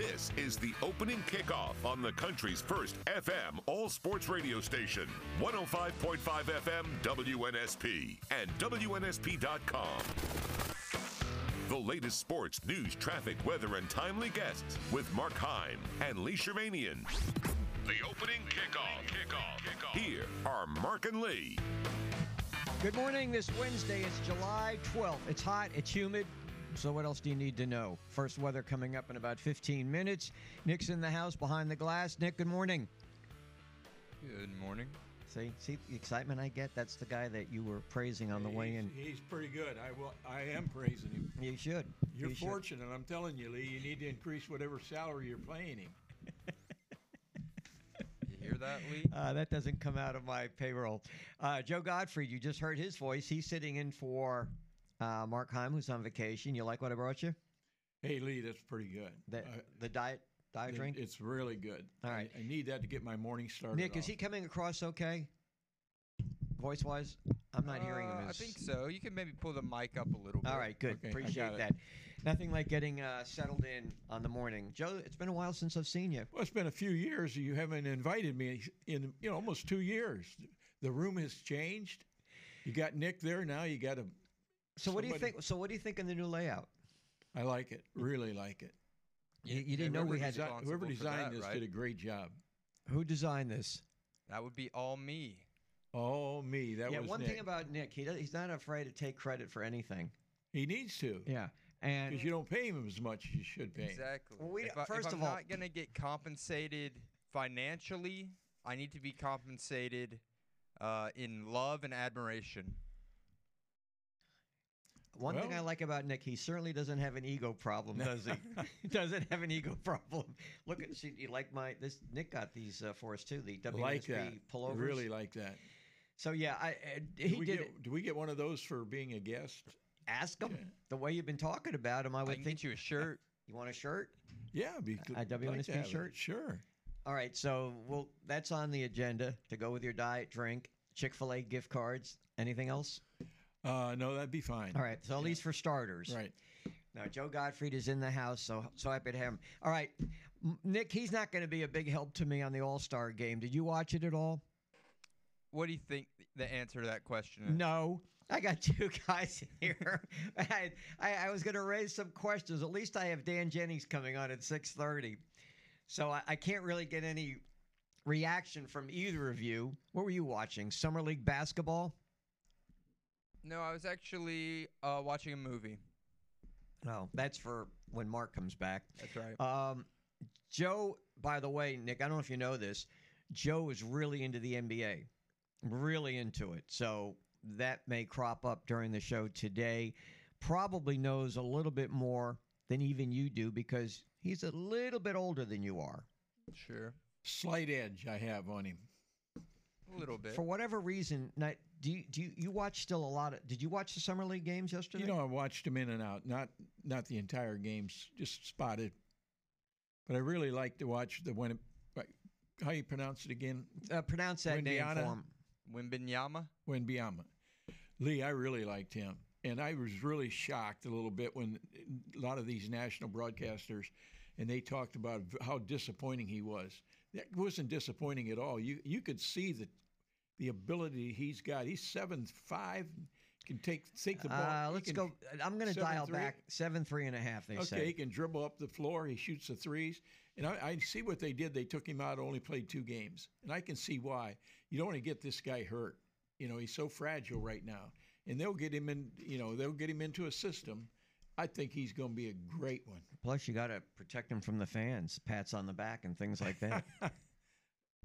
This is the opening kickoff on the country's first FM all sports radio station, 105.5 FM WNSP and WNSP.com. The latest sports, news, traffic, weather, and timely guests with Mark Heim and Lee Shirvanian. The opening kickoff. kickoff. kickoff. Here are Mark and Lee. Good morning. This Wednesday, it's July 12th. It's hot, it's humid. So, what else do you need to know? First weather coming up in about 15 minutes. Nick's in the house behind the glass. Nick, good morning. Good morning. See, see the excitement I get? That's the guy that you were praising on the way in. He's, he's pretty good. I will. I am praising him. You should. You're You should. fortunate. I'm telling you, Lee. You need to increase whatever salary you're paying him. You hear that, Lee? Uh, that doesn't come out of my payroll. Uh, Joe Gottfried, you just heard his voice. He's sitting in for uh, Mark Heim, who's on vacation. You like what I brought you? Hey, Lee, that's pretty good. The, Uh, the diet diet it- drink? It's really good. All right. I- I, need that to get my morning started. Nick, is he coming across okay? Voice wise? I'm not hearing him. Uh, I think so. You can maybe pull the mic up a little bit. All right, good. Okay, Appreciate got it. that. Nothing like getting uh, settled in on the morning. Joe, it's been a while since I've seen you. Well, it's been a few years. You haven't invited me in you know almost two years. The room has changed. You got Nick there now. You got a. So what do you think? So what do you think of the new layout? I like it. Really like it. You, you didn't know we had. desi- Whoever designed that, this right? did a great job. Who designed this? That would be all me. All me, that yeah, was one Nick. thing about Nick, he does, he's not afraid to take credit for anything. he needs to Yeah, and because you don't pay him as much as you should pay him. Exactly. Well, we- if, I, first if of I'm all- not gonna get compensated financially, I need to be compensated uh, in love and admiration. One thing I like about Nick, he certainly doesn't have an ego problem, does he? he doesn't have an ego problem. Look at see, you like my this. Nick got these uh, for us too. The WSP like that. pullovers. Really like that. So yeah, I uh, Do he we did get, it. do we get one of those for being a guest? Ask him Okay. the way you've been talking about him. I I would can think get you a shirt. you want a shirt. Yeah, be A like to WNSP have shirt? Sure. All right, so well, that's on the agenda to go with your diet drink, Chick Fil A gift cards. Anything else? Uh, no, that'd be fine. All right, so at least for starters. Right. Now Joe Gottfried is in the house, so so happy to have him. All right, Nick, he's not going to be a big help to me on the All Star game. Did you watch it at all? What do you think the answer to that question is? No. I got two guys here. I, I, I was going to raise some questions. At least I have Dan Jennings coming on at six thirty, so I, I can't really get any reaction from either of you. What were you watching? Summer League basketball? No, I was actually uh, watching a movie. No, that's for when Mark comes back. That's right. Um, Joe, by the way, Nick, I don't know if you know this. Joe is really into the NBA, really into it. So that may crop up during the show today. Probably knows a little bit more than even you do because he's a little bit older than you are. Sure. Slight edge I have on him. A little bit. For whatever reason, now, do you, do you, you watch still a lot of? Did you watch the summer league games yesterday? You know, I watched them in and out. Not not the entire games, just spotted. But I really like to watch the when. How you pronounce it again? uh, pronounce that name Windiana? for him. Wimbinyama? When Biama. Lee, I really liked him. And I was really shocked a little bit when a lot of these national broadcasters and they talked about how disappointing he was. That wasn't disappointing at all. You you could see the the ability he's got. He's seven five, can take take the ball. Uh, let's can- go. I'm going to dial three? back seven three and a half. They Okay, say. he can dribble up the floor. He shoots the threes. And I, I see what they did. They took him out, only played two games. And I can see why. You don't want to get this guy hurt. You know, he's so fragile right now. And they'll get him in, you know, they'll get him into a system. I think he's going to be a great one. Plus, you got to protect him from the fans, pats on the back, and things like that.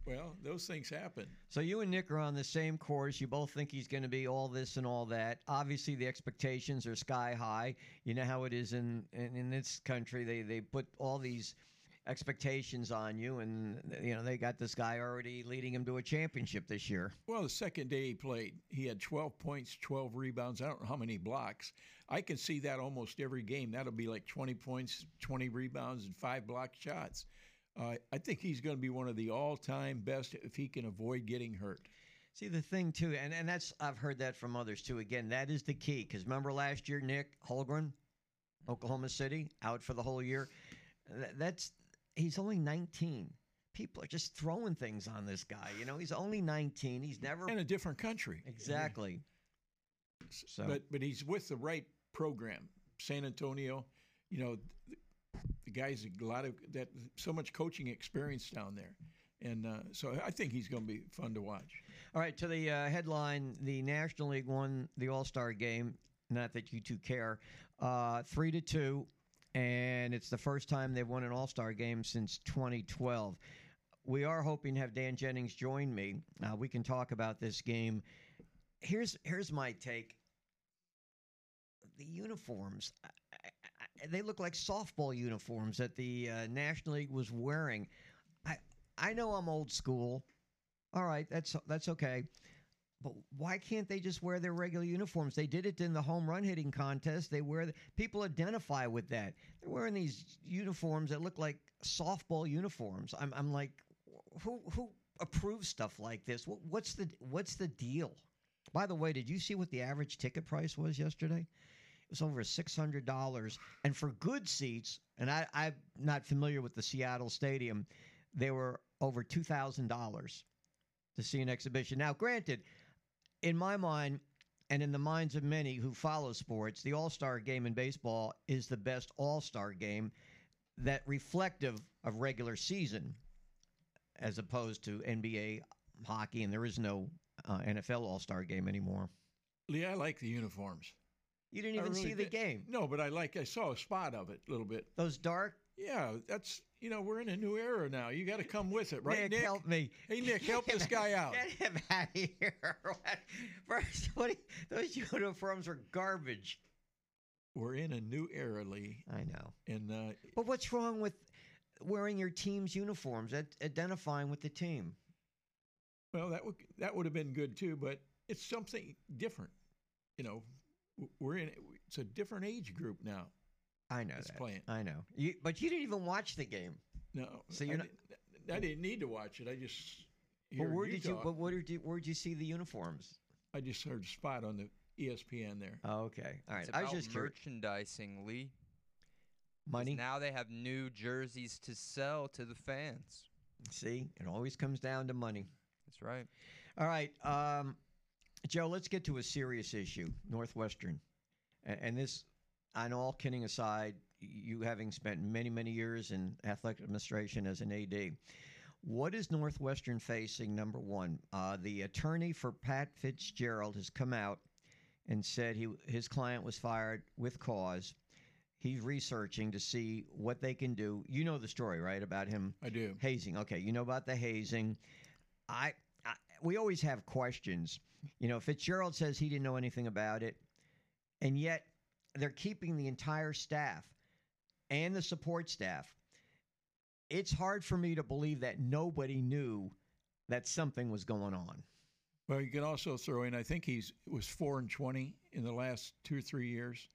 well, those things happen. so you and Nick are on the same course. You both think he's going to be all this and all that. Obviously, the expectations are sky high. You know how it is in in, in this country. They they put all these expectations on you, and you know they got this guy already leading him to a championship this year. Well, the second day he played, he had 12 points, 12 rebounds. I don't know how many blocks. I can see that almost every game. That'll be like 20 points, 20 rebounds, and five block shots. Uh, I think he's going to be one of the all-time best if he can avoid getting hurt. See the thing too, and and that's I've heard that from others too. Again, that is the key because remember last year, Nick Holmgren, Oklahoma City, out for the whole year. That's he's only 19. People are just throwing things on this guy. You know, he's only 19. He's never in a different country. exactly. So But but he's with the right program. San Antonio, you know, the, the guy's a lot of that so much coaching experience down there, and uh, so I think he's going to be fun to watch. All right, to the uh, headline: the National League won the All Star game. Not that you two care, uh, three to two, and it's the first time they've won an All Star game since 2012. We are hoping to have Dan Jennings join me. Uh, we can talk about this game. Here's here's my take. The uniforms, I, I, they look like softball uniforms that the uh, National League was wearing. I I know I'm old school. All right, that's that's okay. But why can't they just wear their regular uniforms? They did it in the home run hitting contest. They wear the, people identify with that. They're wearing these uniforms that look like softball uniforms. I'm I'm like, who who approves stuff like this? What, what's the what's the deal? By the way, did you see what the average ticket price was yesterday? It was over six hundred dollars, and for good seats. And I, I'm not familiar with the Seattle Stadium. They were over two thousand dollars to see an exhibition. Now, granted, in my mind, and in the minds of many who follow sports, the All Star game in baseball is the best All Star game that reflective of regular season, as opposed to NBA hockey, and there is no uh, NFL All Star game anymore. Lee, I like the uniforms. You didn't even really see the did. game. No, but I like. I saw a spot of it a little bit. Those dark. Yeah, that's you know we're in a new era now. You got to come with it, right, Nick, Nick? help me. Hey, Nick, help this guy out. Get him out of here. First, what you- those uniforms are garbage. We're in a new era, Lee, I know. and uh, But what's wrong with wearing your team's uniforms, identifying with the team? well, that would that would have been good too. But it's something different. You know, we're in. It's a different age group now. I know It's that. playing. I know. You, but you didn't even watch the game. No, So you're not- didn't, I didn't need to watch it. I just. But heard where did you? But where did you? Where did you see the uniforms? I just heard a spot on the ESPN there. Oh, okay. All right. It's I about was just curious. merchandising, Lee. 'Cause Money. Now they have new jerseys to sell to the fans. See, it always comes down to money. That's right. All right, um, Joe. Let's get to a serious issue. Northwestern, and, and this, Know. All kidding aside, you having spent many, many years in athletic administration as an AD, what is Northwestern facing? Number one, uh, the attorney for Pat Fitzgerald has come out and said he his client was fired with cause. He's researching to see what they can do. You know the story, right, about him I do. hazing. Okay, you know about the hazing. I, I we always have questions. You know, Fitzgerald says he didn't know anything about it, and yet they're keeping the entire staff and the support staff. It's hard for me to believe that nobody knew that something was going on. Well, you can also throw in. I think he's was four and twenty in the last two or three years,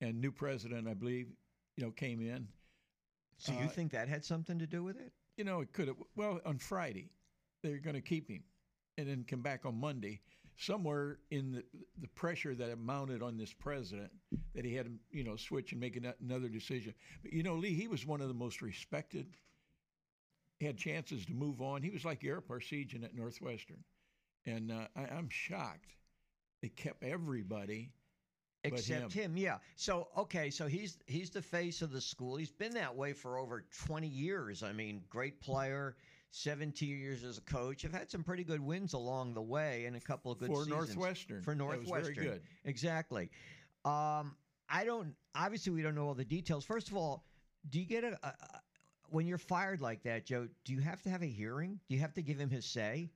and new president, I believe, you know, came in. So you Uh, think that had something to do with it? You know, it could have. Well, on Friday, they're going to keep him, and then come back on Monday. Somewhere in the the pressure that it mounted on this president, that he had to, you know, switch and make ano- another decision. But you know, Lee, he was one of the most respected. He had chances to move on. He was like Ara Parseghian at Northwestern, and uh, I, I'm shocked they kept everybody. Except him. yeah. So okay, so he's he's the face of the school. He's been that way for over 20 years. I mean, great player, 17 years as a coach. I've had some pretty good wins along the way and a couple of good For seasons. Northwestern. For was very Northwestern. good. Exactly. Um, I don't. Obviously, we don't know all the details. First of all, do you get a, a, a when you're fired like that, Joe? Do you have to have a hearing? Do you have to give him his say?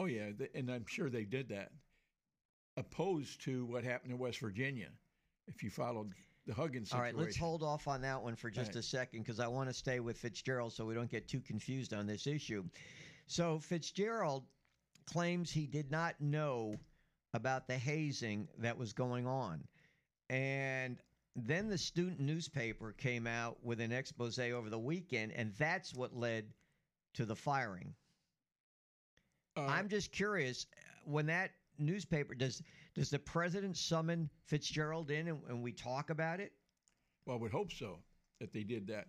Oh yeah, and I'm sure they did that. Opposed to what happened in West Virginia, if you followed the Huggins All situation. right, let's hold off on that one for just right. a second because I want to stay with Fitzgerald so we don't get too confused on this issue. So Fitzgerald claims he did not know about the hazing that was going on. And then the student newspaper came out with an expose over the weekend, and that's what led to the firing. Uh, I'm just curious when that newspaper does does the president summon Fitzgerald in and, and we talk about it? well, I would hope so that they did that.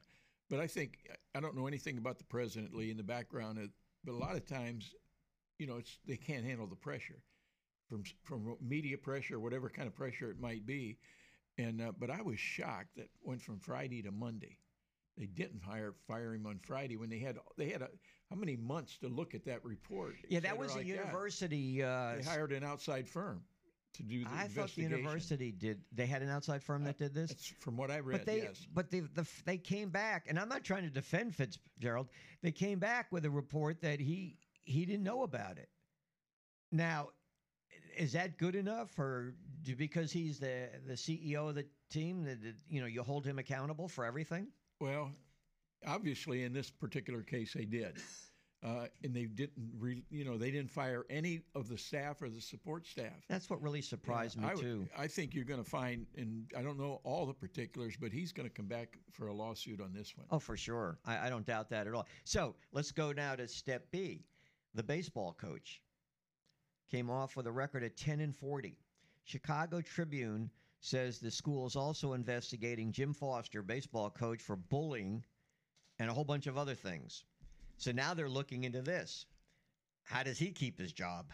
but I think I don't know anything about the president Lee in the background, uh, but a lot of times, you know, it's they can't handle the pressure from from media pressure, whatever kind of pressure it might be. And uh, but I was shocked that went from Friday to Monday. They didn't hire fire him on Friday when they had they had a, how many months to look at that report? Yeah, that was a like university. Uh, They hired an outside firm to do the I thought the university did. They had an outside firm that did this. That's from what I read. But they, yes. but they, the, they came back, and I'm not trying to defend Fitzgerald. They came back with a report that he he didn't know about it. Now, is that good enough, or do, because he's the the CEO of the team that that, you know you hold him accountable for everything? Well, obviously, in this particular case, they did, uh, and they didn't. Re, you know, they didn't fire any of the staff or the support staff. That's what really surprised me I, would- too. I think you're going to find, and I don't know all the particulars, but he's going to come back for a lawsuit on this one. Oh, for sure. I, I don't doubt that at all. So let's go now to step B. The baseball coach came off with a record at 10 and 40. Chicago Tribune says the school is also investigating Jim Foster, baseball coach, for bullying and a whole bunch of other things. So now they're looking into this. How does he keep his job?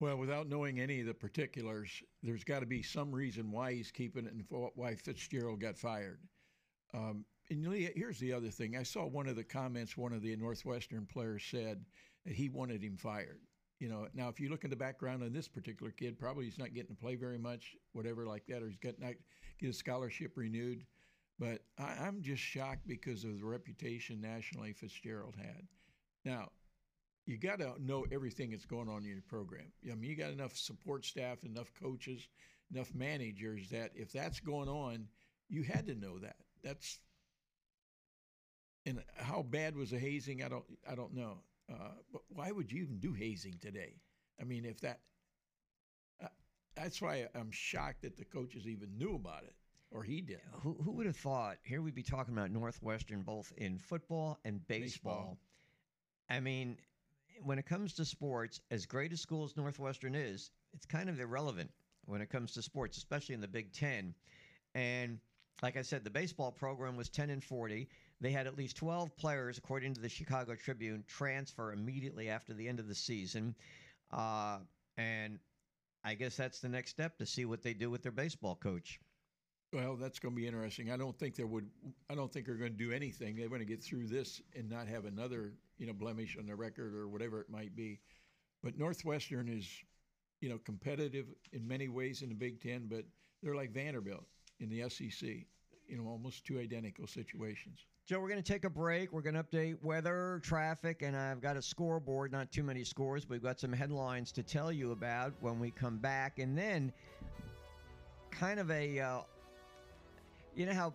Well, without knowing any of the particulars, there's got to be some reason why he's keeping it and why Fitzgerald got fired. Um, and here's the other thing. I saw one of the comments one of the Northwestern players said that he wanted him fired. You know, now if you look in the background on this particular kid, probably he's not getting to play very much, whatever like that, or he's got not get a scholarship renewed. But I, I'm just shocked because of the reputation nationally Fitzgerald had. Now, you got to know everything that's going on in your program. I mean, you got enough support staff, enough coaches, enough managers that if that's going on, you had to know that. That's and how bad was the hazing? I don't, I don't know. Uh, but why would you even do hazing today? I mean, if that, uh, that's why I'm shocked that the coaches even knew about it or he did. Who, who would have thought? Here we'd be talking about Northwestern both in football and baseball. Baseball. I mean, when it comes to sports, as great a school as Northwestern is, it's kind of irrelevant when it comes to sports, especially in the Big Ten. And like I said, the baseball program was 10 and 40. They had at least 12 players, according to the Chicago Tribune, transfer immediately after the end of the season. Uh, and I guess that's the next step to see what they do with their baseball coach. Well, that's going to be interesting. I don't think there would. I don't think they're going to do anything. They're going to get through this and not have another, you know, blemish on their record or whatever it might be. But Northwestern is, you know, competitive in many ways in the Big Ten, but they're like Vanderbilt in the SEC. You know, almost two identical situations. Joe, we're going to take a break. We're going to update weather, traffic, and I've got a scoreboard, not too many scores, but we've got some headlines to tell you about when we come back. And then, kind of a, uh, you know how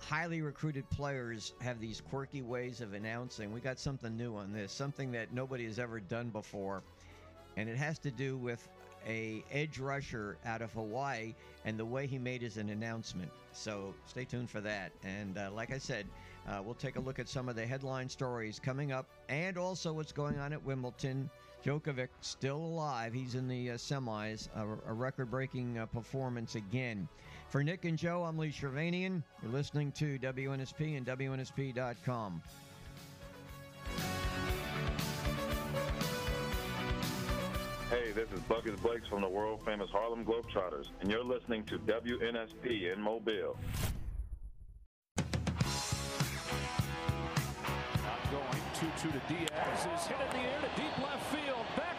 highly recruited players have these quirky ways of announcing? We got something new on this, something that nobody has ever done before. And it has to do with a edge rusher out of Hawaii and the way he made his an announcement. So stay tuned for that. And uh, like I said, uh, we'll take a look at some of the headline stories coming up, and also what's going on at Wimbledon. Djokovic still alive. He's in the uh, semis, a, a record-breaking uh, performance again. For Nick and Joe, I'm Lee Shirvanian. You're listening to WNSP and WNSP.com. Hey, this is Buckets Blakes from the world famous Harlem Globetrotters, and you're listening to WNSP in Mobile. Not Going 2 2 to Diaz is hit in the air to deep left field. Back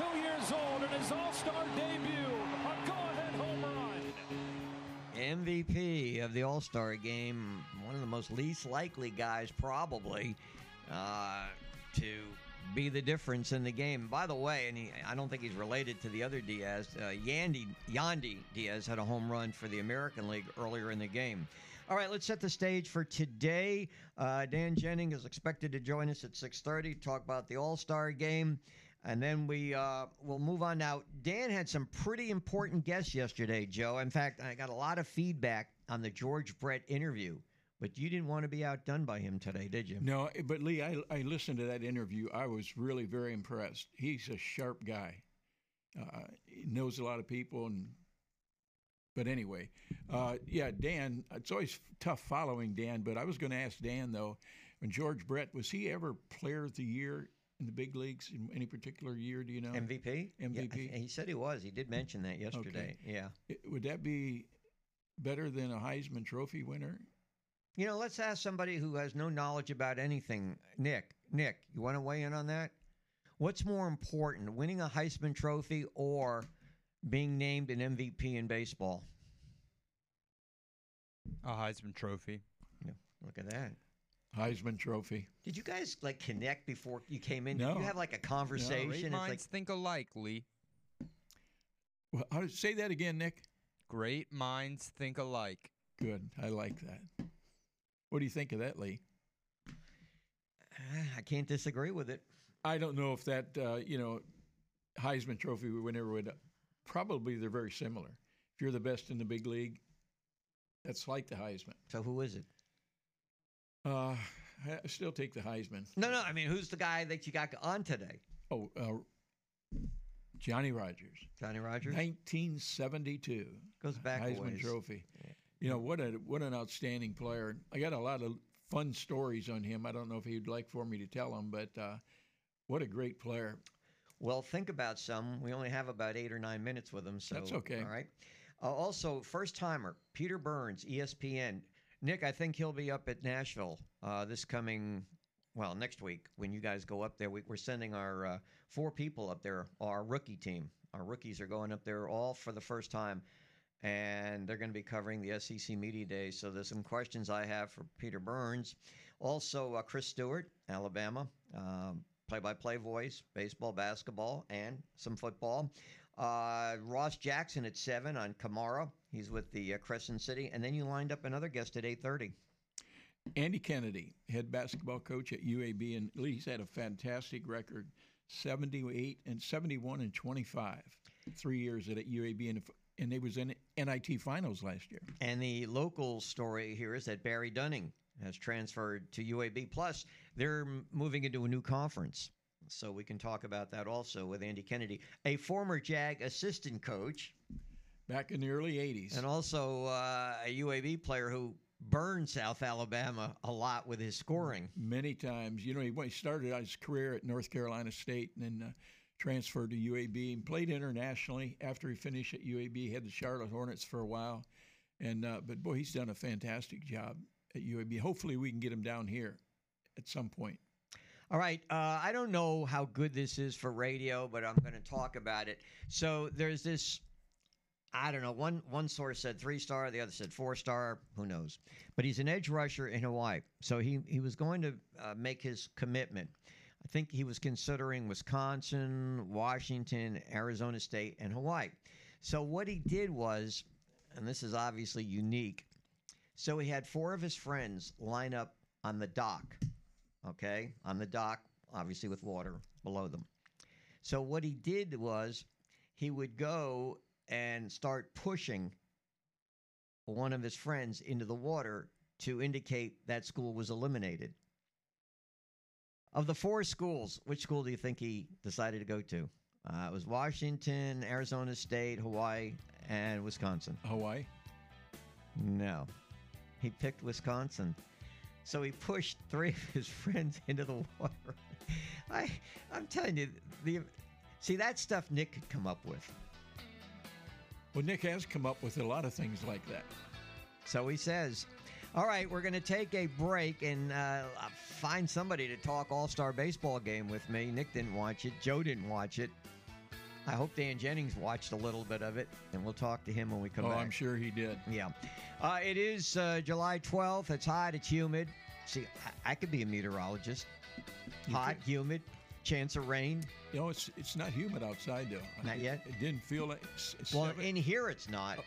22 years old in his All Star debut. A go ahead home run. MVP of the All Star game, one of the most least likely guys, probably, uh, to be the difference in the game. By the way, and he, I don't think he's related to the other Diaz. Uh, Yandy Yandy Diaz had a home run for the American League earlier in the game. All right, let's set the stage for today. Uh, Dan Jennings is expected to join us at 6:30 talk about the All Star game. And then we uh, will move on now. Dan had some pretty important guests yesterday, Joe. In fact, I got a lot of feedback on the George Brett interview, but you didn't want to be outdone by him today, did you? No, but Lee, I, I listened to that interview. I was really very impressed. He's a sharp guy. Uh, he knows a lot of people, and but anyway, uh, yeah, Dan. It's always tough following Dan, but I was going to ask Dan though, when George Brett was he ever Player of the Year in the big leagues in any particular year? Do you know? MVP. MVP? th- he said he was. He did mention that yesterday. Okay. Yeah. I- Would that be better than a Heisman Trophy winner? You know, let's ask somebody who has no knowledge about anything. Nick, Nick, you want to weigh in on that? What's more important, winning a Heisman Trophy or being named an MVP in baseball? A Heisman Trophy. Look at that. Heisman Trophy. Did you guys like connect before you came in? Did you have like a conversation? Great minds like think alike, Lee. Well, how did say that again, Nick? Great minds think alike. Good. I like that. What do you think of that, Lee? I can't disagree with it. I don't know if that uh, you know Heisman Trophy we winner would probably they're very similar. If you're the best in the big league, that's like the Heisman. So who is it? Uh, I still take the Heisman. No, no. I mean, who's the guy that you got on today? Oh, uh, Johnny Rogers, Johnny Rogers 1972 goes back a Heisman. Trophy. You know what a what an outstanding player. I got a lot of fun stories on him. I don't know if he'd like for me to tell them, but uh, what a great player. Well, think about some. We only have about eight or nine minutes with him, so That's okay. All right. Uh, also, first timer Peter Burns, ESPN. Nick, I think he'll be up at Nashville uh, this coming, well, next week when you guys go up there. We, we're sending our uh, four people up there, our rookie team. Our rookies are going up there all for the first time, and they're going to be covering the SEC Media Day. So there's some questions I have for Peter Burns. Also, uh, Chris Stewart, Alabama. Um, play-by-play voice, baseball, basketball, and some football. Uh, Ross Jackson at seven on Kamara. He's with the uh, Crescent City, and then you lined up another guest at eight thirty. Andy Kennedy, head basketball coach at UAB, and he's had a fantastic record 78 and 71 and 25, three years at UAB, and, and they was in NIT finals last year. And the local story here is that Barry Dunning has transferred to UAB. Plus, they're moving into a new conference. So we can talk about that also with Andy Kennedy, a former JAG assistant coach, Back in the early 80s. and also uh, a UAB player who burned South Alabama a lot with his scoring. many times. You know, he, he started his career at North Carolina State and then uh, transferred to UAB and played internationally. After he finished at UAB, he had the Charlotte Hornets for a while. And uh, but boy, he's done a fantastic job at UAB. Hopefully, we can get him down here at some point. All right. Uh, I don't know how good this is for radio, but I'm going to talk about it. So there's this. I don't know. One one source said three star, the other said four star. Who knows? But he's an edge rusher in Hawaii, so he he was going to uh, make his commitment. I think he was considering Wisconsin, Washington, Arizona State, and Hawaii. So what he did was, and this is obviously unique. So he had four of his friends line up on the dock okay, on the dock, obviously with water below them. So what he did was he would go and start pushing one of his friends into the water to indicate that school was eliminated. Of the four schools, which school do you think he decided to go to? Uh, it was Washington, Arizona State, Hawaii, and Wisconsin. Hawaii. No. He picked Wisconsin. So he pushed three of his friends into the water. I I'm telling you, the see that stuff Nick could come up with. Well, Nick has come up with a lot of things like that. So he says. All right, we're going to take a break and uh, find somebody to talk All Star Baseball game with me. Nick didn't watch it. Joe didn't watch it. I hope Dan Jennings watched a little bit of it, and we'll talk to him when we come oh, back. I'm sure he did. Yeah. Uh, it is uh, July 12th. It's hot. It's humid. See, I, I could be a meteorologist. You hot, could- humid, chance of rain. You know, it's it's not humid outside though. Not it, yet? It didn't feel like. It's, it's Well, seven- in here it's not. Oh,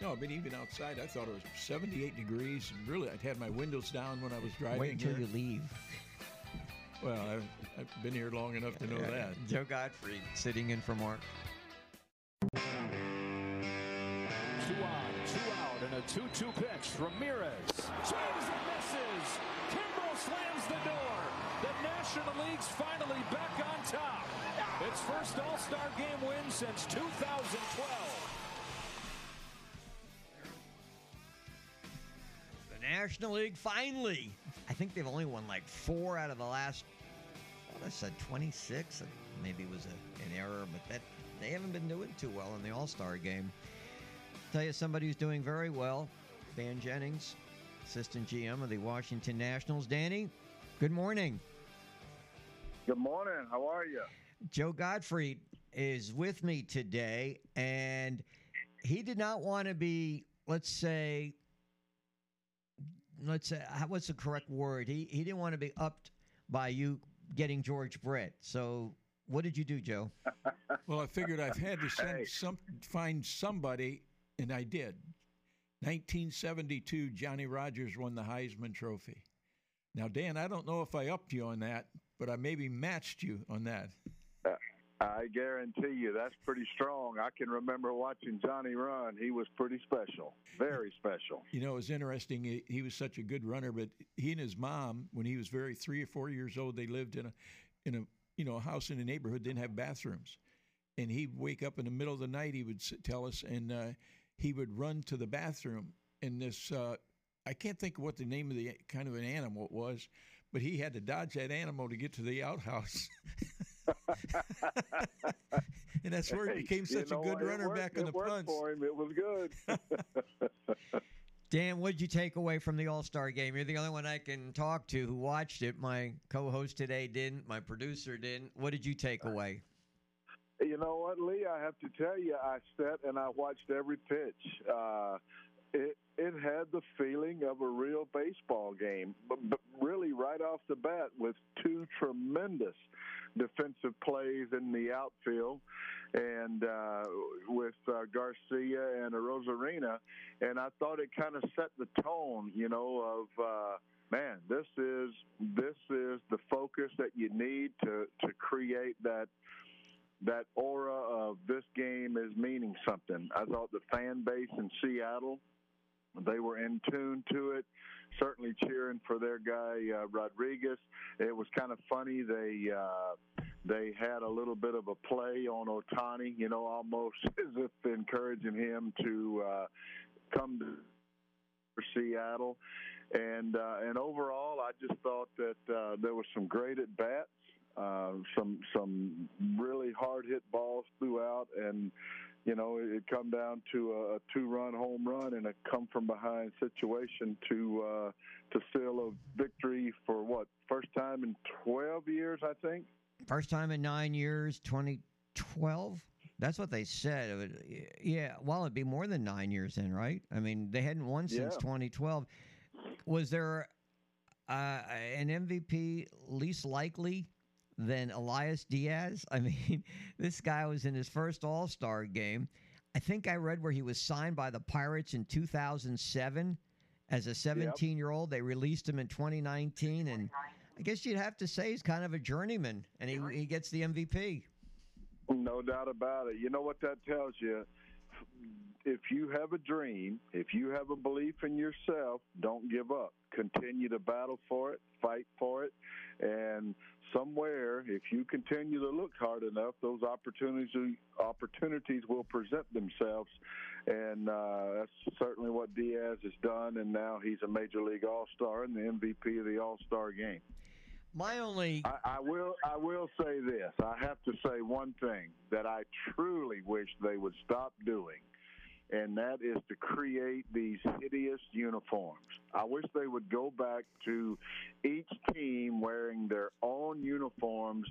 no, but even outside, I thought it was 78 degrees. And really, I'd had my windows down when I was driving Wait until you leave. Well, I've, I've been here long enough to know that. Joe Gottfried sitting in for Mark. Two on, two out, and a 2-2 pitch. Ramirez swings and misses. Kimbrel slams the door. The National League's finally back on top. Its first All Star game win since 2012. The National League finally. I think they've only won like four out of the last. I said 26. Maybe it was a, an error, but that they haven't been doing too well in the All Star game. Tell you somebody who's doing very well. Dan Jennings, assistant GM of the Washington Nationals. Danny, good morning. Good morning. How are you? Joe Gottfried is with me today, and he did not want to be, let's say, let's say, what's the correct word? He he didn't want to be upped by you getting George Brett. So, what did you do, Joe? Well, I figured I've had to send Hey. some find somebody, and I did. 1972, Johnny Rogers won the Heisman Trophy. Now, Dan, I don't know if I upped you on that, but I maybe matched you on that. I guarantee you that's pretty strong. I can remember watching Johnny run. He was pretty special, very special. You know, it was interesting. He, he was such a good runner, but he and his mom, when he was very three or four years old, they lived in a in a you know a house in a neighborhood didn't have bathrooms, and he'd wake up in the middle of the night. He would tell us, and uh, he would run to the bathroom. And this, uh, I can't think of what the name of the kind of an animal it was, but he had to dodge that animal to get to the outhouse. and that's where he Hey, became you such a good what? It runner worked- back in it the worked punts. for him. It was good. Dan, what did you take away from the All Star game? You're the only one I can talk to who watched it. My co host today didn't, my producer didn't. What did you take away? You know what, Lee? I have to tell you, I sat and I watched every pitch. Uh, it it had the feeling of a real baseball game, but, but really right off the bat with two tremendous defensive plays in the outfield, and uh, with uh, Garcia and Arozarena, and I thought it kind of set the tone, you know, of. Uh, Man, this is this is the focus that you need to to create that that aura of this game is meaning something. I thought the fan base in Seattle, they were in tune to it, certainly cheering for their guy uh, Rodriguez. It was kind of funny. They uh, they had a little bit of a play on Ohtani, you know, almost as if encouraging him to uh, come to Seattle. And uh, and overall, I just thought that uh, there was some great at bats uh, some some really hard hit balls throughout, and you know it, come down to a, a two run home run and a come from behind situation to uh, to seal a victory for what first time in twelve years, I think. First time in nine years, 2012. That's what they said. Would- yeah, well, it'd be more than nine years then, right? I mean, they hadn't won since Yeah. 2012. Was there uh, an MVP least likely than Elias Diaz? I mean, this guy was in his first All Star game. I think I read where he was signed by the Pirates in 2007 as a 17 year old. They released him in 2019, and I guess you'd have to say he's kind of a journeyman, and he, he gets the MVP. No doubt about it. You know what that tells you? If you have a dream, if you have a belief in yourself, don't give up. Continue to battle for it, fight for it, and somewhere, if you continue to look hard enough, those opportunities opportunities will present themselves, and uh, that's certainly what Diaz has done. And now he's a major league All Star and the MVP of the All Star game. My only I, I will. I will say this. I have to say one thing that I truly wish they would stop doing, and that is to create these hideous uniforms. I wish they would go back to each team wearing their own uniforms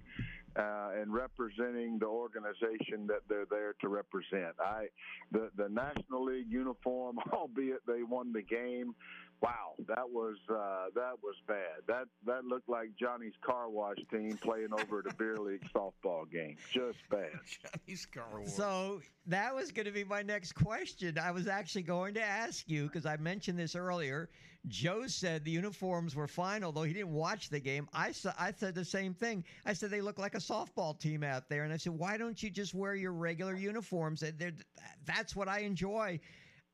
uh, and representing the organization that they're there to represent. I, the the National League uniform, albeit they won the game, wow, that was uh, that was bad. That that looked like Johnny's car wash team playing over at a beer league softball game. Just bad. Johnny's car wash. So that was going to be my next question. I was actually going to ask you because I mentioned this earlier. Joe said the uniforms were fine, although he didn't watch the game. I sa- I said the same thing. I said they look like a softball team out there, and I said, why don't you just wear your regular uniforms? They're- they're- That's what I enjoy.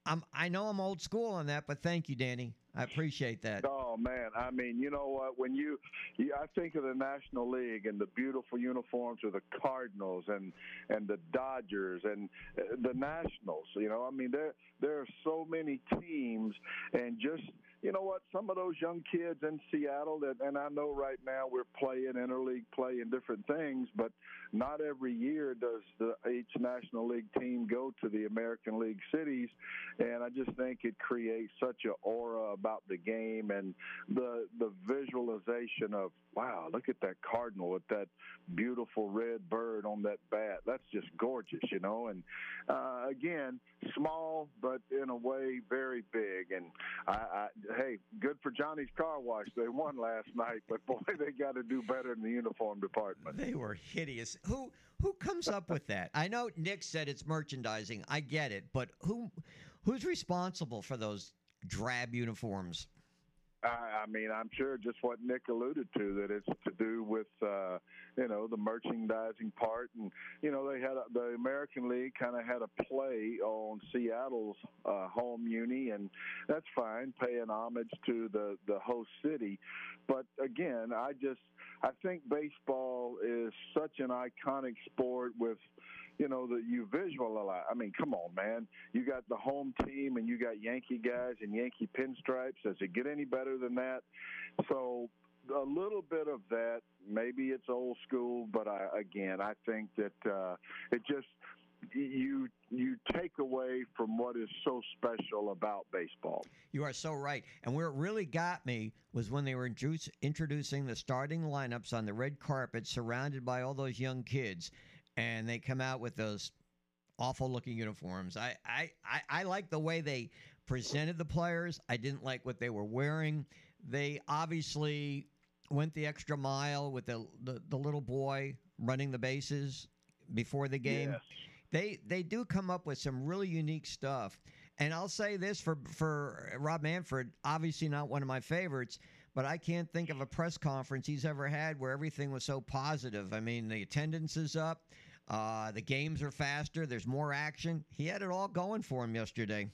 I'm, I know I'm old school on that, but thank you, Danny. I appreciate that. Oh man, I mean, you know what? When you, you, I think of the National League and the beautiful uniforms of the Cardinals and and the Dodgers and uh, the Nationals. You know, I mean, there there are so many teams, and just you know what? Some of those young kids in Seattle that, and I know right now we're playing interleague play and different things, but not every year does the each National League team go to the American League cities, and I just think it creates such an aura about the game and the the visualization of wow, look at that cardinal with that beautiful red bird on that bat. That's just gorgeous, you know. And uh, again, small, but in a way very big. And I, I, hey, good for Johnny's Car Wash. They won last night, but boy, they got to do better in the uniform department. They were hideous. Who who comes up with that? I know Nick said it's merchandising. I get it, but who who's responsible for those drab uniforms? I, mean, I'm sure just what Nick alluded to that it's to do with uh, you know the merchandising part, and you know they had a, the American League kind of had a play on Seattle's uh, home uni, and that's fine, paying homage to the the host city. But again, I just I think baseball is such an iconic sport with you know, that you visualize. I mean, come on, man. You got the home team and you got Yankee guys and Yankee pinstripes. Does it get any better than that? So a little bit of that. Maybe it's old school, but I, again, I think that uh, it just you you take away from what is so special about baseball. You are so right. And where it really got me was when they were introducing the starting lineups on the red carpet, surrounded by all those young kids and they come out with those awful looking uniforms. I, I, I, I like the way they presented the players. I didn't like what they were wearing. They obviously went the extra mile with the, the, the little boy running the bases before the game. Yes. They they do come up with some really unique stuff. And I'll say this for for Rob Manfred, obviously not one of my favorites, but I can't think of a press conference he's ever had where everything was so positive. I mean, the attendance is up. Uh, the games are faster. There's more action. He had it all going for him yesterday.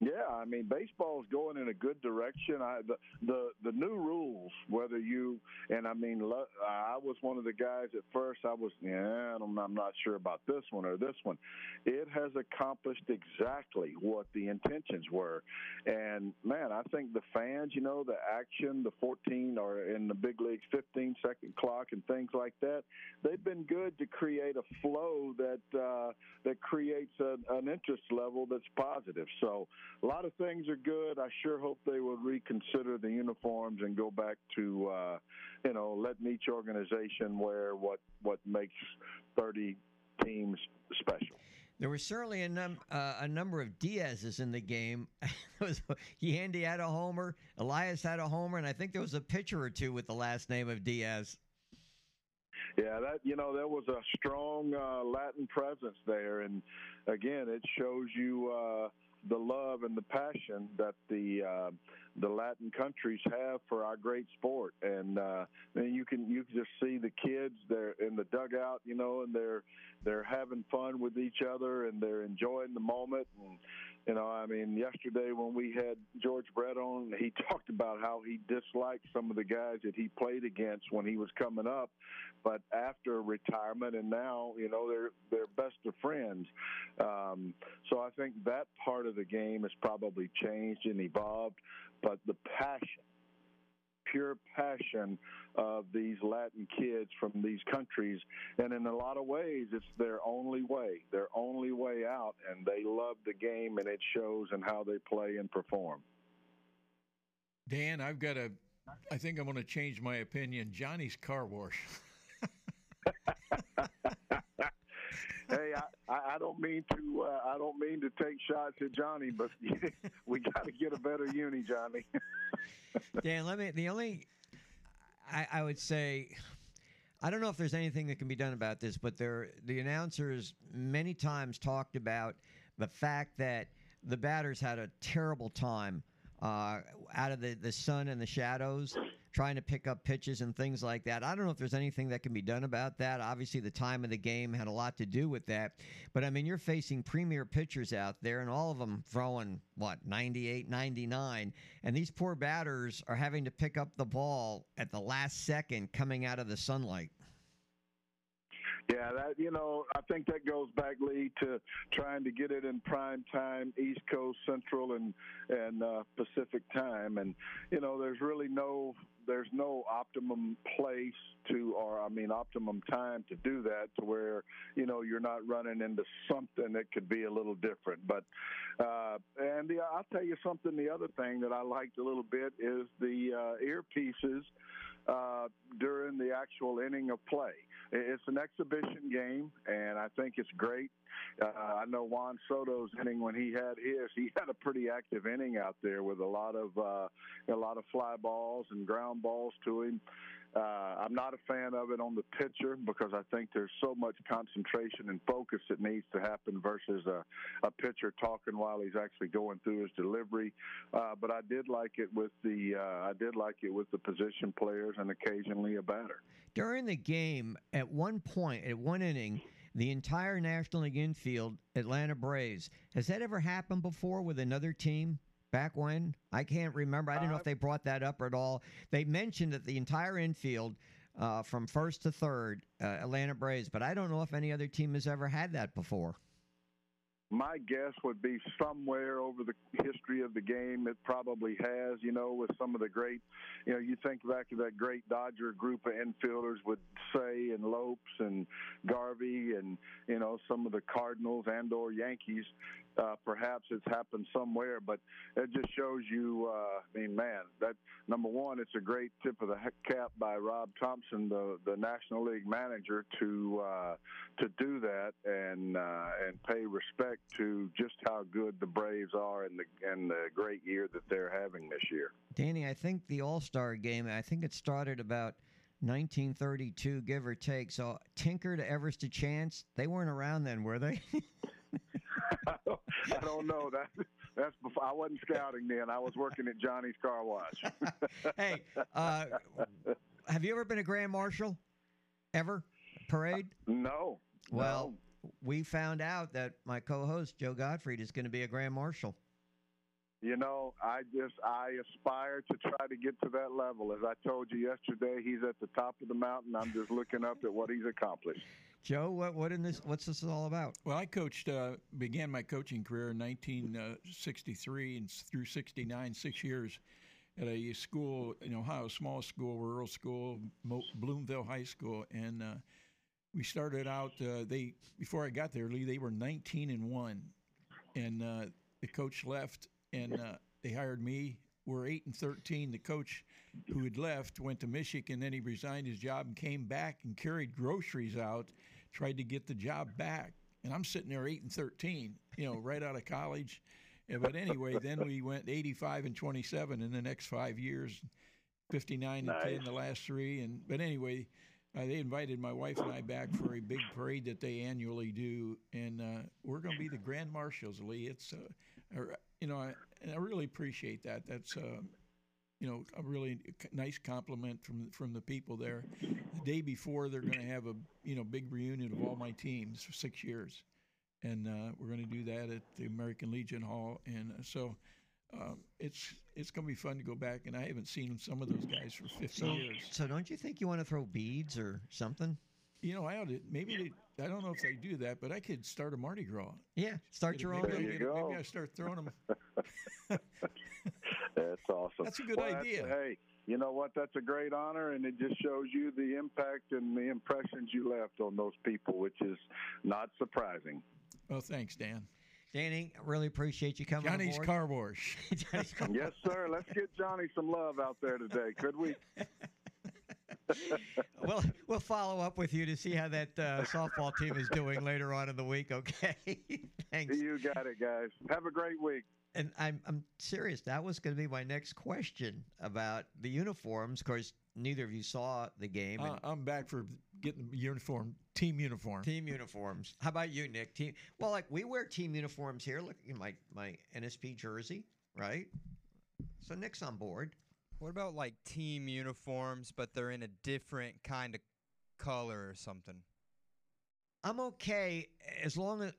Yeah, I mean baseball's going in a good direction. I the the, the new rules, whether you and I mean I was one of the guys at first. I was yeah, I'm, I'm not sure about this one or this one. It has accomplished exactly what the intentions were, and man, I think the fans, you know, the action, the 14 or in the big leagues, 15 second clock and things like that. They've been good to create a flow that uh, that creates a, an interest level that's positive. So a lot of things are good. I sure hope they will reconsider the uniforms and go back to, uh, you know, letting each organization wear what what makes 30 teams special. There was certainly a, num- uh, a number of Diaz's in the game. Yandy had a homer, Elias had a homer, and I think there was a pitcher or two with the last name of Diaz. Yeah, that you know there was a strong uh, Latin presence there, and again, it shows you uh, the love and the passion that the uh, the Latin countries have for our great sport, and uh, and you can you can just see the kids they're in the dugout, you know, and they're they're having fun with each other and they're enjoying the moment. And you know, I mean, yesterday when we had George Brett on, he talked about how he disliked some of the guys that he played against when he was coming up, but after retirement and now, you know, they're they're best of friends. Um, so I think that part of the game has probably changed and evolved, but the passion pure passion of these Latin kids from these countries. And in a lot of ways, it's their only way, their only way out. And they love the game, and it shows in how they play and perform. Dan, I've got a. I think I'm going to change my opinion. Johnny's car wash. hey, I, I don't mean to. Uh, I don't mean to take shots at Johnny, but we got to get a better uni, Johnny. Dan, let me. The only I, I would say. I don't know if there's anything that can be done about this, but there, the announcers many times talked about the fact that the batters had a terrible time uh, out of the, the sun and the shadows. Trying to pick up pitches and things like that. I don't know if there's anything that can be done about that. Obviously, the time of the game had a lot to do with that. But I mean, you're facing premier pitchers out there, and all of them throwing, what, 98, 99. And these poor batters are having to pick up the ball at the last second coming out of the sunlight. Yeah, that you know, I think that goes back, Lee, to trying to get it in prime time, East Coast, Central, and and uh, Pacific time, and you know, there's really no there's no optimum place to, or I mean, optimum time to do that, to where you know you're not running into something that could be a little different. But uh, and the, I'll tell you something. The other thing that I liked a little bit is the uh, earpieces uh, during the actual inning of play. It's an exhibition game, and I think it's great. Uh, I know Juan Soto's inning when he had his, he had a pretty active inning out there with a lot of uh, a lot of fly balls and ground balls to him. Uh, I'm not a fan of it on the pitcher because I think there's so much concentration and focus that needs to happen versus a, a pitcher talking while he's actually going through his delivery. Uh, but I did like it with the uh, I did like it with the position players and occasionally a batter. During the game, at one point, at one inning, the entire National League infield, Atlanta Braves. Has that ever happened before with another team? Back when? I can't remember. I don't know if they brought that up at all. They mentioned that the entire infield, uh, from first to third, uh, Atlanta Braves, but I don't know if any other team has ever had that before. My guess would be somewhere over the history of the game, it probably has, you know, with some of the great, you know, you think back to that great Dodger group of infielders with Cey and Lopes and Garvey and, you know, some of the Cardinals and or Yankees. Uh, perhaps it's happened somewhere, but it just shows you, uh, I mean, man, that number one, it's a great tip of the cap by Rob Thompson, the, the National League manager, to, uh, to do that and, uh, and pay respect to just how good the Braves are and the and the great year that they're having this year. Danny, I think the All Star game. I think it started about 1932, give or take. So Tinker to Evers to Chance, they weren't around then, were they? I don't know that. That's before I wasn't scouting then. I was working at Johnny's Car Wash. hey, uh, have you ever been a grand marshal? Ever parade? No. Well, no. we found out that my co-host Joe Gottfried is going to be a grand marshal. You know, I just I aspire to try to get to that level. As I told you yesterday, he's at the top of the mountain. I'm just looking up at what he's accomplished. Joe, what what in this? What's this all about? Well, I coached, uh, began my coaching career in 1963 and through 69, six years at a school in Ohio, small school, rural school, Mo- Bloomville High School, and uh, we started out. Uh, they before I got there, Lee, they were 19 and one, and uh, the coach left, and uh, they hired me. We're eight and 13. The coach who had left went to Michigan, then he resigned his job and came back and carried groceries out, tried to get the job back. And I'm sitting there eight and 13, you know, right out of college. But anyway, then we went 85 and 27 in the next five years, 59 nice. and 10 the last three. And but anyway, uh, they invited my wife and I back for a big parade that they annually do, and uh, we're going to be the grand marshals, Lee. It's, uh, you know, I, and I really appreciate that. That's, uh, you know, a really nice compliment from from the people there. The day before, they're going to have a you know big reunion of all my teams for six years, and uh, we're going to do that at the American Legion Hall, and so. Um, it's it's gonna be fun to go back, and I haven't seen some of those guys for 50 so, years. So don't you think you want to throw beads or something? You know, I ought to maybe they, I don't know if they do that, but I could start a Mardi Gras. Yeah, start Get your own. There you get a- go. Maybe I start throwing them. That's awesome. That's a good Well, idea. Hey, you know what? That's a great honor, and it just shows you the impact and the impressions you left on those people, which is not surprising. Oh, thanks, Dan. Danny, I really appreciate you coming. Johnny's aboard. Car Wash. Johnny's car. Yes, sir. Let's get Johnny some love out there today, could we? We'll we'll follow up with you to see how that uh, softball team is doing later on in the week. Okay, thanks. You got it, guys. Have a great week. And I'm I'm serious. That was going to be my next question about the uniforms. Of course, neither of you saw the game. and Uh, I'm back for getting the uniform, team uniform. Team uniforms. How about you, Nick? Team. Well, like we wear team uniforms here. Look at my my NSP jersey, right? So Nick's on board. What about like team uniforms, but they're in a different kind of color or something? I'm okay as long as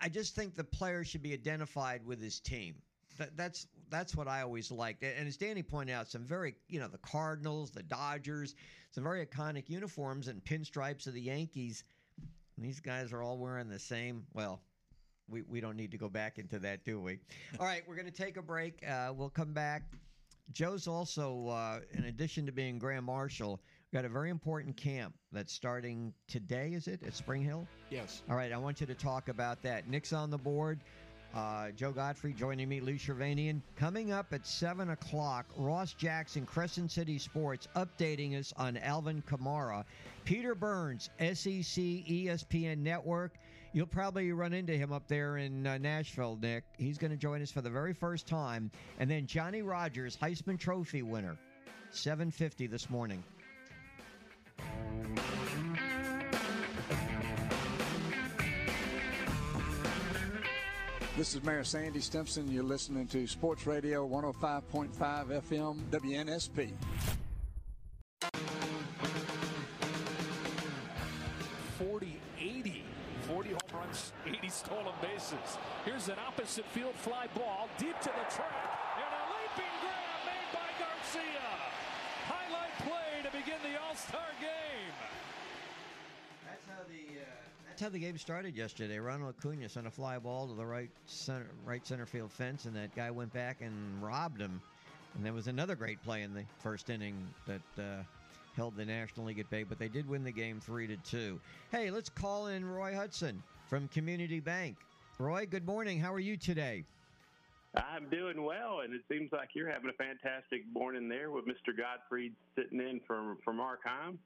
I- just think the player should be identified with his team. That, that's that's what I always liked. And as Danny pointed out, some very you know the Cardinals, the Dodgers, some very iconic uniforms and pinstripes of the Yankees. And these guys are all wearing the same. Well, we, we don't need to go back into that, do we? All right, we're going to take a break. Uh, we'll come back. Joe's also, uh, in addition to being Grand Marshal, got a very important camp that's starting today, is it, at Spring Hill? Yes. All right, I want you to talk about that. Nick's on the board. Uh, Joe Gottfried joining me, Lou Shirvanian. Coming up at 7 o'clock, Ross Jackson, Crescent City Sports, updating us on Alvin Kamara. Peter Burns, SEC ESPN Network. You'll probably run into him up there in uh, Nashville, Nick. He's going to join us for the very first time. And then Johnny Rodgers, Heisman Trophy winner, 750 this morning. This is Mayor Sandy Stimpson. You're listening to Sports Radio 105.5 FM WNSP. Runs, 80 stolen bases. Here's an opposite field fly ball deep to the track, and a leaping grab made by Garcia. Highlight play to begin the All Star game. That's how the uh, that's how the game started yesterday. Ronald Acuna sent a fly ball to the right center right center field fence, and that guy went back and robbed him. And there was another great play in the first inning that uh, held the National League at bay, but they did win the game three to two. Hey, let's call in Roy Hudson from Community Bank. Roy, good morning. How are you today? I'm doing well, and it seems like you're having a fantastic morning there with Mr. Gottfried sitting in from from Arkham.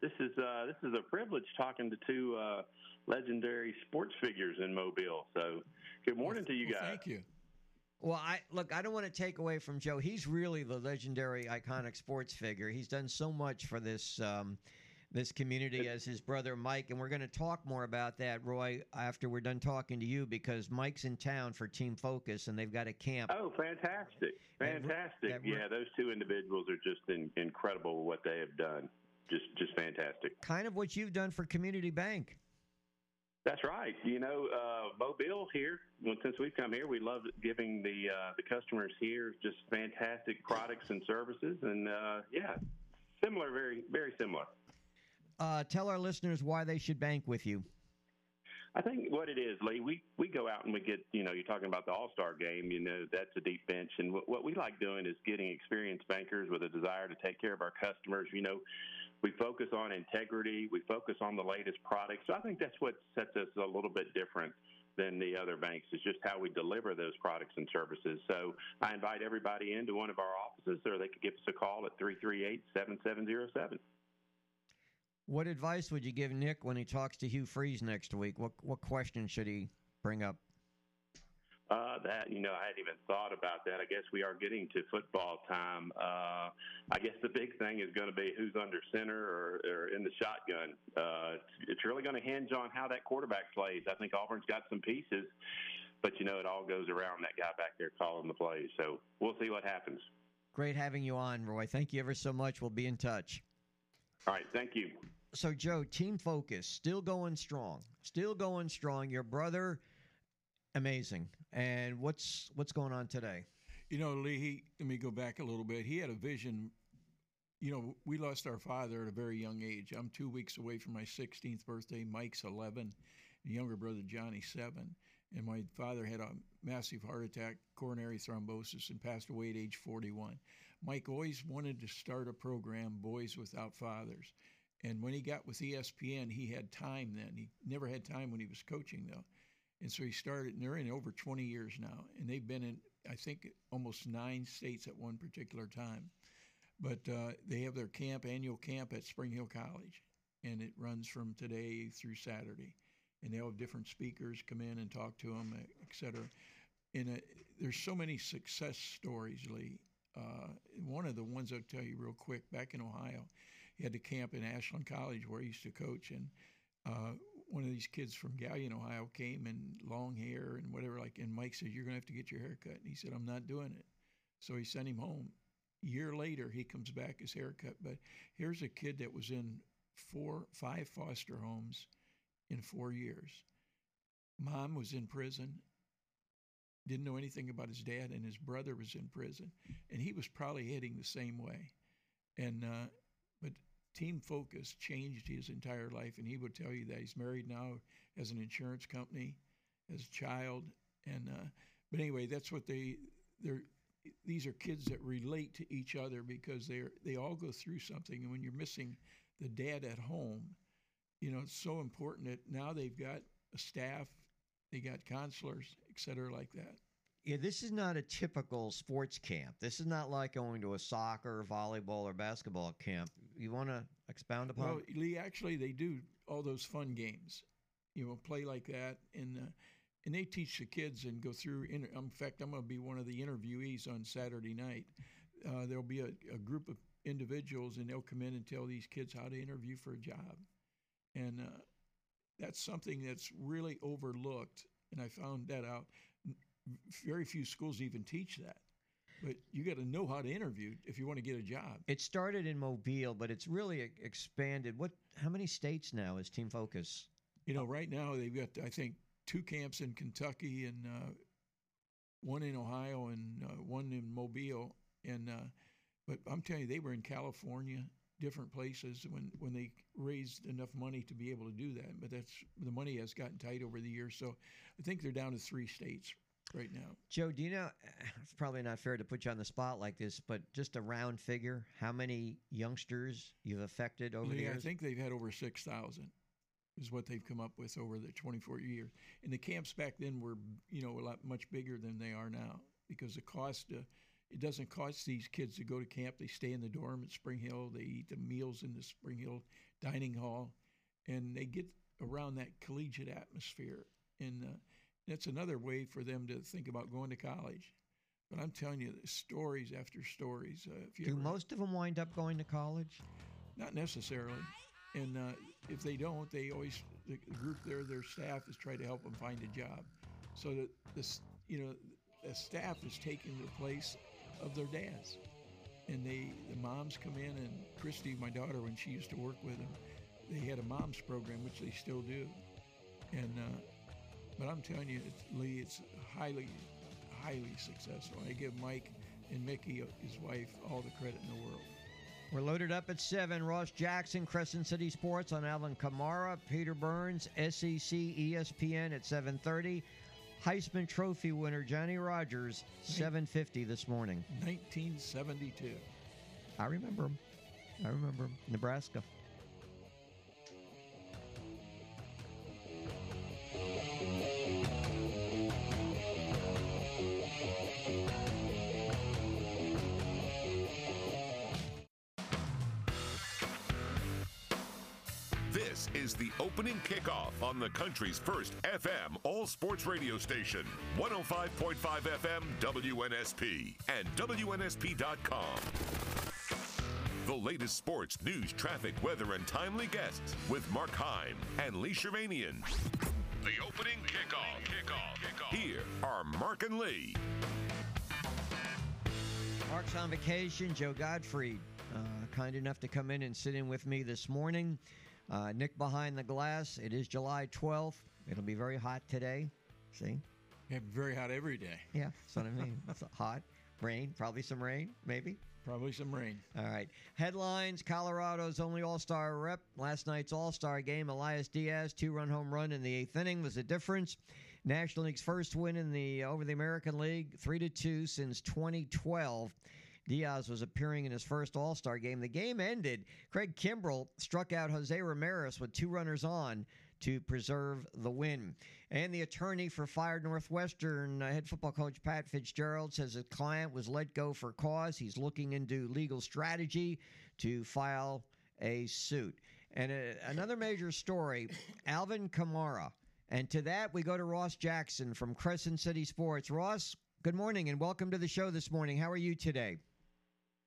This is uh, this is a privilege talking to two uh, legendary sports figures in Mobile. So, good morning to you Well, guys. Thank you. Well, I look. I don't want to take away from Joe. He's really the legendary, iconic sports figure. He's done so much for this um, this community as his brother Mike, and we're going to talk more about that, Roy, after we're done talking to you, because Mike's in town for Team Focus, and they've got a camp. Oh, fantastic! Fantastic! that yeah, those two individuals are just in, incredible what they have done. Just just fantastic. Kind of what you've done for Community Bank. That's right. You know, uh, Mobile here. Well, since we've come here, we love giving the uh, the customers here just fantastic products and services, and uh, yeah, similar, very very similar. Uh, tell our listeners why they should bank with you. I think what it is, Lee, we, we go out and we get, you know, you're talking about the All Star game, you know, that's a deep bench. And what, what we like doing is getting experienced bankers with a desire to take care of our customers. You know, we focus on integrity, we focus on the latest products. So I think that's what sets us a little bit different than the other banks is just how we deliver those products and services. So I invite everybody into one of our offices or they could give us a call at 338 7707. What advice would you give Nick when he talks to Hugh Freeze next week? What what question should he bring up? Uh, that you know, I hadn't even thought about that. I guess we are getting to football time. Uh, I guess the big thing is going to be who's under center or, or in the shotgun. Uh, it's, it's really going to hinge on how that quarterback plays. I think Auburn's got some pieces, but you know, it all goes around that guy back there calling the plays. So we'll see what happens. Great having you on, Roy. Thank you ever so much. We'll be in touch. All right, thank you. So, Joe, Team Focus still going strong, still going strong. Your brother, amazing. And what's what's going on today? You know, Lee, he, let me go back a little bit. He had a vision. You know, we lost our father at a very young age. I'm two weeks away from my 16th birthday. Mike's 11, and younger brother Johnny 7. And my father had a massive heart attack, coronary thrombosis, and passed away at age 41. Mike always wanted to start a program, Boys Without Fathers. And when he got with ESPN, he had time then. He never had time when he was coaching, though. And so he started, and they're in over 20 years now. And they've been in, I think, almost nine states at one particular time. But uh, they have their camp, annual camp at Spring Hill College. And it runs from today through Saturday. And they'll have different speakers come in and talk to them, et cetera. And uh, there's so many success stories, Lee. Uh, one of the ones I'll tell you real quick back in Ohio, he had to camp in Ashland College where he used to coach. And uh, one of these kids from Galion, Ohio, came in long hair and whatever. Like, and Mike said, "You're gonna have to get your hair cut." And he said, "I'm not doing it." So he sent him home, year later, he comes back his haircut. But here's a kid that was in four, five foster homes in four years. Mom was in prison, didn't know anything about his dad, and his brother was in prison, and he was probably heading the same way. And uh, but Team Focus changed his entire life, and he would tell you that he's married now, as an insurance company, as a child, and uh, but anyway, that's what they they're. These are kids that relate to each other because they're they all go through something, and when you're missing the dad at home, you know it's so important that now they've got a staff, they got counselors, et cetera, like that. Yeah, this is not a typical sports camp. This is not like going to a soccer, volleyball, or basketball camp. You want to expound upon? Well, Lee, actually, they do all those fun games. You know, play like that, and uh, and they teach the kids and go through. In, in fact, I'm going to be one of the interviewees on Saturday night. Uh, there'll be a, a group of individuals, and they'll come in and tell these kids how to interview for a job, and uh, that's something that's really overlooked. And I found that out. Very few schools even teach that. But you got to know how to interview if you want to get a job. It started in Mobile, but it's really expanded. What? How many states now is Team Focus? You know, right now they've got I think two camps in Kentucky and uh, one in Ohio and uh, one in Mobile. And uh, but I'm telling you, they were in California, different places when when they raised enough money to be able to do that. But that's the money has gotten tight over the years. So I think they're down to three states right now. Joe, do you know? It's probably not fair to put you on the spot like this, but just a round figure: how many youngsters you've affected over Lee, the years? I think they've had over six thousand. Is what they've come up with over the 24 years. And the camps back then were, you know, a lot much bigger than they are now because the cost. Uh, it doesn't cost these kids to go to camp. They stay in the dorm at Spring Hill. They eat the meals in the Spring Hill dining hall, and they get around that collegiate atmosphere. And uh, that's another way for them to think about going to college. But I'm telling you, stories after stories. Uh, if you Do ever- most of them wind up going to college? not necessarily. And uh, if they don't, they always the group there, their staff is trying to help them find a job. So that this, you know, the staff is taking the place of their dads, and they the moms come in and Christy, my daughter, when she used to work with them, they had a moms program which they still do, and uh, but I'm telling you, it's, Lee, it's highly, highly successful. I give Mike and Mickey, uh, his wife, all the credit in the world. We're loaded up at 7. Ross Jackson, Crescent City Sports on Alvin Kamara, Peter Burns, SEC, ESPN at 7.30. Heisman Trophy winner Johnny Rodgers, 7.50 this morning. 1972. I remember him. I remember him. Nebraska. Opening kickoff on the country's first FM all sports radio station, 105.5 FM WNSP and WNSP.com. The latest sports, news, traffic, weather, and timely guests with Mark Heim and Lee Shirvanian. The opening kickoff. Kickoff. Here are Mark and Lee. Mark's on vacation. Joe Gottfried, uh, kind enough to come in and sit in with me this morning. Uh, Nick behind the glass. It is July 12th. It'll be very hot today. See? Yeah, very hot every day. Yeah, that's what I mean. It's hot. Rain, probably some rain, maybe. Probably some rain. All right. Headlines Colorado's only All Star rep. Last night's All Star game, Elias Diaz, two run home run in the eighth inning was the difference. National League's first win in the over the American League, 3 to 2 since 2012. Diaz was appearing in his first All Star game. The game ended. Craig Kimbrel struck out Jose Ramirez with two runners on to preserve the win. And the attorney for fired Northwestern uh, head football coach Pat Fitzgerald says his client was let go for cause. He's looking into legal strategy to file a suit. And uh, another major story Alvin Kamara. And to that, we go to Ross Jackson from Crescent City Sports. Ross, good morning and welcome to the show this morning. How are you today?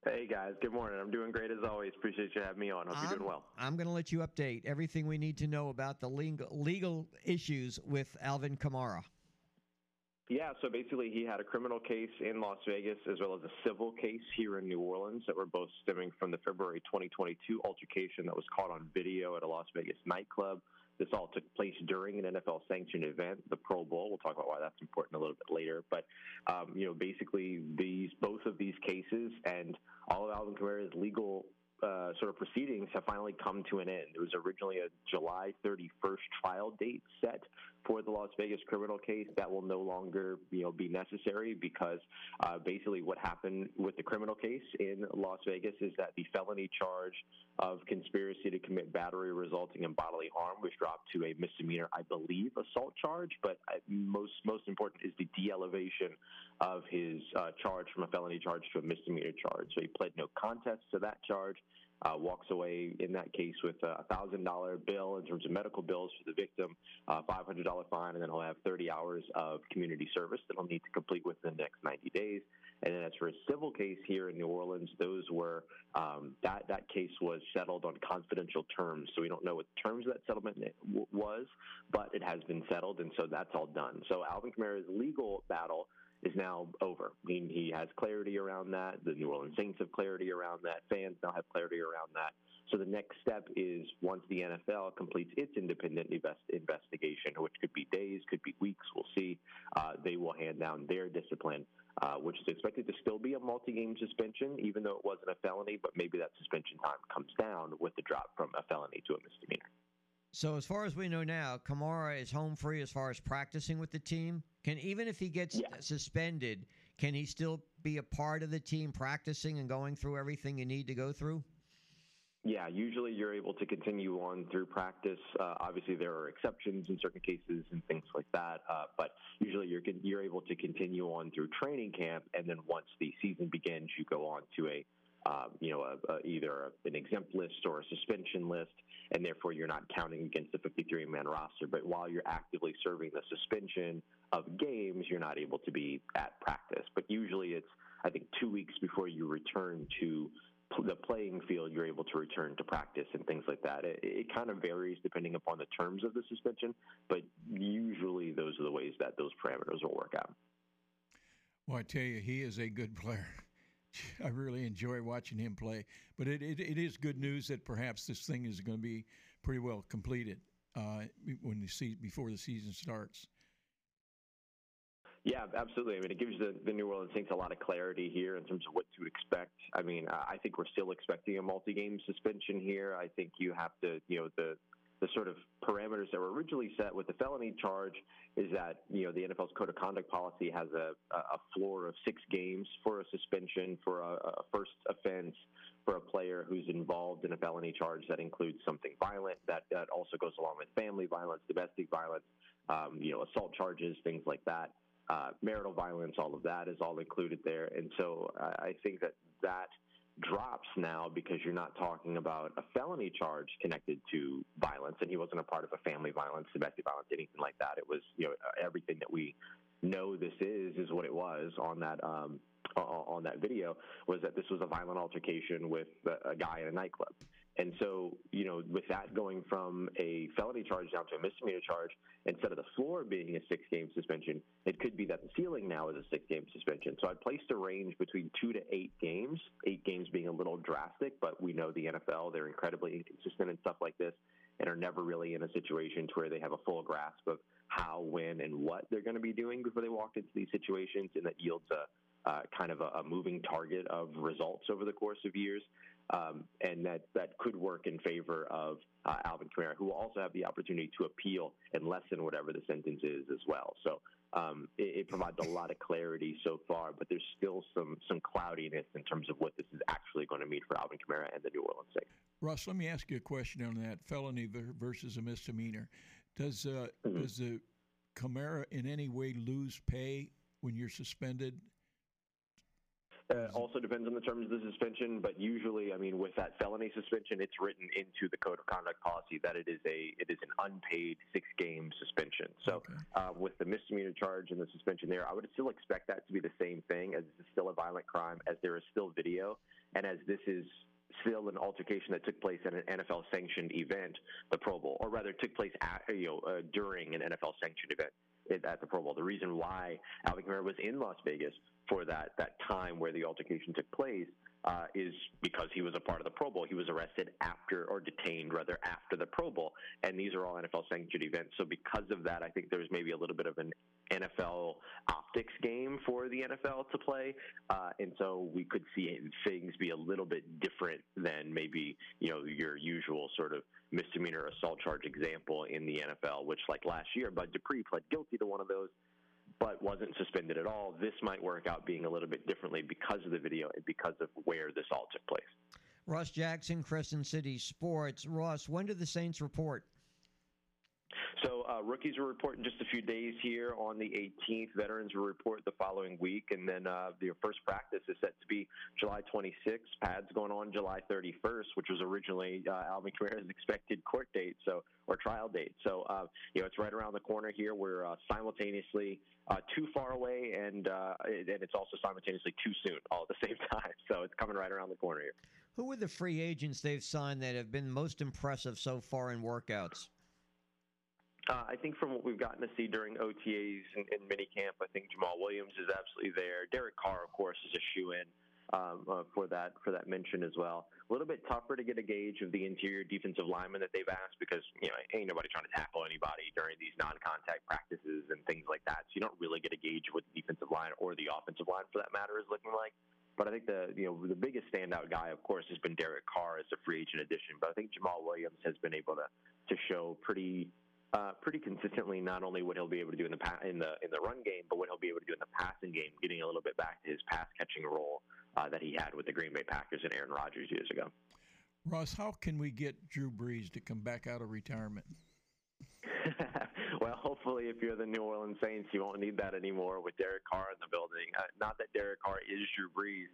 Hey guys, good morning. I'm doing great as always. Appreciate you having me on. Hope you're doing well. I'm going to let you update everything we need to know about the legal, legal issues with Alvin Kamara. Yeah, so basically, he had a criminal case in Las Vegas as well as a civil case here in New Orleans that were both stemming from the February 2022 altercation that was caught on video at a Las Vegas nightclub. This all took place during an NFL sanctioned event, the Pro Bowl. We'll talk about why that's important a little bit later. But um, you know, basically, these both of these cases and all of Alvin Kamara's legal uh, sort of proceedings have finally come to an end. There was originally a July 31st trial date set for the Las Vegas criminal case. That will no longer, you know, be necessary because uh, basically what happened with the criminal case in Las Vegas is that the felony charge of conspiracy to commit battery resulting in bodily harm was dropped to a misdemeanor, I believe, assault charge. But uh, most most important is the de-elevation of his uh, charge from a felony charge to a misdemeanor charge. So he pled no contest to that charge uh, walks away in that case with a thousand dollar bill in terms of medical bills for the victim, uh, five hundred dollar fine, and then he'll have thirty hours of community service that he'll need to complete within the next ninety days. And then as for a civil case here in New Orleans, those were um, that that case was settled on confidential terms, so we don't know what the terms that settlement was, but it has been settled, and so that's all done. So Alvin Kamara's legal battle is now over. He has clarity around that. The New Orleans Saints have clarity around that. Fans now have clarity around that. So the next step is once the NFL completes its independent invest- investigation, which could be days, could be weeks, we'll see, uh, they will hand down their discipline, uh, which is expected to still be a multi game suspension, even though it wasn't a felony, but maybe that suspension time comes down with the drop from a felony to a misdemeanor. So as far as we know now, Kamara is home free as far as practicing with the team. Can even if he gets yeah. suspended, can he still be a part of the team practicing and going through everything you need to go through? Yeah, usually you're able to continue on through practice. Uh, obviously, there are exceptions in certain cases and things like that, uh, but usually you're you're able to continue on through training camp, and then once the season begins, you go on to a um, you know, a, a, either an exempt list or a suspension list, and therefore you're not counting against the 53 man roster. But while you're actively serving the suspension of games, you're not able to be at practice. But usually it's, I think, two weeks before you return to the playing field, you're able to return to practice and things like that. It, it, kind of varies depending upon the terms of the suspension, but usually those are the ways that those parameters will work out. Well, I tell you, he is a good player. I really enjoy watching him play. But it, it, it is good news that perhaps this thing is going to be pretty well completed uh, when the se- before the season starts. Yeah, absolutely. I mean, it gives the, the New Orleans Saints a lot of clarity here in terms of what to expect. I mean, I think we're still expecting a multi-game suspension here. I think you have to, you know, the the sort of parameters that were originally set with the felony charge is that you know the NFL's code of conduct policy has a, a floor of six games for a suspension for a, a first offense for a player who's involved in a felony charge that includes something violent that, that also goes along with family violence, domestic violence, um, you know, assault charges, things like that. Uh, marital violence, all of that is all included there, and so I, I think that that drops now because you're not talking about a felony charge connected to violence, and he wasn't a part of a family violence, domestic violence, anything like that. It was, you know, everything that we know this is is what it was on that um, on that video was that this was a violent altercation with a guy in a nightclub. And so, you know, with that going from a felony charge down to a misdemeanor charge, instead of the floor being a six game suspension, it could be that the ceiling now is a six game suspension. So I placed a range between two to eight games, eight games being a little drastic, but we know the NFL, they're incredibly inconsistent and stuff like this, and are never really in a situation to where they have a full grasp of how, when, and what they're going to be doing before they walk into these situations, and that yields a uh, kind of a, a, moving target of results over the course of years, um, and that that could work in favor of uh, Alvin Kamara, who will also have the opportunity to appeal and lessen whatever the sentence is as well. So um, it, it, provides a lot of clarity so far, but there's still some some cloudiness in terms of what this is actually going to mean for Alvin Kamara and the New Orleans Saints. Russ, let me ask you a question on that felony versus a misdemeanor. Does uh, mm-hmm. does the Kamara in any way lose pay when you're suspended uh, also depends on the terms of the suspension, but usually, I mean, with that felony suspension, it's written into the code of conduct policy that it is a it is an unpaid six game suspension. So, okay. uh, with the misdemeanor charge and the suspension there, I would still expect that to be the same thing, as this is still a violent crime, as there is still video, and as this is still an altercation that took place at an NFL sanctioned event, the Pro Bowl, or rather took place at, you know uh, during an NFL sanctioned event at the Pro Bowl. The reason why Alvin Kamara was in Las Vegas for that that time where the altercation took place uh, is because he was a part of the Pro Bowl. He was arrested after, or detained rather, after the Pro Bowl. And these are all NFL sanctioned events. So because of that, I think there's maybe a little bit of an NFL optics game for the NFL to play. Uh, and so we could see things be a little bit different than maybe, you know, your usual sort of misdemeanor assault charge example in the NFL, which like last year, Bud Dupree pled guilty to one of those but wasn't suspended at all. This might work out being a little bit differently because of the video and because of where this all took place. Ross Jackson, Crescent City Sports. Ross, when do the Saints report? So uh, rookies will report in just a few days here on the 18th. Veterans will report the following week, and then uh, the first practice is set to be July 26th. Pads going on July 31st, which was originally uh, Alvin Kamara's expected court date, so or trial date. So uh, you know it's right around the corner here. We're uh, simultaneously uh, too far away, and and it's also simultaneously too soon all at the same time. So it's coming right around the corner here. Who are the free agents they've signed that have been most impressive so far in workouts? Uh, I think from what we've gotten to see during OTAs and, and minicamp, I think Jamaal Williams is absolutely there. Derek Carr, of course, is a shoe in um, uh, for that for that mention as well. A little bit tougher to get a gauge of the interior defensive lineman that they've asked because you know ain't nobody trying to tackle anybody during these non-contact practices and things like that. So you don't really get a gauge of what the defensive line or the offensive line, for that matter, is looking like. But I think the you know the biggest standout guy, of course, has been Derek Carr as a free agent addition. But I think Jamaal Williams has been able to to show pretty uh, pretty consistently not only what he'll be able to do in the pa- in the in the run game, but what he'll be able to do in the passing game, getting a little bit back to his pass catching role uh, that he had with the Green Bay Packers and Aaron Rodgers years ago. Ross, how can we get Drew Brees to come back out of retirement? well, hopefully, if you're the New Orleans Saints, you won't need that anymore with Derek Carr in the building. Uh, not that Derek Carr is Drew Brees,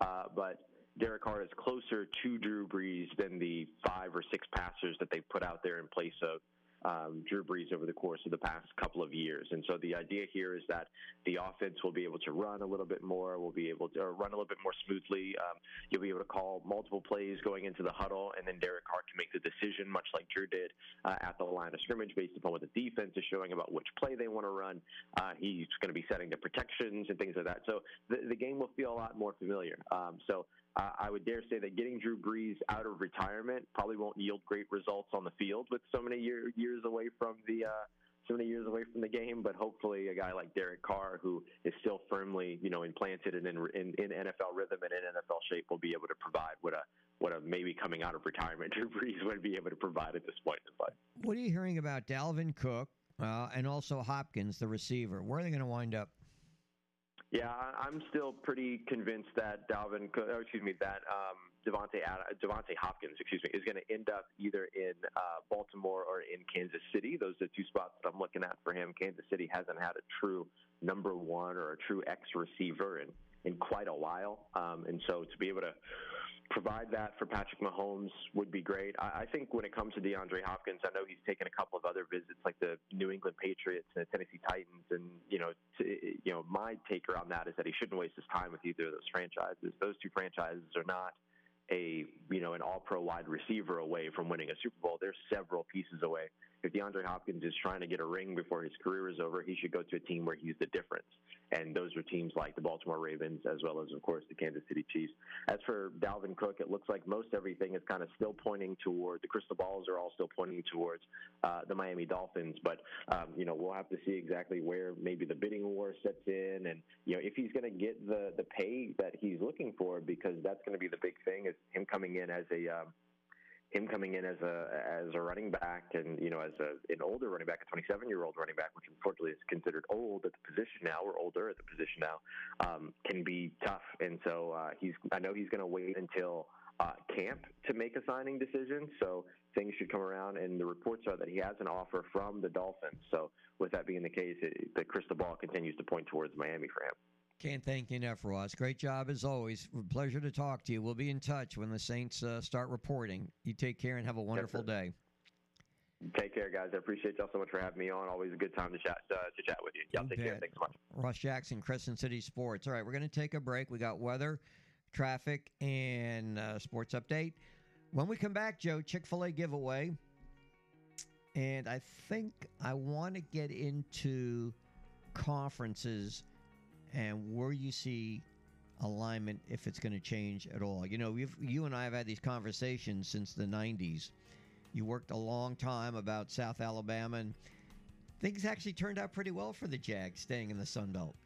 uh, but Derek Carr is closer to Drew Brees than the five or six passers that they put out there in place of um, Drew Brees over the course of the past couple of years. And so the idea here is that the offense will be able to run a little bit more, will be able to run a little bit more smoothly. Um, you'll be able to call multiple plays going into the huddle, and then Derek Carr can make the decision, much like Drew did uh, at the line of scrimmage, based upon what the defense is showing about which play they want to run. Uh, he's going to be setting the protections and things like that. So the, the game will feel a lot more familiar. Um, so uh, I would dare say that getting Drew Brees out of retirement probably won't yield great results on the field with so many year, years away from the uh, so many years away from the game. But hopefully, a guy like Derek Carr, who is still firmly you know implanted and in, in, in NFL rhythm and in NFL shape, will be able to provide what a what a maybe coming out of retirement Drew Brees would be able to provide at this point in life. What are you hearing about Dalvin Cook uh, and also Hopkins, the receiver? Where are they going to wind up? Yeah, I'm still pretty convinced that Dalvin, or excuse me, that um, Davante Davante Hopkins, excuse me, is going to end up either in uh, Baltimore or in Kansas City. Those are the two spots that I'm looking at for him. Kansas City hasn't had a true number one or a true X receiver in in quite a while, um, and so to be able to provide that for Patrick Mahomes would be great. I, I think when it comes to DeAndre Hopkins, I know he's taken a couple of other visits, like the New England Patriots and the Tennessee Titans, and you know, to, you know, my take on that is that he shouldn't waste his time with either of those franchises. Those two franchises are not a you know an all pro wide receiver away from winning a Super Bowl. They're several pieces away. If DeAndre Hopkins is trying to get a ring before his career is over, he should go to a team where he's the difference. And those are teams like the Baltimore Ravens, as well as, of course, the Kansas City Chiefs. As for Dalvin Cook, it looks like most everything is kind of still pointing toward the crystal balls are all still pointing towards uh, the Miami Dolphins. But um, you know, we'll have to see exactly where maybe the bidding war sets in, and you know, if he's going to get the the pay that he's looking for, because that's going to be the big thing is him coming in as a um, him coming in as a as a running back and you know as a an older running back, a 27 year old running back, which unfortunately is considered old at the position now or older at the position now, um, can be tough. And so uh, he's I know he's going to wait until uh, camp to make a signing decision. So things should come around, and the reports are that he has an offer from the Dolphins. So with that being the case, it, the crystal ball continues to point towards Miami for him. Can't thank you enough, Ross. Great job as always. Pleasure to talk to you. We'll be in touch when the Saints uh, start reporting. You take care and have a wonderful day. Take care, guys. I appreciate y'all so much for having me on. Always a good time to chat uh, to chat with you. Y'all you take bet. care. Thanks so much. Ross Jackson, Crescent City Sports. All right, we're going to take a break. We got weather, traffic, and uh, sports update. When we come back, Joe, Chick Fil A giveaway. And I think I want to get into conferences and where you see alignment if it's going to change at all. You know, you and I have had these conversations since the 90s. You worked a long time about South Alabama, and things actually turned out pretty well for the Jags staying in the Sun Belt.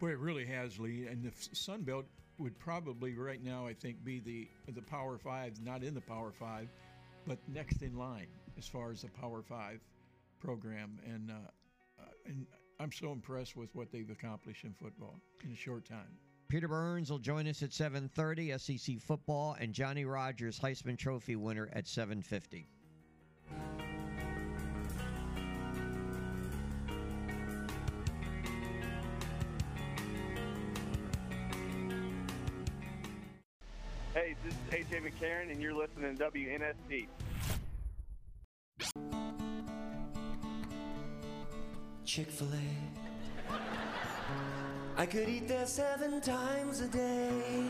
Boy, it really has, Lee. And the Sun Belt would probably right now, I think, be the the Power Five, not in the Power Five, but next in line as far as the Power Five program. And uh, uh, and I'm so impressed with what they've accomplished in football in a short time. Peter Burns will join us at 7:30 SEC football and Johnny Rodgers Heisman Trophy winner at 7:50. Hey, this is AJ McCarron, and you're listening to WNSP. Chick fil A. I could eat there seven times a day.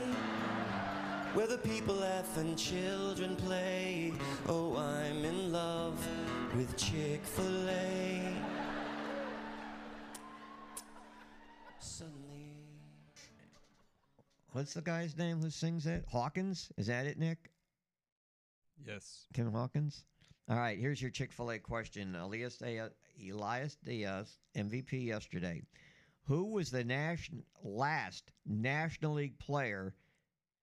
Where the people laugh and children play. Oh, I'm in love with Chick fil A. Suddenly. What's the guy's name who sings it? Hawkins? Is that it, Nick? Yes. Kim Hawkins? All right, here's your Chick fil A question. Elias, Diaz, uh, Elias Diaz, MVP yesterday. Who was the nation, last National League player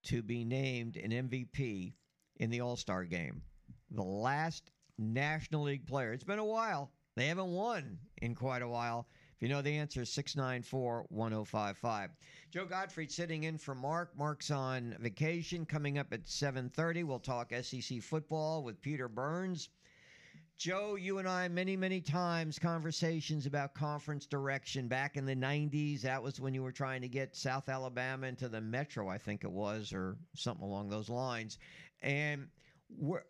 to be named an MVP in the All Star game? The last National League player. It's been a while. They haven't won in quite a while. If you know the answer, 694 1055. Joe Gottfried sitting in for Mark. Mark's on vacation. Coming up at 7:30, we'll talk SEC football with Peter Burns. Joe, you and I, many, many times, conversations about conference direction. Back in the 90s, that was when you were trying to get South Alabama into the Metro, I think it was, or something along those lines. And we're,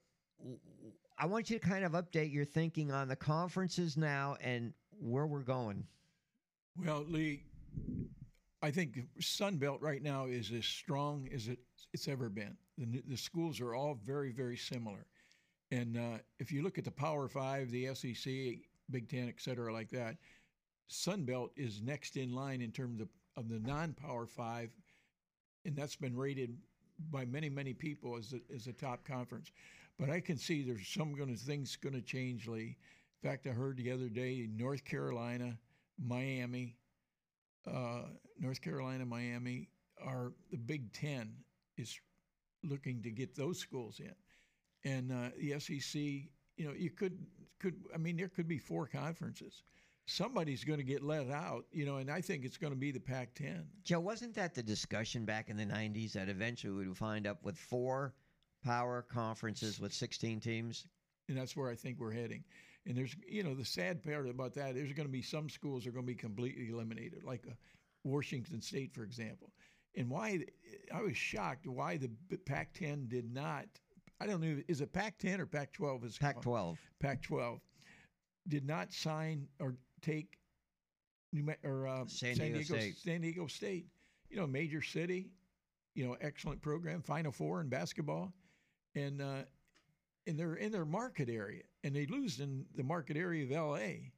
I want you to kind of update your thinking on the conferences now and where we're going. Well, Lee, I think Sun Belt right now is as strong as it, it's ever been. The, the schools are all very, very similar. And uh, if you look at the Power Five, the SEC, Big Ten, et cetera, like that, Sun Belt is next in line in terms of, of the non Power Five. And that's been rated by many, many people as a, as a top conference. But I can see there's some gonna, things going to change, Lee. In fact, I heard the other day North Carolina, Miami, uh, North Carolina, Miami are the Big Ten is looking to get those schools in, and uh, the SEC. You know, you could could I mean there could be four conferences. Somebody's going to get let out, you know, and I think it's going to be the Pac-10. Joe, wasn't that the discussion back in the 90s that eventually we would find up with four power conferences with 16 teams? And that's where I think we're heading. And there's, you know, the sad part about that, there's going to be some schools that are going to be completely eliminated, like uh, Washington State, for example. And why, I was shocked why the Pac 10 did not, I don't know, is it Pac 10 or Pac 12? Is Pac 12. Pac 12 did not sign or take New or uh, San, Diego, State. San Diego State. You know, major city, you know, excellent program, Final Four in basketball, and uh, and they're in their market area, and they lose in the market area of L.A.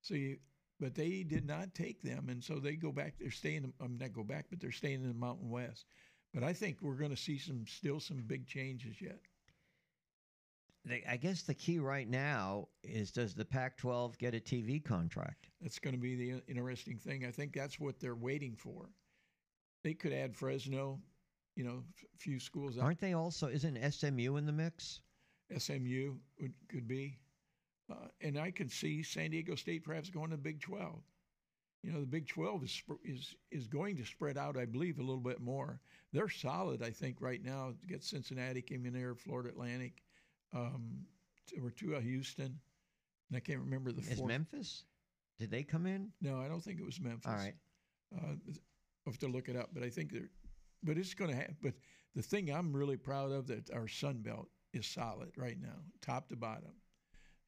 So you, but they did not take them, and so they go back. They're staying. I'm um, not go back, but they're staying in the Mountain West. But I think we're going to see some still some big changes yet. I guess the key right now is does the Pac 12 get a TV contract? That's going to be the interesting thing. I think that's what they're waiting for. They could add Fresno, you know, a few schools. Aren't they also, isn't SMU in the mix? SMU would, could be. Uh, and I can see San Diego State perhaps going to the Big 12. You know, the Big 12 is, is, is going to spread out, I believe, a little bit more. They're solid, I think, right now. Get Cincinnati came in there, Florida Atlantic um, or two of Houston. And I can't remember the. Is fourth. Memphis? Did they come in? No, I don't think it was Memphis. All right. Uh, I'll have to look it up, but I think they're. But it's going to happen. But the thing I'm really proud of that our Sun Belt is solid right now, top to bottom.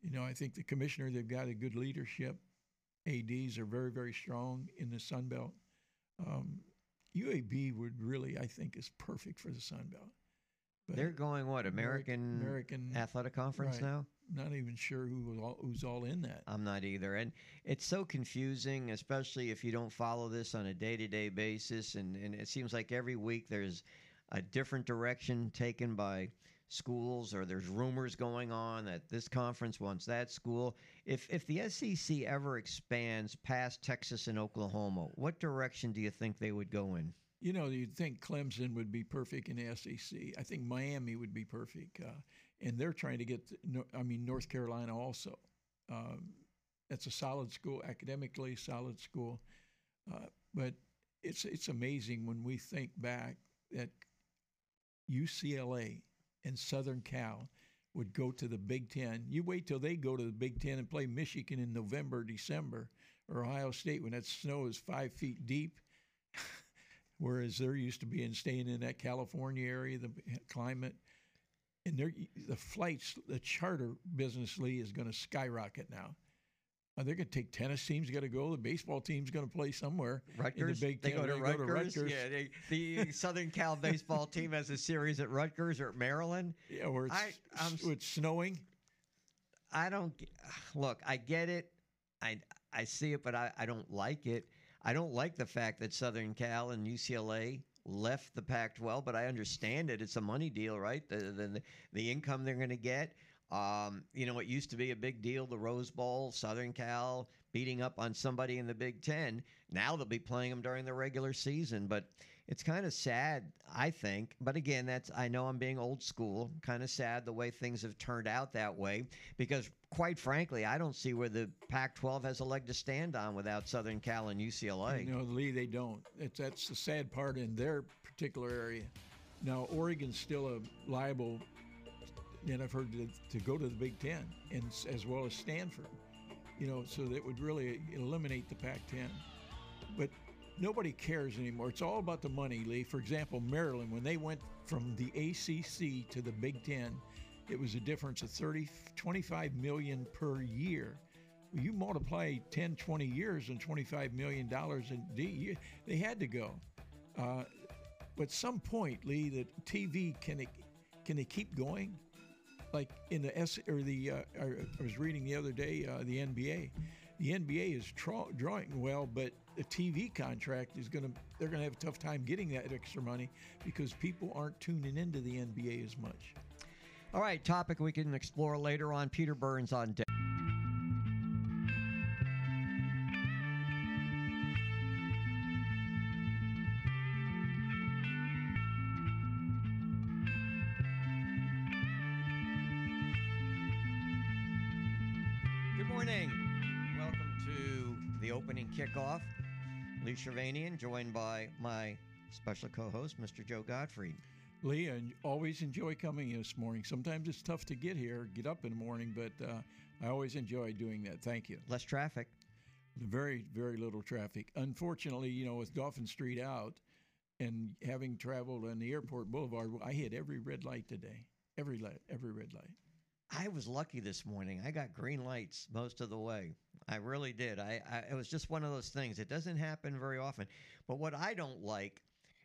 You know, I think the commissioner they've got a good leadership. ADs are very very strong in the Sun Belt. Um, UAB would really, I think, is perfect for the Sun Belt. They're going what American American Athletic Conference right. now. not even sure who was all, who's all in that. I'm not either. And it's so confusing, especially if you don't follow this on a day to day basis. And, and it seems like every week there's a different direction taken by schools or there's rumors going on that this conference wants that school. If if the SEC ever expands past Texas and Oklahoma, what direction do you think they would go in? You know, you'd think Clemson would be perfect in SEC. I think Miami would be perfect, uh, and they're trying to get. To, I mean, North Carolina also. Um, that's a solid school academically, solid school, uh, but it's it's amazing when we think back that UCLA and Southern Cal would go to the Big Ten. You wait till they go to the Big Ten and play Michigan in November, December, or Ohio State when that snow is five feet deep. Whereas they're used to being staying in that California area, the climate, and the flights, the charter business, Lee, is going to skyrocket now. Uh, they're going to take tennis teams. Got to go. The baseball team's going to play somewhere. Rutgers. The they, go to, they Rutgers. go to Rutgers. Yeah, they, the Southern Cal baseball team has a series at Rutgers or at Maryland. Yeah, where it's, I, it's snowing. I don't look. I get it. I I see it, but I, I don't like it. I don't like the fact that Southern Cal and UCLA left the Pac-12, but I understand it. It's a money deal, right? The the, the income they're going to get. Um, you know, it used to be a big deal, the Rose Bowl, Southern Cal beating up on somebody in the Big Ten. Now they'll be playing them during the regular season, but it's kind of sad, I think. But again, that's I know I'm being old school. Kind of sad the way things have turned out that way because, quite frankly, I don't see where the Pac-12 has a leg to stand on without Southern Cal and UCLA. You know, Lee, they don't. It's, that's the sad part in their particular area. Now, Oregon's still a liable and I've heard to, to go to the Big Ten, and as well as Stanford. You know, so that would really eliminate the Pac-10. But nobody cares anymore. It's all about the money, Lee. For example, Maryland, when they went from the ACC to the Big Ten, it was a difference of 30, 25 million per year. You multiply 10, 20 years and 25 million dollars, and they had to go. Uh, but some point, Lee, the TV can it can they keep going? like in the S or the uh, I was reading the other day uh, the NBA. The NBA is tra- drawing well, but the TV contract is going to they're going to have a tough time getting that extra money because people aren't tuning into the NBA as much. All right, topic we can explore later on. Peter Burns on deck. Good morning. Welcome to the opening kickoff. Lee Shirvanian, joined by my special co-host, Mr. Joe Gottfried. Lee, I always enjoy coming this morning. Sometimes it's tough to get here, get up in the morning, but uh, I always enjoy doing that. Thank you. Less traffic. Very, very little traffic. Unfortunately, you know, with Dolphin Street out and having traveled on the airport boulevard, I hit every red light today. Every light, every red light. I was lucky this morning. I got green lights most of the way. I really did. I, I it was just one of those things. It doesn't happen very often. But what I don't like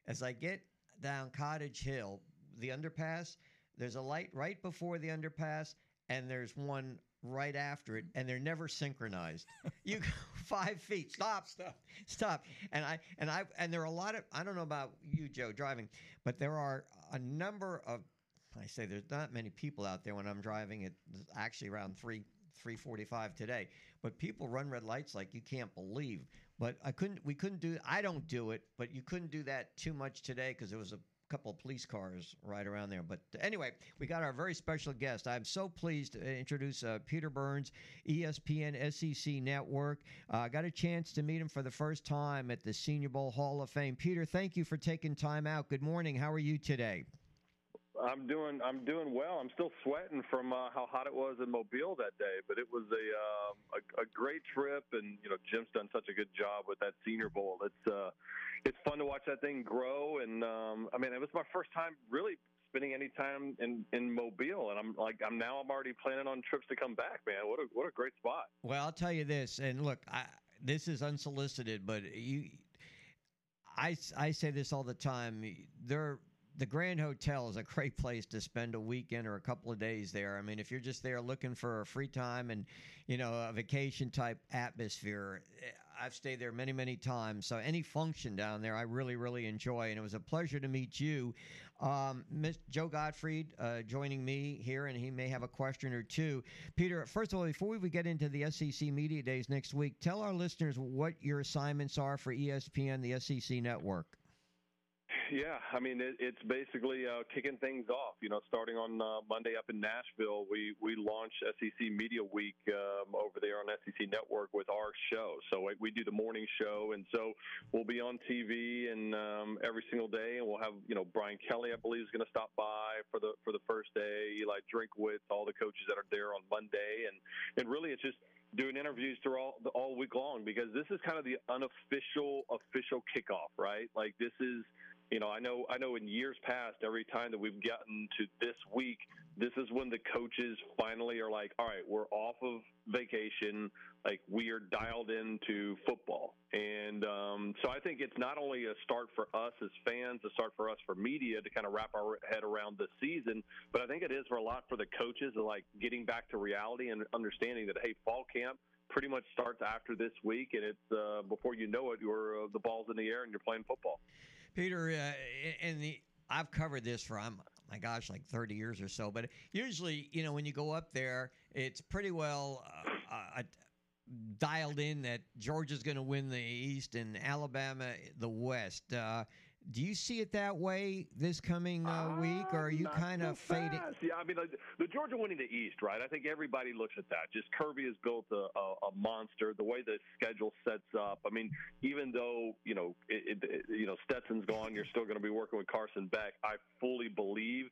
as I get down Cottage Hill, the underpass, there's a light right before the underpass and there's one right after it and they're never synchronized. you go 5 feet. Stop. Stop. Stop. And I and I and there are a lot of I don't know about you Joe driving, but there are a number of I say there's not many people out there when I'm driving. It's actually around three 345 today. But people run red lights like you can't believe. But I couldn't. We couldn't do. I don't do it. But you couldn't do that too much today because there was a couple of police cars right around there. But anyway, we got our very special guest. I'm so pleased to introduce uh, Peter Burns, ESPN SEC Network. I uh, got a chance to meet him for the first time at the Senior Bowl Hall of Fame. Peter, thank you for taking time out. Good morning. How are you today? I'm doing I'm doing well. I'm still sweating from uh, how hot it was in Mobile that day, but it was a, um, a a great trip, and you know Jim's done such a good job with that Senior Bowl. It's uh, it's fun to watch that thing grow, and um, I mean it was my first time really spending any time in in Mobile, and I'm like I'm now I'm already planning on trips to come back, man. What a what a great spot. Well, I'll tell you this, and look, I, this is unsolicited, but you. I, I say this all the time. There the Grand Hotel is a great place to spend a weekend or a couple of days there. I mean, if you're just there looking for a free time and you know a vacation type atmosphere, eh, I've stayed there many many times. So any function down there, I really really enjoy, and it was a pleasure to meet you, um, Miss Joe Gottfried, uh, joining me here, and he may have a question or two. Peter, first of all, before we get into the SEC Media Days next week, tell our listeners what your assignments are for ESPN, the SEC Network. Yeah, I mean it, it's basically uh, kicking things off. You know, starting on uh, Monday up in Nashville, we we launch SEC Media Week um, over there on SEC Network with our show. So we, do the morning show, and so we'll be on TV and um, every single day, and we'll have you know Brian Kelly, I believe, is going to stop by for the for the first day. Eli Drinkwitz, all the coaches that are there on Monday, and and really it's just doing interviews through all all week long because this is kind of the unofficial official kickoff, right? Like this is you know, I know I know in years past, every time that we've gotten to this week, this is when the coaches finally are like, all right, we're off of vacation, like we are dialed into football. And um, so I think it's not only a start for us as fans, a start for us for media to kind of wrap our head around the season, but I think it is for a lot for the coaches, like getting back to reality and understanding that hey, fall camp pretty much starts after this week, and it's uh, before you know it, you're uh, the ball's in the air and you're playing football. Peter, uh, and the I've covered this for I'm my gosh like 30 years or so, but usually you know when you go up there, it's pretty well uh, uh, dialed in that Georgia's going to win the East and Alabama the West. Uh, do you see it that way this coming uh, week, or are you kind of fading? Yeah, I mean, like, the Georgia winning the East, right? I think everybody looks at that. Just Kirby has built a, a, a monster. The way the schedule sets up. I mean, even though you know, it, it, you know, Stetson's gone, you're still going to be working with Carson Beck. I fully believe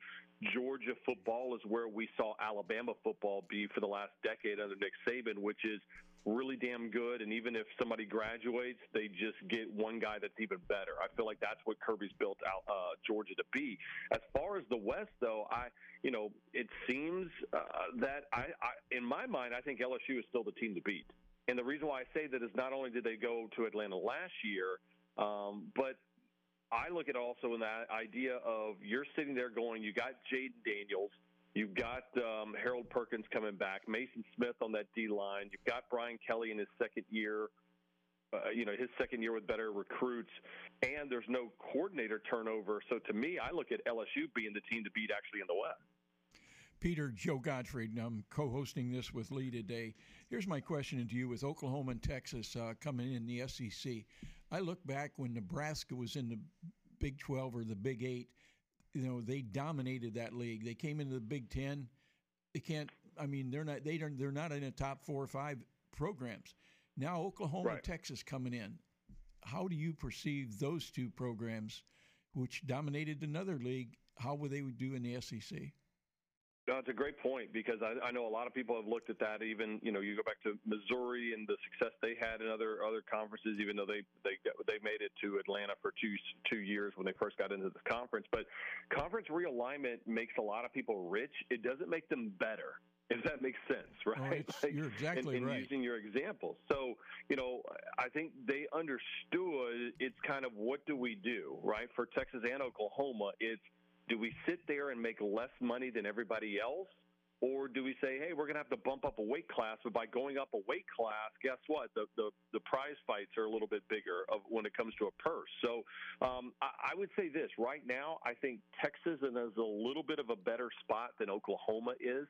Georgia football is where we saw Alabama football be for the last decade under Nick Saban, which is really damn good. And even if somebody graduates, they just get one guy that's even better. I feel like that's what Kirby's built out uh, Georgia to be. As far as the West, though, I you know it seems uh, that I, I in my mind I think LSU is still the team to beat. And the reason why I say that is not only did they go to Atlanta last year, um, but I look at also in that idea of you're sitting there going, you got Jayden Daniels, you've got um, Harold Perkins coming back, Maason Smith on that D line, you've got Brian Kelly in his second year. Uh, you know his second year with better recruits, and there's no coordinator turnover. So to me, I look at LSU being the team to beat actually in the West. Peter Joe Gottfried, I'm co-hosting this with Lee today. Here's my question to you: With Oklahoma and Texas uh, coming in the SEC, I look back when Nebraska was in the Big 12 or the Big Eight. You know, they dominated that league. They came into the Big Ten. They can't. I mean, they're not. They don't. They're not in the top four or five programs. Now Oklahoma Right. Texas coming in. How do you perceive those two programs, which dominated another league? How would they do in the SEC? No, it's a great point because I, I know a lot of people have looked at that. Even you know, you go back to Missouri and the success they had in other other conferences, even though they they they made it to Atlanta for two two years when they first got into this conference. But conference realignment makes a lot of people rich. It doesn't make them better. If that makes sense, right? it's- you're exactly in, in right. Using your example, so you know, I think they understood. It's kind of what do we do, right? For Texas and Oklahoma, it's do we sit there and make less money than everybody else? Or do we say, hey, we're going to have to bump up a weight class, but by going up a weight class, guess what? The the, the prize fights are a little bit bigger of when it comes to a purse. So um, I, I would say this right now. I think Texas is a little bit of a better spot than Oklahoma is,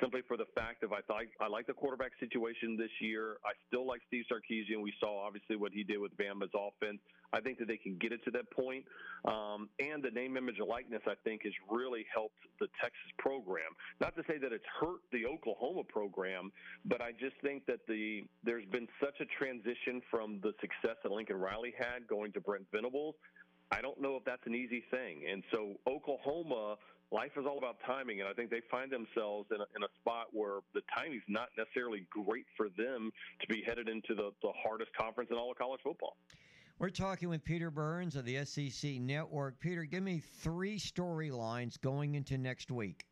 simply for the fact of I thought I like the quarterback situation this year. I still like Steve Sarkisian. We saw obviously what he did with Bama's offense. I think that they can get it to that point. Um, and the name, image, and likeness, I think, has really helped the Texas program. Not to say that it's hurt the Oklahoma program, but I just think that the there's been such a transition from the success that Lincoln Riley had going to Brent Venables. I don't know if that's an easy thing. And so Oklahoma, life is all about timing, and I think they find themselves in a, in a spot where the timing's not necessarily great for them to be headed into the, the hardest conference in all of college football. We're talking with Peter Burns of the SEC Network. Peter, give me three storylines going into next week.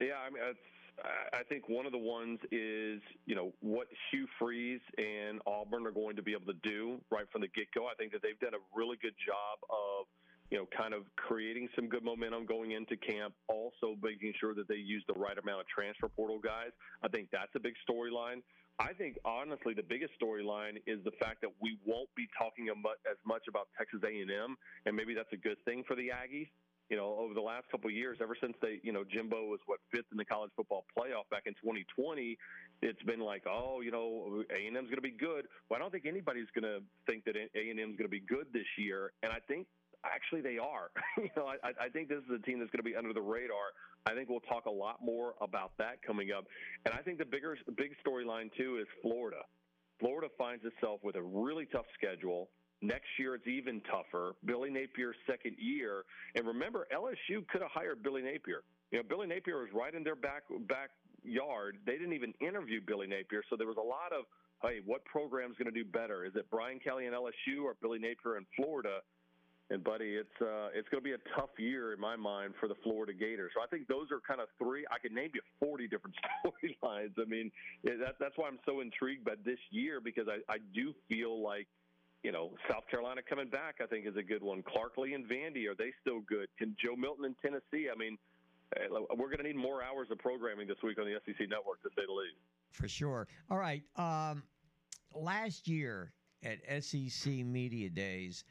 Yeah, I mean, it's, I- I think one of the ones is you know what Hugh Freeze and Auburn are going to be able to do right from the get go. I think that they've done a really good job of you know, kind of creating some good momentum going into camp, also making sure that they use the right amount of transfer portal guys. I think that's a big storyline. I think honestly the biggest storyline is the fact that we won't be talking as much about Texas A&M, and maybe that's a good thing for the Aggies. You know, over the last couple of years, ever since they, you know, Jimbo was what fifth in the college football playoff back in 2020, it's been like, oh, you know, A&M's going to be good. Well, I don't think anybody's going to think that A&M's going to be good this year, and I think actually they are. you know, I, I think this is a team that's going to be under the radar. I think we'll talk a lot more about that coming up. And I think the bigger, big storyline too is Florida. Florida finds itself with a really tough schedule. Next year, it's even tougher. Billy Napier's second year, and remember, LSU could have hired Billy Napier. You know, Billy Napier was right in their back backyard. They didn't even interview Billy Napier, so there was a lot of, hey, what program's going to do better? Is it Brian Kelly and LSU or Billy Napier in Florida? And buddy, it's uh, it's going to be a tough year in my mind for the Florida Gators. So I think those are kind of three. I could name you 40 different storylines. I mean, that, that's why I'm so intrigued by this year because I, I do feel like, you know, South Carolina coming back. I think is a good one. Clark Lea and Vandy are they still good? Can Joe Milton in Tennessee? I mean, eh, we're going to need more hours of programming this week on the SEC network to say the least. For sure. All right. Um, last year at SEC Media Days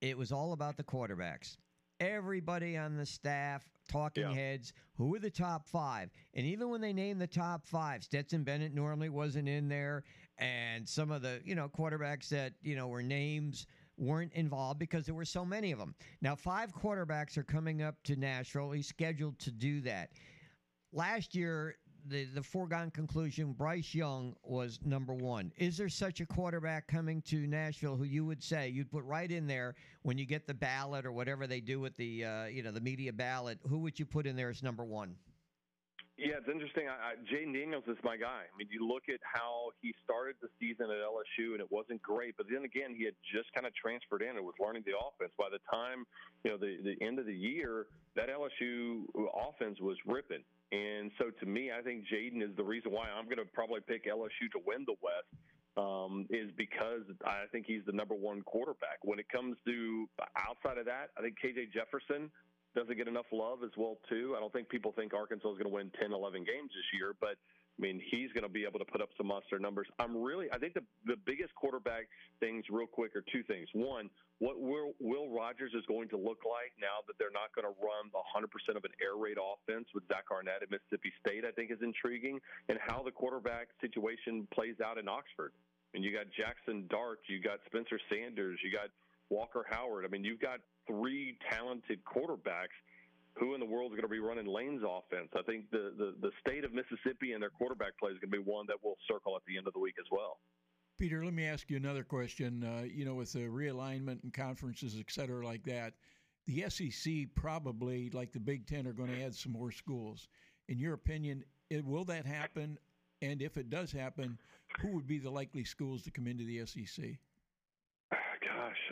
it was all about the quarterbacks. Everybody on the staff, talking yeah. heads, who were the top five? And even when they named the top five, Stetson Bennett normally wasn't in there, and some of the you know quarterbacks that you know were names weren't involved because there were so many of them. Now, five quarterbacks are coming up to Nashville. He's scheduled to do that. Last year, the, the foregone conclusion Bryce Young was number one. Is there such a quarterback coming to Nashville who you would say you'd put right in there when you get the ballot or whatever they do with the uh, you know the media ballot? Who would you put in there as number one? Yeah, it's interesting. I, I, Jayden Daniels is my guy. I mean, you look at how he started the season at LSU, and it wasn't great. But then again, he had just kind of transferred in and was learning the offense. By the time you know the the end of the year, that LSU offense was ripping. And so to me, I think Jayden is the reason why I'm going to probably pick LSU to win the West. Um, is because I think he's the number one quarterback. When it comes to outside of that, I think KJ Jefferson doesn't get enough love as well too. I don't think people think Arkansas is going to win 10, 11 games this year, but I mean, he's going to be able to put up some monster numbers. I'm really, I think the the biggest quarterback things, real quick, are two things. One, what Will, Will Rogers is going to look like now that they're not going to run 100% of an air raid offense with Zach Arnett at Mississippi State, I think is intriguing, and how the quarterback situation plays out in Oxford. And you got Jackson Dart, you got Spencer Sanders, you got Walker Howard. I mean, you've got three talented quarterbacks who in the world is going to be running Lane's offense? I think the, the, the state of Mississippi and their quarterback play is going to be one that we'll circle at the end of the week as well. Peter, let me ask you another question. Uh, you know, with the realignment and conferences, et cetera, like that, the SEC probably, like the Big Ten, are going to add some more schools. In your opinion, it, will that happen? And if it does happen, who would be the likely schools to come into the SEC?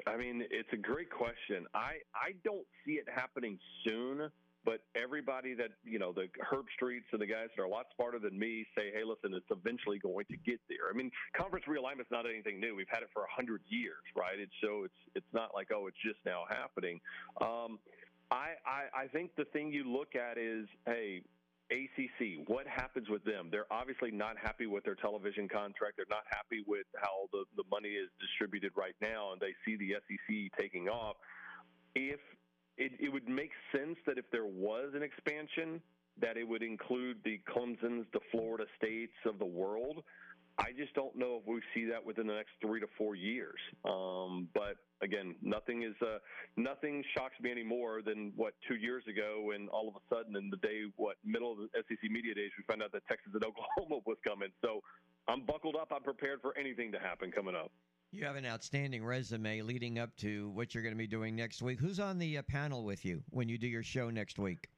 I mean, it's a great question. I I don't see it happening soon, but everybody that you know, the Herb Streets and the guys that are a lot smarter than me say, hey, listen, it's eventually going to get there. I mean, conference realignment is not anything new. We've had it for a hundred years, right? It's so it's it's not like oh, it's just now happening. Um, I, I I think the thing you look at is, hey, ACC, what happens with them? They're obviously not happy with their television contract. They're not happy with how the, the money is distributed right now, and they see the SEC taking off. If it, it would make sense that if there was an expansion, that it would include the Clemson's, the Florida States of the world. I just don't know if we see that within the next three to four years. Um, but again, nothing is uh, nothing shocks me any more than what two years ago when all of a sudden in the day what middle of the SEC media days we found out that Texas and Oklahoma was coming. So I'm buckled up. I'm prepared for anything to happen coming up. You have an outstanding resume leading up to what you're going to be doing next week. Who's on the uh, panel with you when you do your show next week?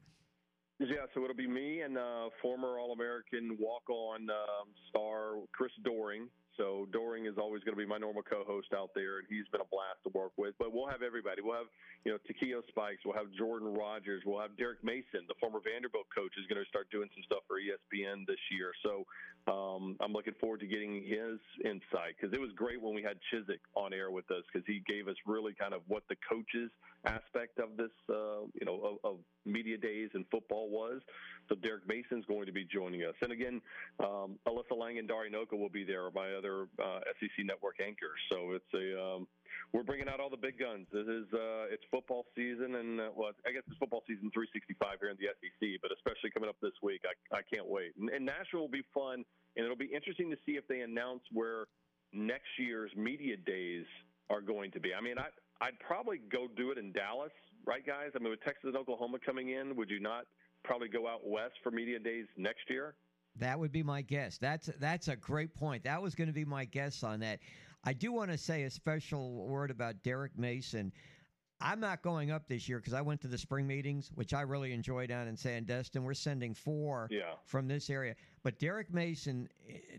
Yeah, so it'll be me and uh, former All American walk on um, star Chris Doering. So Doering is always going to be my normal co-host out there, and he's been a blast to work with. But we'll have everybody. We'll have you know Takeo Spikes. We'll have Jordan Rodgers. We'll have Derek Mason, the former Vanderbilt coach, is going to start doing some stuff for ESPN this year. So um, I'm looking forward to getting his insight because it was great when we had Chizik on air with us because he gave us really kind of what the coaches aspect of this, uh, you know, of, of media days and football was. So Derek Mason's going to be joining us, and again, um, Alyssa Lang and Dari Nowkhah will be there, my other uh, SEC network anchors. So it's a um, we're bringing out all the big guns. This is uh, it's football season, and uh, well, I guess it's football season 365 here in the SEC, but especially coming up this week, I, I can't wait. And, and Nashville will be fun, and it'll be interesting to see if they announce where next year's media days are going to be. I mean, I I'd probably go do it in Dallas, right, guys? I mean, with Texas and Oklahoma coming in, would you not probably go out west for media days next year? That would be my guess. That's that's a great point. That was going to be my guess on that. I do want to say a special word about Derek Mason. I'm not going up this year because I went to the spring meetings, which I really enjoy down in Sandestin. We're sending four yeah. from this area. But Derek Mason,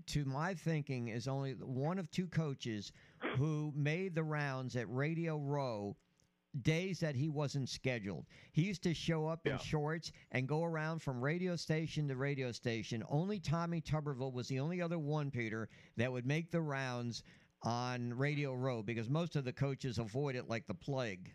to my thinking, is only one of two coaches who made the rounds at Radio Row days that he wasn't scheduled. He used to show up in shorts and go around from radio station to radio station. Only Tommy Tuberville was the only other one, Peter, that would make the rounds on Radio Row because most of the coaches avoid it like the plague.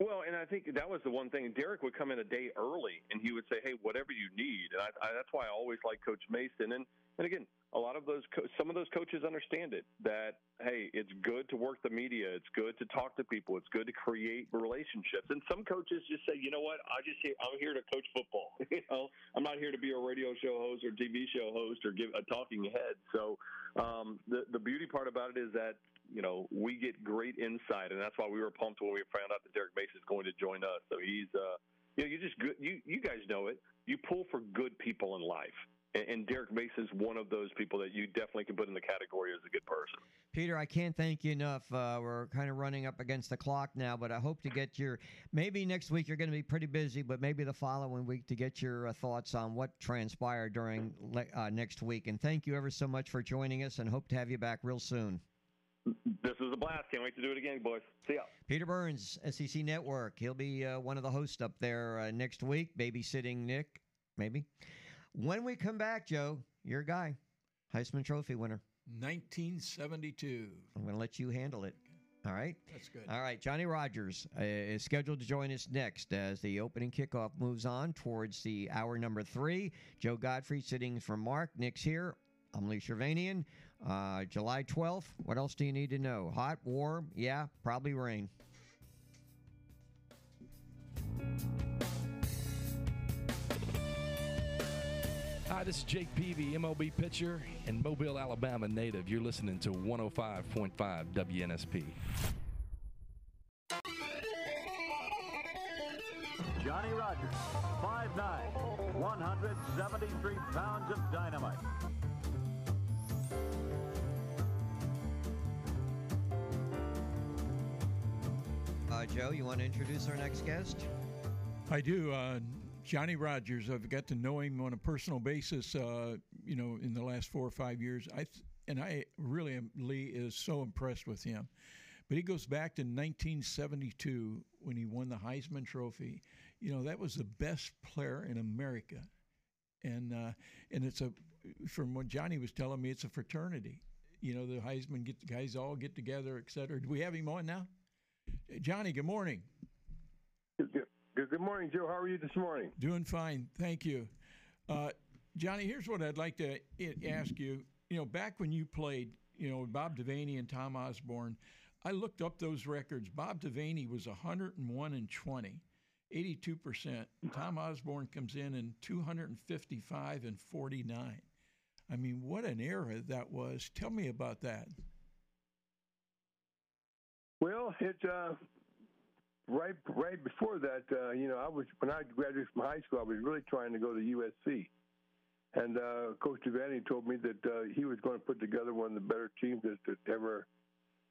Well, and I think that was the one thing. Derek would come in a day early, and he would say, "Hey, whatever you need." And I, I, that's why I always like Coach Mason. And and again, a lot of those, co- some of those coaches understand it. That hey, it's good to work the media. It's good to talk to people. It's good to create relationships. And some coaches just say, you know what? I just here, I'm here to coach football. you know, I'm not here to be a radio show host or TV show host or give a talking head. So um, the the beauty part about it is that you know, we get great insight, and that's why we were pumped when we found out that Derek Mason is going to join us. So he's, uh, you know, you just good. You you guys know it. You pull for good people in life, and, Derek Derek is one of those people that you definitely can put in the category as a good person. Peter, I can't thank you enough. Uh, we're kind of running up against the clock now, but I hope to get your maybe next week you're going to be pretty busy, but maybe the following week to get your uh, thoughts on what transpired during uh, next week. And thank you ever so much for joining us, and hope to have you back real soon. This was a blast. Can't wait to do it again, boys. See ya. Peter Burns, SEC Network. He'll be uh, one of the hosts up there uh, next week, babysitting Nick, maybe. When we come back, Joe, your guy, Heisman Trophy winner. 1972. I'm going to let you handle it. All right. That's good. All right. Johnny Rodgers uh, is scheduled to join us next as the opening kickoff moves on towards the hour number three. Joe Gottfried sitting for Mark. Nick's here. I'm Lee Shirvanian. Uh, July 12th. What else do you need to know? Hot, warm? Yeah, probably rain. Hi, this is Jake Peavy, MLB pitcher and Mobile, Alabama native. You're listening to 105.5 WNSP. Johnny Rodgers, 5'9, 173 pounds of dynamite. Uh, Joe, you want to introduce our next guest? I do. Uh, Johnny Rodgers. I've got to know him on a personal basis. Uh, you know, in the last four or five years, I th- and I really am. Lee is so impressed with him. But he goes back to 1972 when he won the Heisman Trophy. You know, that was the best player in America, and uh, and it's a from what Johnny was telling me, it's a fraternity. You know, the Heisman get guys all get together, et cetera. Do we have him on now? Johnny, good morning. Good, good morning, Joe. How are you this morning? Doing fine, thank you. Uh, Johnny, here's what I'd like to ask you. You know, back when you played, you know, Bob Devaney and Tom Osborne, I looked up those records. Bob Devaney was 101 and 20, 82%. Tom Osborne comes in in 255 and 49. I mean, what an era that was. Tell me about that. Well, it uh, right right before that, uh, you know, I was when I graduated from high school, I was really trying to go to USC, and uh, Coach Devaney told me that uh, he was going to put together one of the better teams that, that ever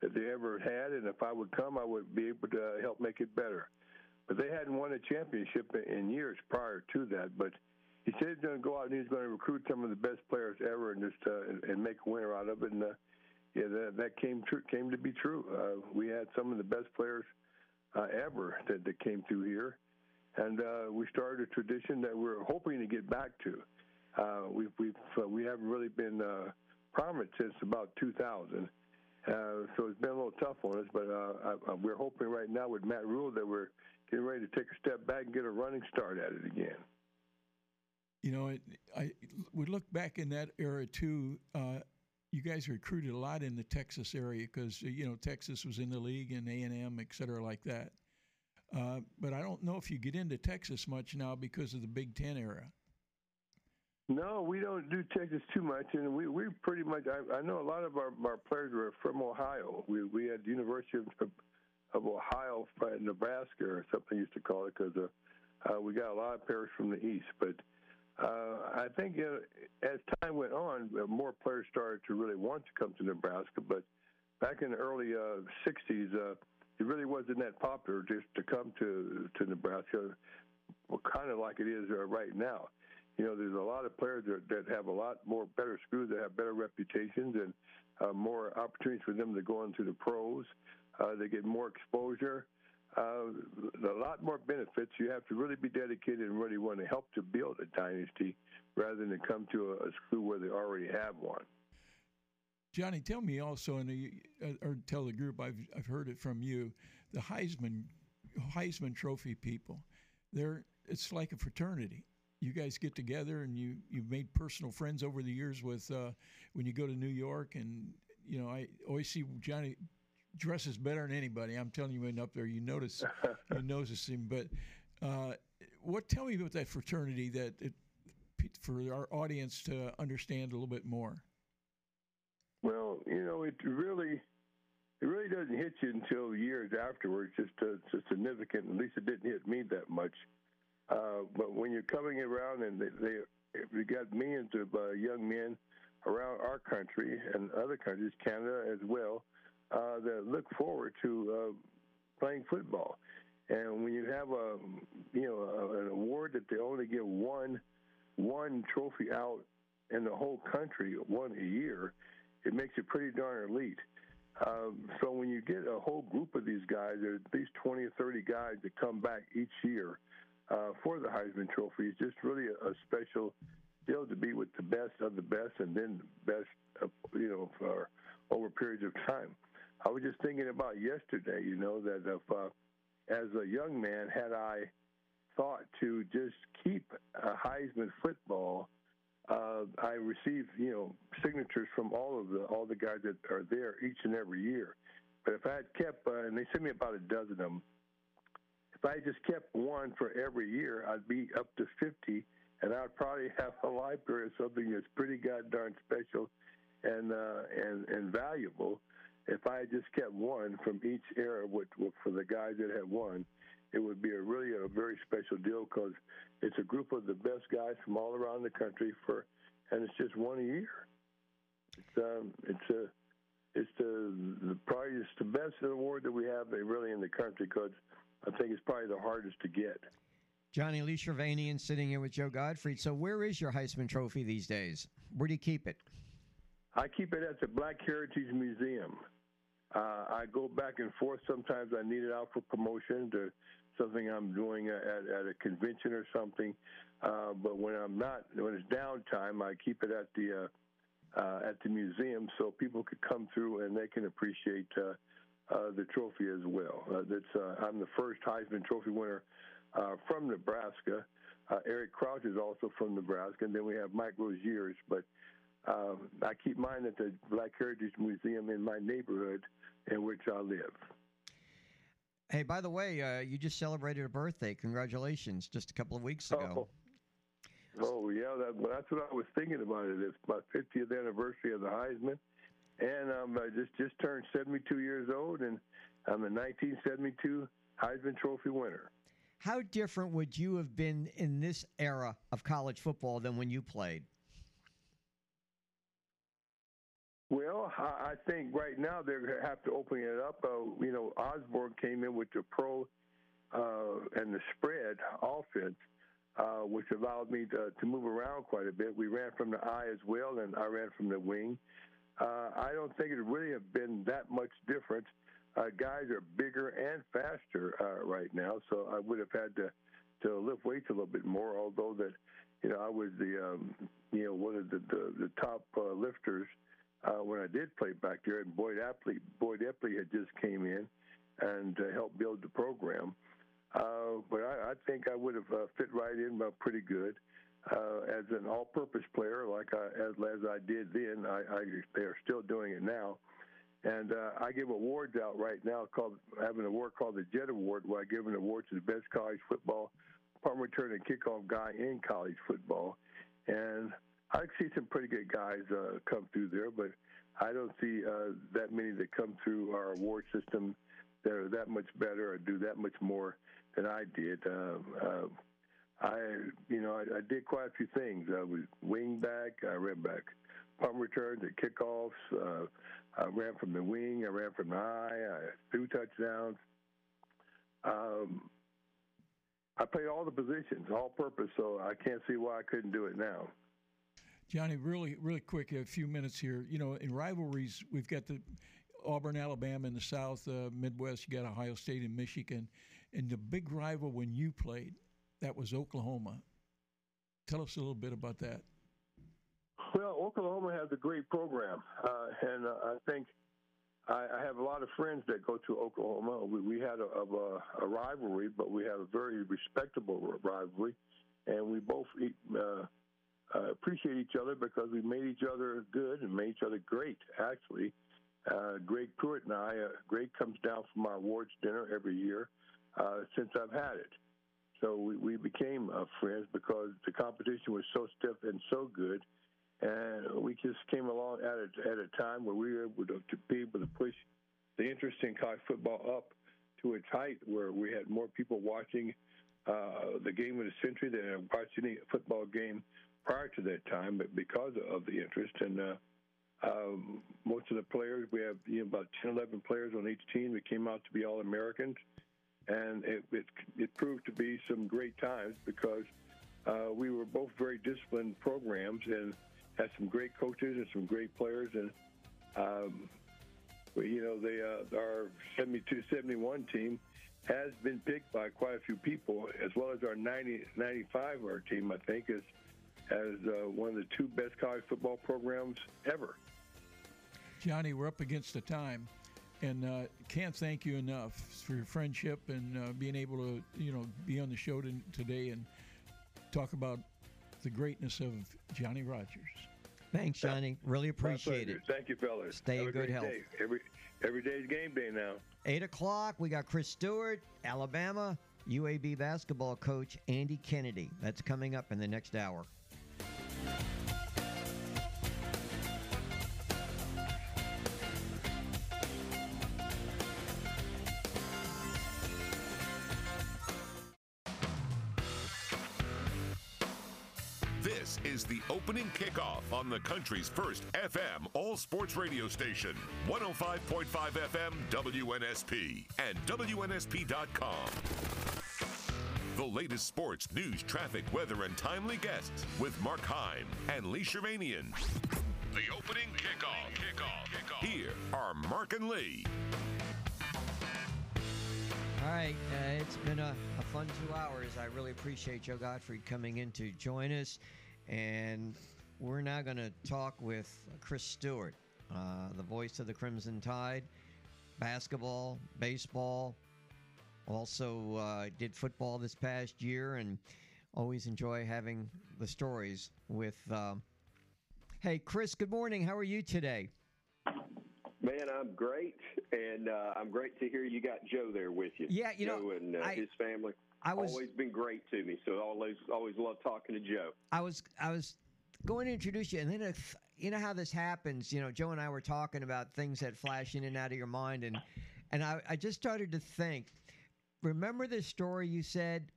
that they ever had, and if I would come, I would be able to help make it better. But they hadn't won a championship in years prior to that. But he said he's going to go out and he's going to recruit some of the best players ever and just uh, and, make a winner out of it. And uh, yeah, that, that came true, came to be true. Uh, we had some of the best players uh, ever that, that came through here, and uh, we started a tradition that we're hoping to get back to. Uh, we've we've uh, we haven't really been uh, prominent since about 2000. Uh, so it's been a little tough on us, but I, I, we're hoping right now with Matt Rhule that we're getting ready to take a step back and get a running start at it again. You know, I, I we look back in that era too. Uh, you guys recruited a lot in the Texas area because you know Texas was in the league and A and M, et cetera, like that. Uh, but I don't know if you get into Texas much now because of the Big Ten era. No, we don't do Texas too much, and we we pretty much. I, I know a lot of our, our players were from Ohio. We we had University of, of Ohio, Nebraska, or something used to call it, because uh, uh, we got a lot of players from the East. But uh, I think uh, as time went on, more players started to really want to come to Nebraska. But back in the early uh, 60s, uh, it really wasn't that popular just to come to to Nebraska, well, kind of like it is uh, right now. You know, there's a lot of players that, that have a lot more better schools that have better reputations and uh, more opportunities for them to go into the pros. Uh, they get more exposure uh, a lot more benefits. You have to really be dedicated and really want to help to build a dynasty rather than to come to a, a school where they already have one. Johnny, tell me also, and uh, or tell the group I've I've heard it from you, the Heisman Heisman Trophy people. They're it's like a fraternity. You guys get together and you you've made personal friends over the years with uh, when you go to New York, and you know I always see Johnny dresses better than anybody. I'm telling you, when up there, you notice you notice him. But uh, what? Tell me about that fraternity that it, for our audience to understand a little bit more. Well, you know, it really it really doesn't hit you until years afterwards. Just it's significant. At least it didn't hit me that much. Uh, but when you're coming around and they, they we got millions of uh, young men around our country and other countries, Canada as well, uh, that look forward to uh, playing football. And when you have a you know a, an award that they only give one one trophy out in the whole country, one a year, it makes it pretty darn elite. Um, so when you get a whole group of these guys, there's at least 20 or 30 guys that come back each year uh, for the Heisman Trophy. It's just really a, a special deal to be with the best of the best, and then the best, uh, you know, for over periods of time. I was just thinking about yesterday, you know, that if, uh, as a young man, had I thought to just keep a Heisman football, uh, I received, you know, signatures from all of the all the guys that are there each and every year. But if I had kept, uh, and they sent me about a dozen of them, if I just kept one for every year, I'd be up to 50, and I'd probably have a library of something that's pretty goddamn special and uh, and and valuable if I just kept one from each era with, with, for the guys that had won, it would be a really a very special deal because it's a group of the best guys from all around the country for, and it's just one a year. It's um, it's a it's the, the probably it's the best award that we have really in the country because I think it's probably the hardest to get. Johnny Lee Shirvanian sitting here with Joe Gottfried. So where is your Heisman Trophy these days? Where do you keep it? I keep it at the Black Heritage Museum. Uh, I go back and forth. Sometimes I need it out for promotion to something I'm doing at, at a convention or something. Uh, but when I'm not, when it's downtime, I keep it at the uh, uh, at the museum so people could come through and they can appreciate uh, uh, the trophy as well. That's I'm the first Heisman Trophy winner from Nebraska. Eric Crouch is also from Nebraska, and then we have Mike Roziers. But um, I keep mine at the Black Heritage Museum in my neighborhood in which I live. Hey, by the way, uh, you just celebrated a birthday. Congratulations! Just a couple of weeks ago. Oh, oh yeah, that, that's what I was thinking about. It. It's my 50th anniversary of the Heisman, and um, I just just turned 72 years old, and I'm a 1972 Heisman Trophy winner. How different would you have been in this era of college football than when you played? Well, I think right now they're gonna have to open it up. Uh, you know, Osborne came in with the pro uh, and the spread offense. uh, which allowed me to, to move around quite a bit. We ran from the eye as well, and I ran from the wing. Uh, I don't think it would really have been that much difference. Uh, guys are bigger and faster uh, right now, so I would have had to to lift weights a little bit more. Although that, you know, I was the um, you know one of the the, the top lifters uh, when I did play back there, and Boyd Epley Boyd Epley had just came in and uh, helped build the program. Uh, but I, I think I would have uh, fit right in uh, pretty good uh, as an all-purpose player, like I, as as I did then. I, I they are still doing it now, and I give awards out right now. Called have an award called the Jet Award, where I give an award to the best college football punt return and kickoff guy in college football, and I see some pretty good guys uh, come through there, but I don't see uh, that many that come through our award system that are that much better or do that much more than I did. Uh, uh, I, you know, I, I did quite a few things. I was wing back. I ran back punt returns and kickoffs. Uh, I ran from the wing. I ran from the eye. I threw touchdowns. Um, I played all the positions, all purpose. So I can't see why I couldn't do it now. Johnny, really, really quick, a few minutes here. You know, in rivalries, we've got the Auburn, Alabama in the South, uh, Midwest. You got Ohio State and Michigan, and the big rival when you played, that was Oklahoma. Tell us a little bit about that. Well, Oklahoma has a great program, uh, and uh, I think I, I have a lot of friends that go to Oklahoma. We, we had a, a, a rivalry, but we have a very respectable rivalry, and we both uh, uh, appreciate each other because we made each other good and made each other great. Actually, uh, Greg Pruitt and I, uh, Greg comes down from our awards dinner every year uh, since I've had it. So we, we became uh, friends because the competition was so stiff and so good, and we just came along at a, at a time where we were able to, to be able to push the interest in college football up to its height, where we had more people watching uh, the game of the century than watched any football game prior to that time, but because of the interest. And uh, um, most of the players, we have you know, about 10, 11 players on each team that came out to be All Americans, and it, it, it proved to be some great times because uh, we were both very disciplined programs and had some great coaches and some great players, and um, you know, they uh, our 72-71 team has been picked by quite a few people, as well as our 90, 95 our team, I think, is as uh, one of the two best college football programs ever. Johnny, we're up against the time, and uh, can't thank you enough for your friendship and uh, being able to, you know, be on the show to, today and talk about the greatness of Johnny Rodgers. Thanks, Johnny. Really appreciate it. Thank you, fellas. Stay Have in good health. Day. Every every day's game day now. Eight o'clock. We got Chris Stewart, Alabama UAB basketball coach Andy Kennedy. That's coming up in the next hour. Kickoff on the country's first FM all sports radio station, 105.5 FM WNSP and WNSP.com. The latest sports, news, traffic, weather, and timely guests with Mark Heim and Lee Shirvanian. The opening kickoff. Kickoff. Kickoff. Here are Mark and Lee. All right, uh, it's been a, a, fun two hours. I really appreciate Joe Gottfried coming in to join us. And we're now going to talk with Chris Stewart, uh, the voice of the Crimson Tide, basketball, baseball, also uh, did football this past year, and always enjoy having the stories with. Um, hey, Chris, good morning. How are you today? Man, I'm great, and uh, I'm great to hear you got Joe there with you. Yeah, you Joe know, and uh, I, his family. I was always been great to me, so always always love talking to Joe. I was I was going to introduce you, and then if you know how this happens, you know, Joe and I were talking about things that flash in and out of your mind, and and I, I just started to think. Remember the story you said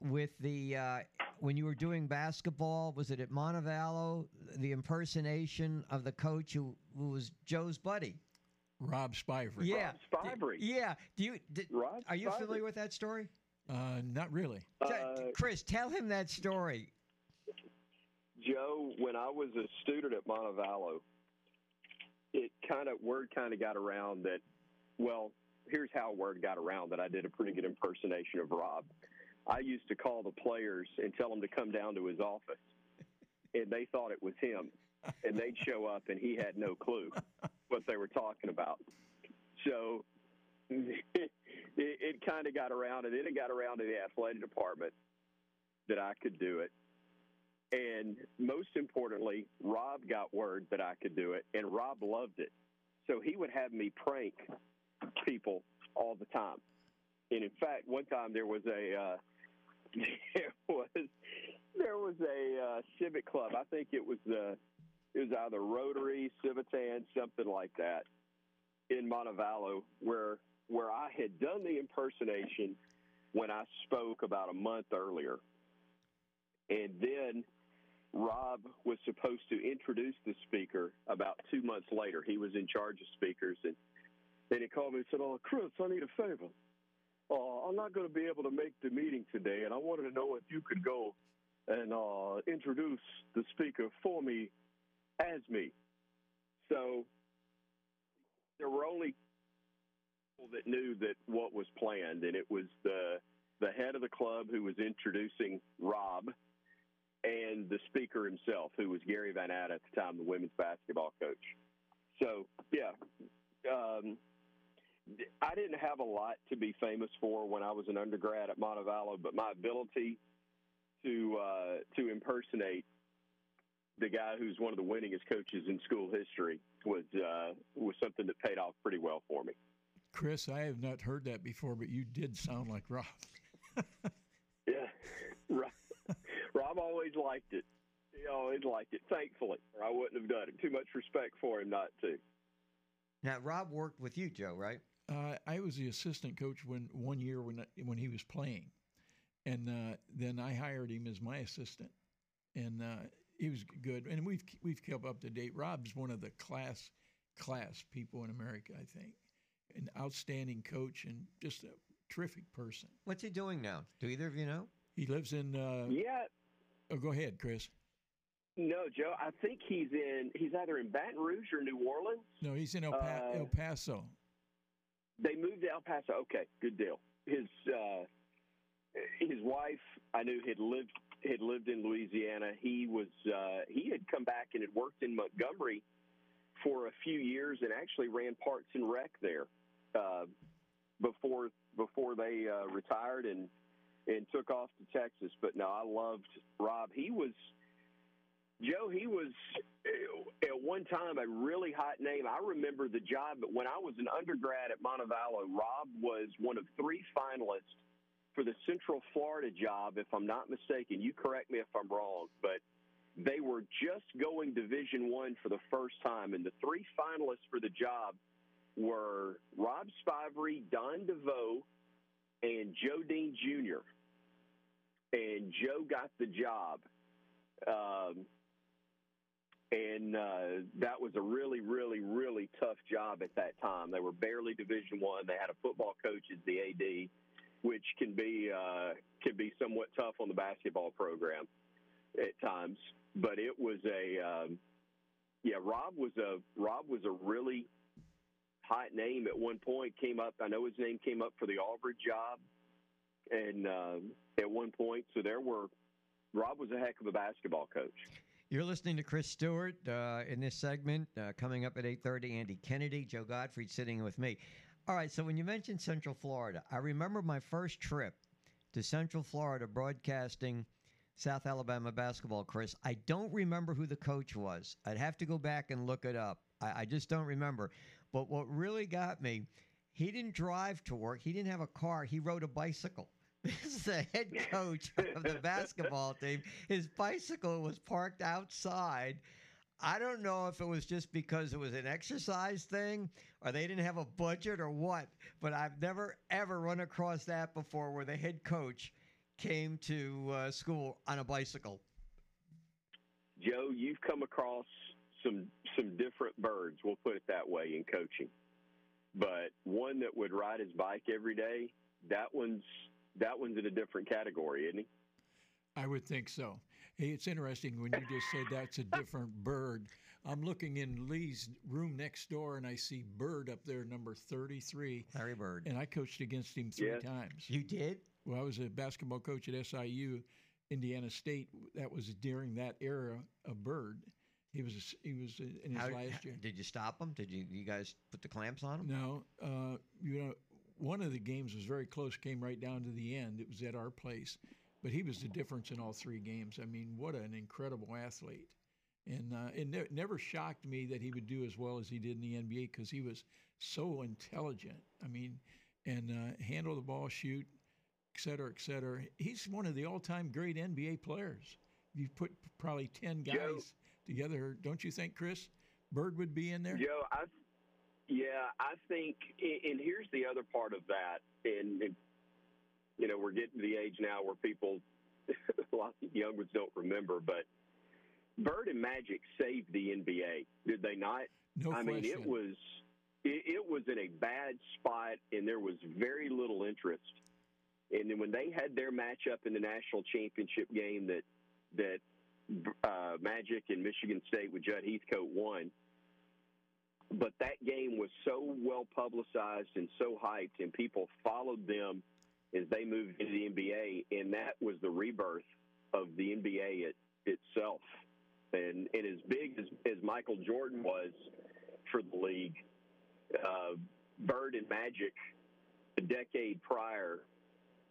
with the uh, when you were doing basketball? Was it at Montevallo? The impersonation of the coach who, who was Joe's buddy. Rob Spivey. Yeah, Rob Spivey. Yeah. Do you? Did, Rob are you Spivey. familiar with that story? Uh, not really. T- Chris, tell him that story. Joe, when I was a student at Montevallo, it kind of word kind of got around that. Well, here's how word got around that I did a pretty good impersonation of Rob. I used to call the players and tell them to come down to his office, and they thought it was him, and they'd show up and he had no clue what they were talking about. So it, it kind of got around, and then it got around to the athletic department that I could do it. And most importantly, Rob got word that I could do it, and Rob loved it. So he would have me prank people all the time. And in fact, one time there was a uh, there was there was a uh, civic club. I think it was the it was either Rotary, Civitan, something like that, in Montevallo, where where I had done the impersonation when I spoke about a month earlier, and then Rob was supposed to introduce the speaker about two months later. He was in charge of speakers, and then he called me and said, "Oh, Chris, I need a favor. Uh, I'm not going to be able to make the meeting today, and I wanted to know if you could go and uh, introduce the speaker for me as me." So there were only people that knew that what was planned, and it was the the head of the club who was introducing Rob and the speaker himself, who was Gary Van Adt at the time, the women's basketball coach. So, yeah, um, I didn't have a lot to be famous for when I was an undergrad at Montevallo, but my ability to uh, to impersonate the guy who's one of the winningest coaches in school history was uh, was something that paid off pretty well for me. Chris, I have not heard that before, but you did sound like Rob. yeah, right. Rob always liked it. He always liked it. Thankfully, or I wouldn't have done it. Too much respect for him not to. Now, Rob worked with you, Joe, right? Uh, I was the assistant coach when one year when when he was playing, and uh, then I hired him as my assistant, and uh, he was good. And we've we've kept up to date. Rob's one of the class class people in America, I think, an outstanding coach and just a terrific person. What's he doing now? Do either of you know? He lives in. Uh, yeah. Oh, go ahead, Chris. No, Joe. I think he's in. He's either in Baton Rouge or New Orleans. No, he's in El, pa- Uh, El Paso. They moved to El Paso. Okay, good deal. His uh, his wife, I knew had lived had lived in Louisiana. He was uh, he had come back and had worked in Montgomery for a few years and actually ran parts and Rec there uh, before before they uh, retired and and took off to Texas. But no, I loved Rob. He was Joe. He was uh, at one time a really hot name. I remember the job, but when I was an undergrad at Montevallo, Rob was one of three finalists for the Central Florida job. If I'm not mistaken, you correct me if I'm wrong, but they were just going Division One for the first time, and the three finalists for the job were Rob Spivery, Don DeVoe, and Joe Dean Jr. And Joe got the job. Um, and uh, that was a really, really, really tough job at that time. They were barely Division One. They had a football coach as the AD, which can be uh, can be somewhat tough on the basketball program at times. But it was a um, yeah. Rob was a Rob was a really hot name at one point. Came up. I know his name came up for the Auburn job, and um, at one point, so there were. Rob was a heck of a basketball coach. You're listening to Chris Stewart uh, in this segment. Uh, coming up at 8:30, Andy Kennedy, Joe Gottfried sitting with me. All right. So when you mentioned Central Florida, I remember my first trip to Central Florida broadcasting South Alabama basketball. Chris, I don't remember who the coach was. I'd have to go back and look it up. I, I just don't remember. But what really got me, he didn't drive to work. He didn't have a car. He rode a bicycle. This is the head coach of the basketball team. His bicycle was parked outside. I don't know if it was just because it was an exercise thing or they didn't have a budget or what, but I've never ever run across that before where the head coach came to uh, school on a bicycle. Joe, you've come across some some different birds. We'll put it that way in coaching. But one that would ride his bike every day, that one's that one's in a different category, isn't he? I would think so. Hey, it's interesting when you just said that's a different bird. I'm looking in Lee's room next door and I see Bird up there, number 33. Larry Bird. And I coached against him three Yeah. times. You did? Well, I was a basketball coach at SIU, Indiana State. That was during that era of Bird. He was he was in his How- last year. Did you stop him? Did you you guys put the clamps on him? No, uh, you know, one of the games was very close, came right down to the end. It was at our place, but he was the difference in all three games. I mean, what an incredible athlete! And uh, it ne- never shocked me that he would do as well as he did in the NBA because he was so intelligent. I mean, and uh, handle the ball, shoot, et cetera, et cetera. He's one of the all-time great NBA players. You put probably ten guys Joe. together, don't you think, Chris? Bird would be in there. Joe, I yeah, I think, and here's the other part of that, and, you know, we're getting to the age now where people, a lot of young ones don't remember, but Bird and Magic saved the NBA, did they not? No I mean, it was it, it was in a bad spot, and there was very little interest. And then when they had their matchup in the national championship game that that uh, Magic and Michigan State with Judd Heathcote won, but that game was so well publicized and so hyped, and people followed them as they moved into the NBA, and that was the rebirth of the NBA it, itself. And and as big as, as Michael Jordan was for the league, uh, Bird and Magic, a decade prior,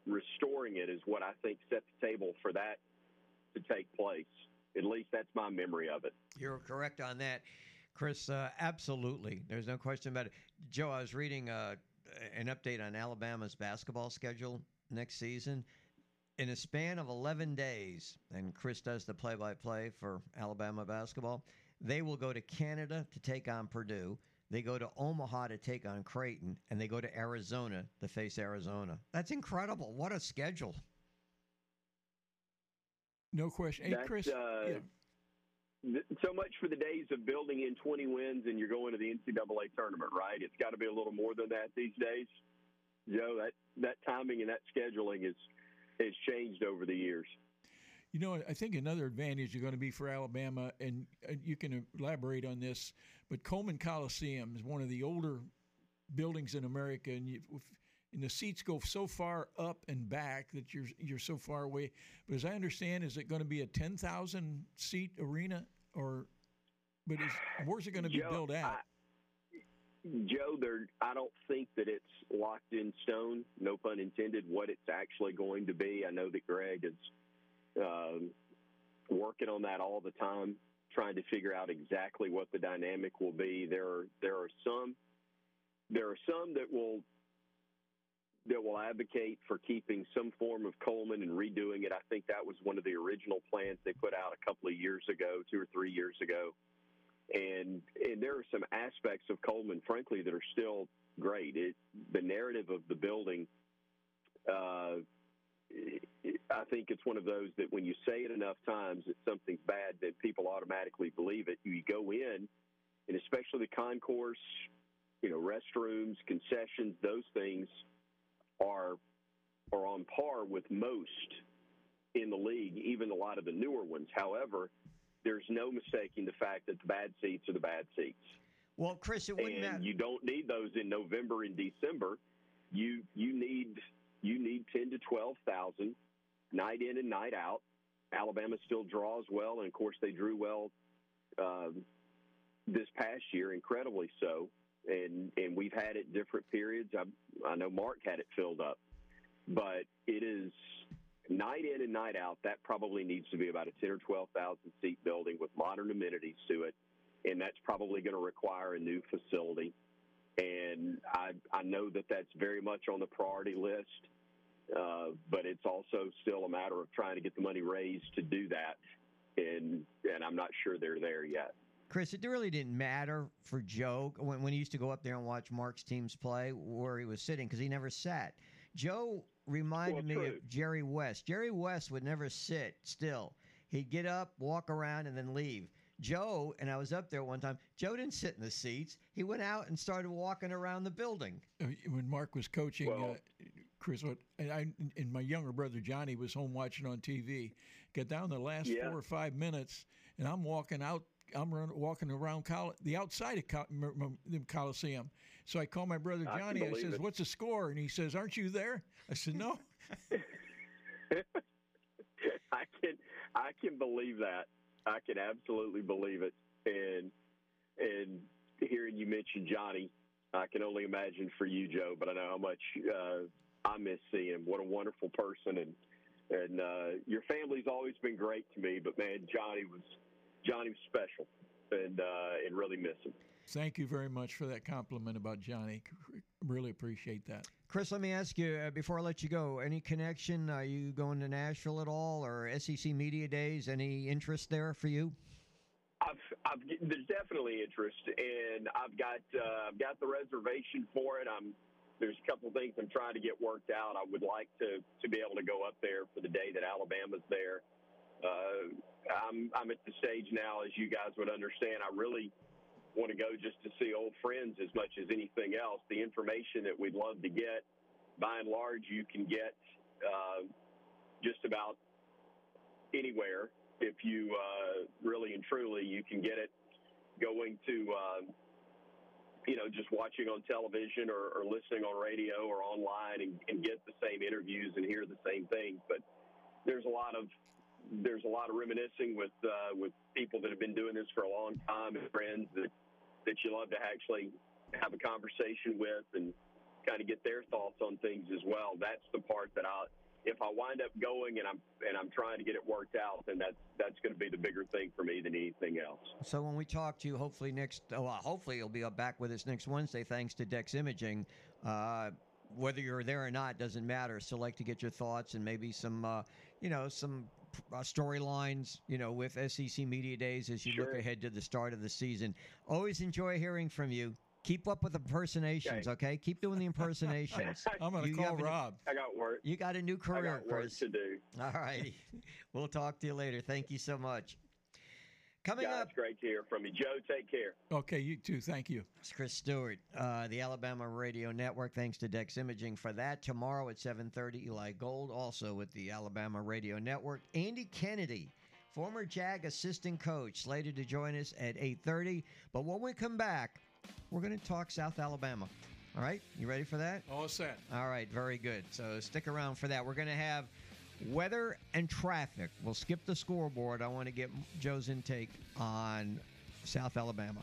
restoring it is what I think set the table for that to take place. At least that's my memory of it. You're correct on that, Chris. Uh, absolutely, there's no question about it. Joe, I was reading uh, an update on Alabama's basketball schedule next season. In a span of 11 days, and Chris does the play-by-play for Alabama basketball. They will go to Canada to take on Purdue. They go to Omaha to take on Creighton, and they go to Arizona to face Arizona. That's incredible. What a schedule! No question. Hey, That's, Chris. uh, yeah. So much for the days of building in 20 wins and you're going to the NCAA tournament, right? It's got to be a little more than that these days. Joe, that, that timing and that scheduling is has changed over the years. You know, I think another advantage is going to be for Alabama, and you can elaborate on this, but Coleman Coliseum is one of the older buildings in America, and, you, and the seats go so far up and back that you're you're so far away. But as I understand, is it going to be a ten thousand seat arena, or but is, where's it going to be Joe, built out? Joe, there, I don't think that it's locked in stone, no pun intended, what it's actually going to be. I know that Greg is um, working on that all the time, trying to figure out exactly what the dynamic will be. There are there are some there are some that will that will advocate for keeping some form of Coleman and redoing it. I think that was one of the original plans they put out a couple of years ago, two or three years ago and and there are some aspects of Coleman, frankly, that are still great. It, the narrative of the building, uh, I think it's one of those that when you say it enough times that something's bad, that people automatically believe it. You go in, and especially the concourse, you know, restrooms, concessions, those things are are on par with most in the league, even a lot of the newer ones. However, there's no mistaking the fact that the bad seats are the bad seats. Well, Chris, it wouldn't and you don't need those in November and December. You you need you need ten to twelve thousand night in and night out. Alabama still draws well, and of course they drew well um, this past year, incredibly so. And and we've had it different periods. I I know Mark had it filled up, but it is night in and night out. That probably needs to be about a ten or twelve thousand seat building with modern amenities to it, and that's probably going to require a new facility. And I I know that that's very much on the priority list, uh, but it's also still a matter of trying to get the money raised to do that, and and I'm not sure they're there yet. Chris, it really didn't matter for Joe when, when he used to go up there and watch Mark's teams play where he was sitting because he never sat. Joe reminded Well, me true. of Jerry West. Jerry West would never sit still. He'd get up, walk around, and then leave. Joe, and I was up there one time, Joe didn't sit in the seats. He went out and started walking around the building. Uh, when Mark was coaching, Well- uh, Chris, what and I and my younger brother Johnny was home watching on TV. Get down the last Yeah. four or five minutes, and I'm walking out. I'm run, walking around Col- the outside of Col- the Coliseum. So I call my brother Johnny. I, believe says, it. "What's the score?" And he says, "Aren't you there?" I said, "No." I can I can believe that. I can absolutely believe it. And and hearing you mention Johnny, I can only imagine for you, Joe. But I know how much uh, I miss seeing him. What a wonderful person, and and uh, your family's always been great to me. But man, Johnny was Johnny was special, and uh, and really miss him. Thank you very much for that compliment about Johnny. Really appreciate that. Chris, let me ask you uh, before I let you go. Any connection? Are you going to Nashville at all, or SEC Media Days? Any interest there for you? I've, I've, there's definitely interest, and I've got uh, I've got the reservation for it. I'm there's a couple things I'm trying to get worked out. I would like to to be able to go up there for the day that Alabama's there. Uh, I'm I'm at the stage now, as you guys would understand. I really want to go just to see old friends as much as anything else. The information that we'd love to get, by and large, you can get uh, just about anywhere if you uh, really and truly you can get it going to um, you know just watching on television or, or listening on radio or online and, and get the same interviews and hear the same things but there's a lot of there's a lot of reminiscing with uh, with people that have been doing this for a long time and friends that that you love to actually have a conversation with and kind of get their thoughts on things as well. That's the part that I if I wind up going and I'm and I'm trying to get it worked out, then that's that's going to be the bigger thing for me than anything else. So when we talk to you, hopefully next, well, hopefully you'll be back with us next Wednesday, thanks to Dex Imaging. Uh, whether you're there or not doesn't matter. Still like to get your thoughts and maybe some, uh, you know, some uh, storylines, you know, with SEC Media Days as you look ahead to the start of the season. Always enjoy hearing from you. Keep up with impersonations, okay? Keep doing the impersonations. I'm going to You call have a- Rob. I got work. You got a new I career, got work Chris. to do. All righty. we'll talk to you later. Thank you so much. Coming Guys, up, great to hear from you, Joe. Take care. Okay, you too. Thank you. it's Chris Stewart, uh, the Alabama Radio Network. Thanks to Dex Imaging for that. Tomorrow at 7:30, Eli Gold, also with the Alabama Radio Network. Andy Kennedy, former Jag assistant coach, slated to join us at 8:30. But when we come back, we're going to talk South Alabama. All right, you ready for that? All set. All right, very good. So stick around for that. We're going to have weather and traffic. We'll skip the scoreboard. I want to get Joe's intake on South Alabama.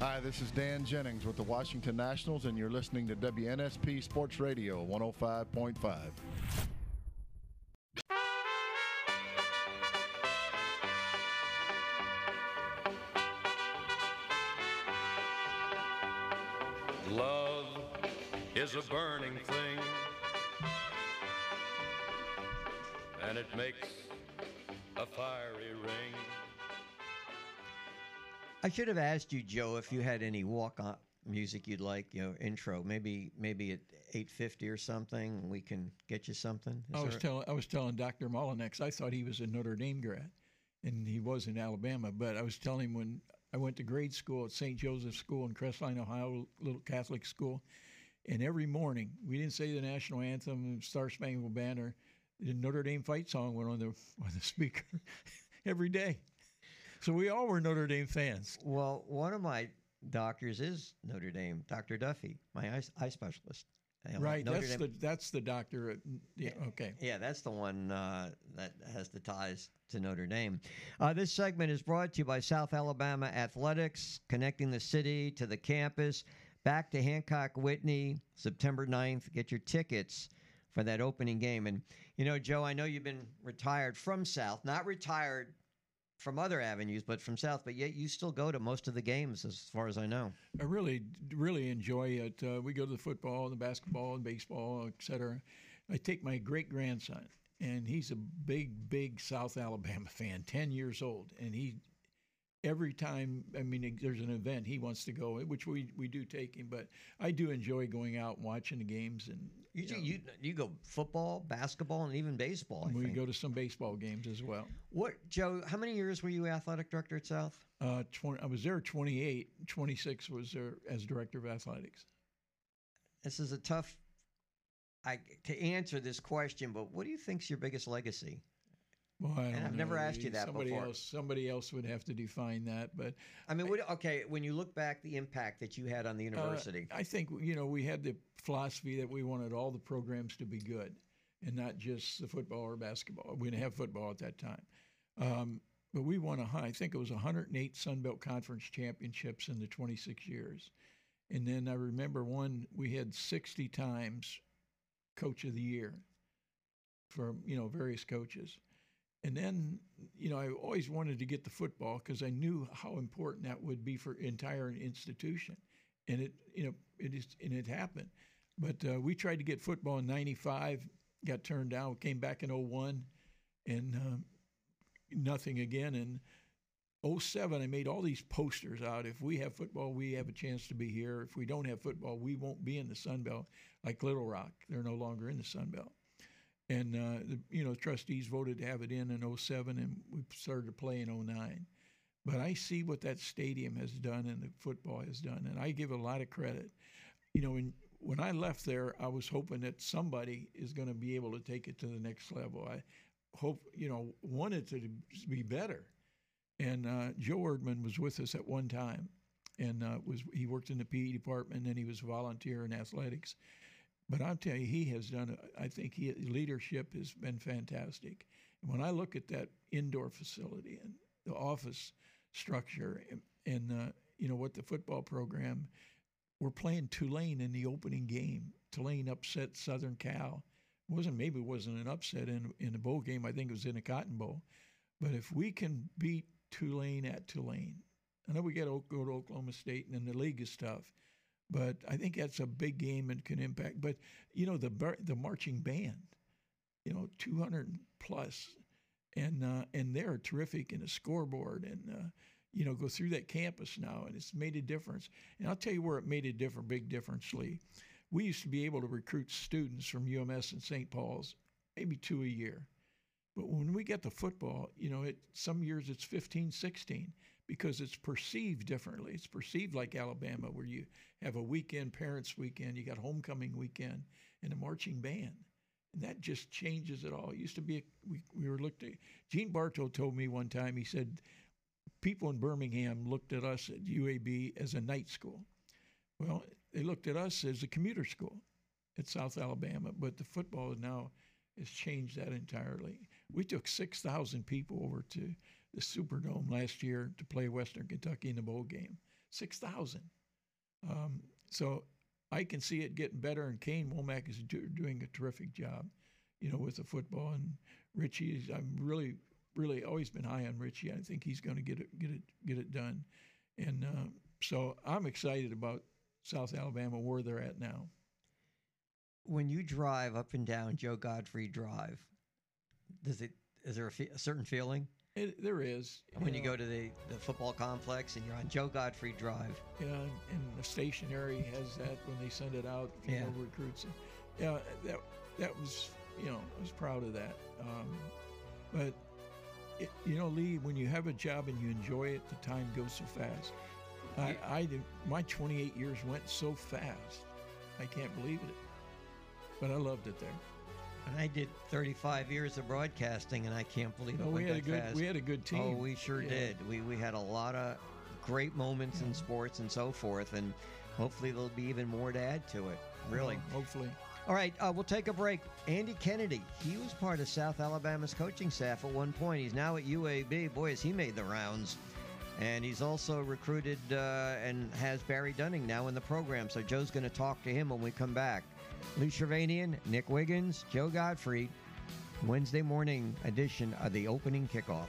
Hi, this is Dan Jennings with the Washington Nationals, and you're listening to WNSP Sports Radio 105.5. Love is a burning thing, and it makes a fiery ring. I should have asked you, Joe, if you had any walk-on music you'd like, you know, intro. Maybe maybe at 8:50 or something, we can get you something. Is I was telling I was telling Dr. Mullinex, I thought he was a Notre Dame grad, and he was in Alabama. But I was telling him when I went to grade school at St. Joseph's School in Crestline, Ohio, little Catholic school, and every morning we didn't say the national anthem, Star Spangled Banner, the Notre Dame fight song went on the on the speaker every day. So we all were Notre Dame fans. Well, one of my doctors is Notre Dame, Dr. Duffy, my eye, eye specialist. Right, Notre that's Dame- the that's the doctor. At, yeah, okay. Yeah, that's the one uh, that has the ties to Notre Dame. Uh, this segment is brought to you by South Alabama Athletics, connecting the city to the campus. Back to Hancock Whitney, September 9th. Get your tickets for that opening game. And, you know, Joe, I know you've been retired from South, not retired from other avenues, but from South, but yet you still go to most of the games, as far as I know. I really, really enjoy it. Uh, we go to the football, the basketball, and baseball, et cetera. I take my great grandson, and he's a big, big South Alabama fan, 10 years old. And he, every time, I mean, there's an event, he wants to go, which we, we do take him. But I do enjoy going out and watching the games. And You do, you you go football, basketball, and even baseball. I we think. go to some baseball games as well. What, Joe? How many years were you athletic director at South? Uh, 20, I was there 28. 26 was there as director of athletics. This is a tough I, to answer this question, but what do you think's your biggest legacy? Well, I I've never asked you that somebody before. Else, somebody else would have to define that, but I mean, what, okay, when you look back, the impact that you had on the Uh, university. I think you know we had the philosophy that we wanted all the programs to be good, and not just the football or basketball. We didn't have football at that time, um, but we won a high. I think it was 108 Sun Belt Conference championships in the 26 years, and then I remember one we had 60 times Coach of the Year for you know various coaches. And then, you know, I always wanted to get the football because I knew how important that would be for entire institution, and it, you know, it is, and it happened. But uh, we tried to get football in '95, got turned down. Came back in '01, and um, nothing again. And 07, I made all these posters out. If we have football, we have a chance to be here. If we don't have football, we won't be in the Sun Belt. Like Little Rock, they're no longer in the Sun Belt and uh, the, you know trustees voted to have it in in 07 and we started to play in 09 but i see what that stadium has done and the football has done and i give a lot of credit. You know when when i left there i was hoping that somebody is going to be able to take it to the next level. I hope you know wanted to be better. And uh, Joel Erdmann was with us at one time and uh, was he worked in the pe department and he was a volunteer in athletics but I'll tell you, he has done. I think he leadership has been fantastic. And when I look at that indoor facility and the office structure, and, and uh, you know what the football program, we're playing Tulane in the opening game. Tulane upset Southern Cal. It wasn't maybe it wasn't an upset in in the bowl game. I think it was in a Cotton Bowl. But if we can beat Tulane at Tulane, I know we got to go to Oklahoma State, and then the league is tough but I think that's a big game and can impact. But you know the the marching band, you know, 200 plus, and uh, and they're terrific in a scoreboard and uh, you know go through that campus now, and it's made a difference. And I'll tell you where it made a different big difference, Lee. We used to be able to recruit students from UMS and St. Paul's, maybe two a year. But when we get to football, you know, it some years it's 15, 16 because it's perceived differently. It's perceived like Alabama, where you have a weekend, parents' weekend, you got homecoming weekend, and a marching band. And that just changes it all. It used to be, a, we, we were looked at, Gene Bartow told me one time, he said, people in Birmingham looked at us at UAB as a night school. Well, they looked at us as a commuter school at South Alabama, but the football now has changed that entirely. We took 6,000 people over to the Superdome last year to play Western Kentucky in the bowl game. 6,000. Um, so I can see it getting better, and Kane Wommack is do, doing a terrific job, you know, with the football. And Richie, is, I'm really, really always been high on Richie. I think he's going to get it, get it, get it done. And uh, so I'm excited about South Alabama where they're at now. When you drive up and down Joe Gottfried Drive, does it is there a, fe- a certain feeling? It, there is. when you know. go to the, the football complex and you're on Joe Gottfried Drive. Yeah, and the stationery has that when they send it out. You Yeah. know, recruits. Yeah, that that was you know I was proud of that. Um, but it, you know, Lee, when you have a job and you enjoy it, the time goes so fast. I, I did, my 28 years went so fast. I can't believe it. But I loved it there. And I did 35 years of broadcasting, and I can't believe it No, went we had that a good- fast. we had a good team. Oh, we sure Yeah. did. We we had a lot of great moments in sports and so forth, and hopefully there'll be even more to add to it. Really. Well, hopefully. All right, uh, we'll take a break. Andy Kennedy, he was part of South Alabama's coaching staff at one point. He's now at UAB. Boy, has he made the rounds. And he's also recruited uh, and has Barry Dunning now in the program. So Joe's going to talk to him when we come back. Lee Shirvanian, Nick Wiggins, Joe Gottfried, Wednesday morning edition of the opening kickoff.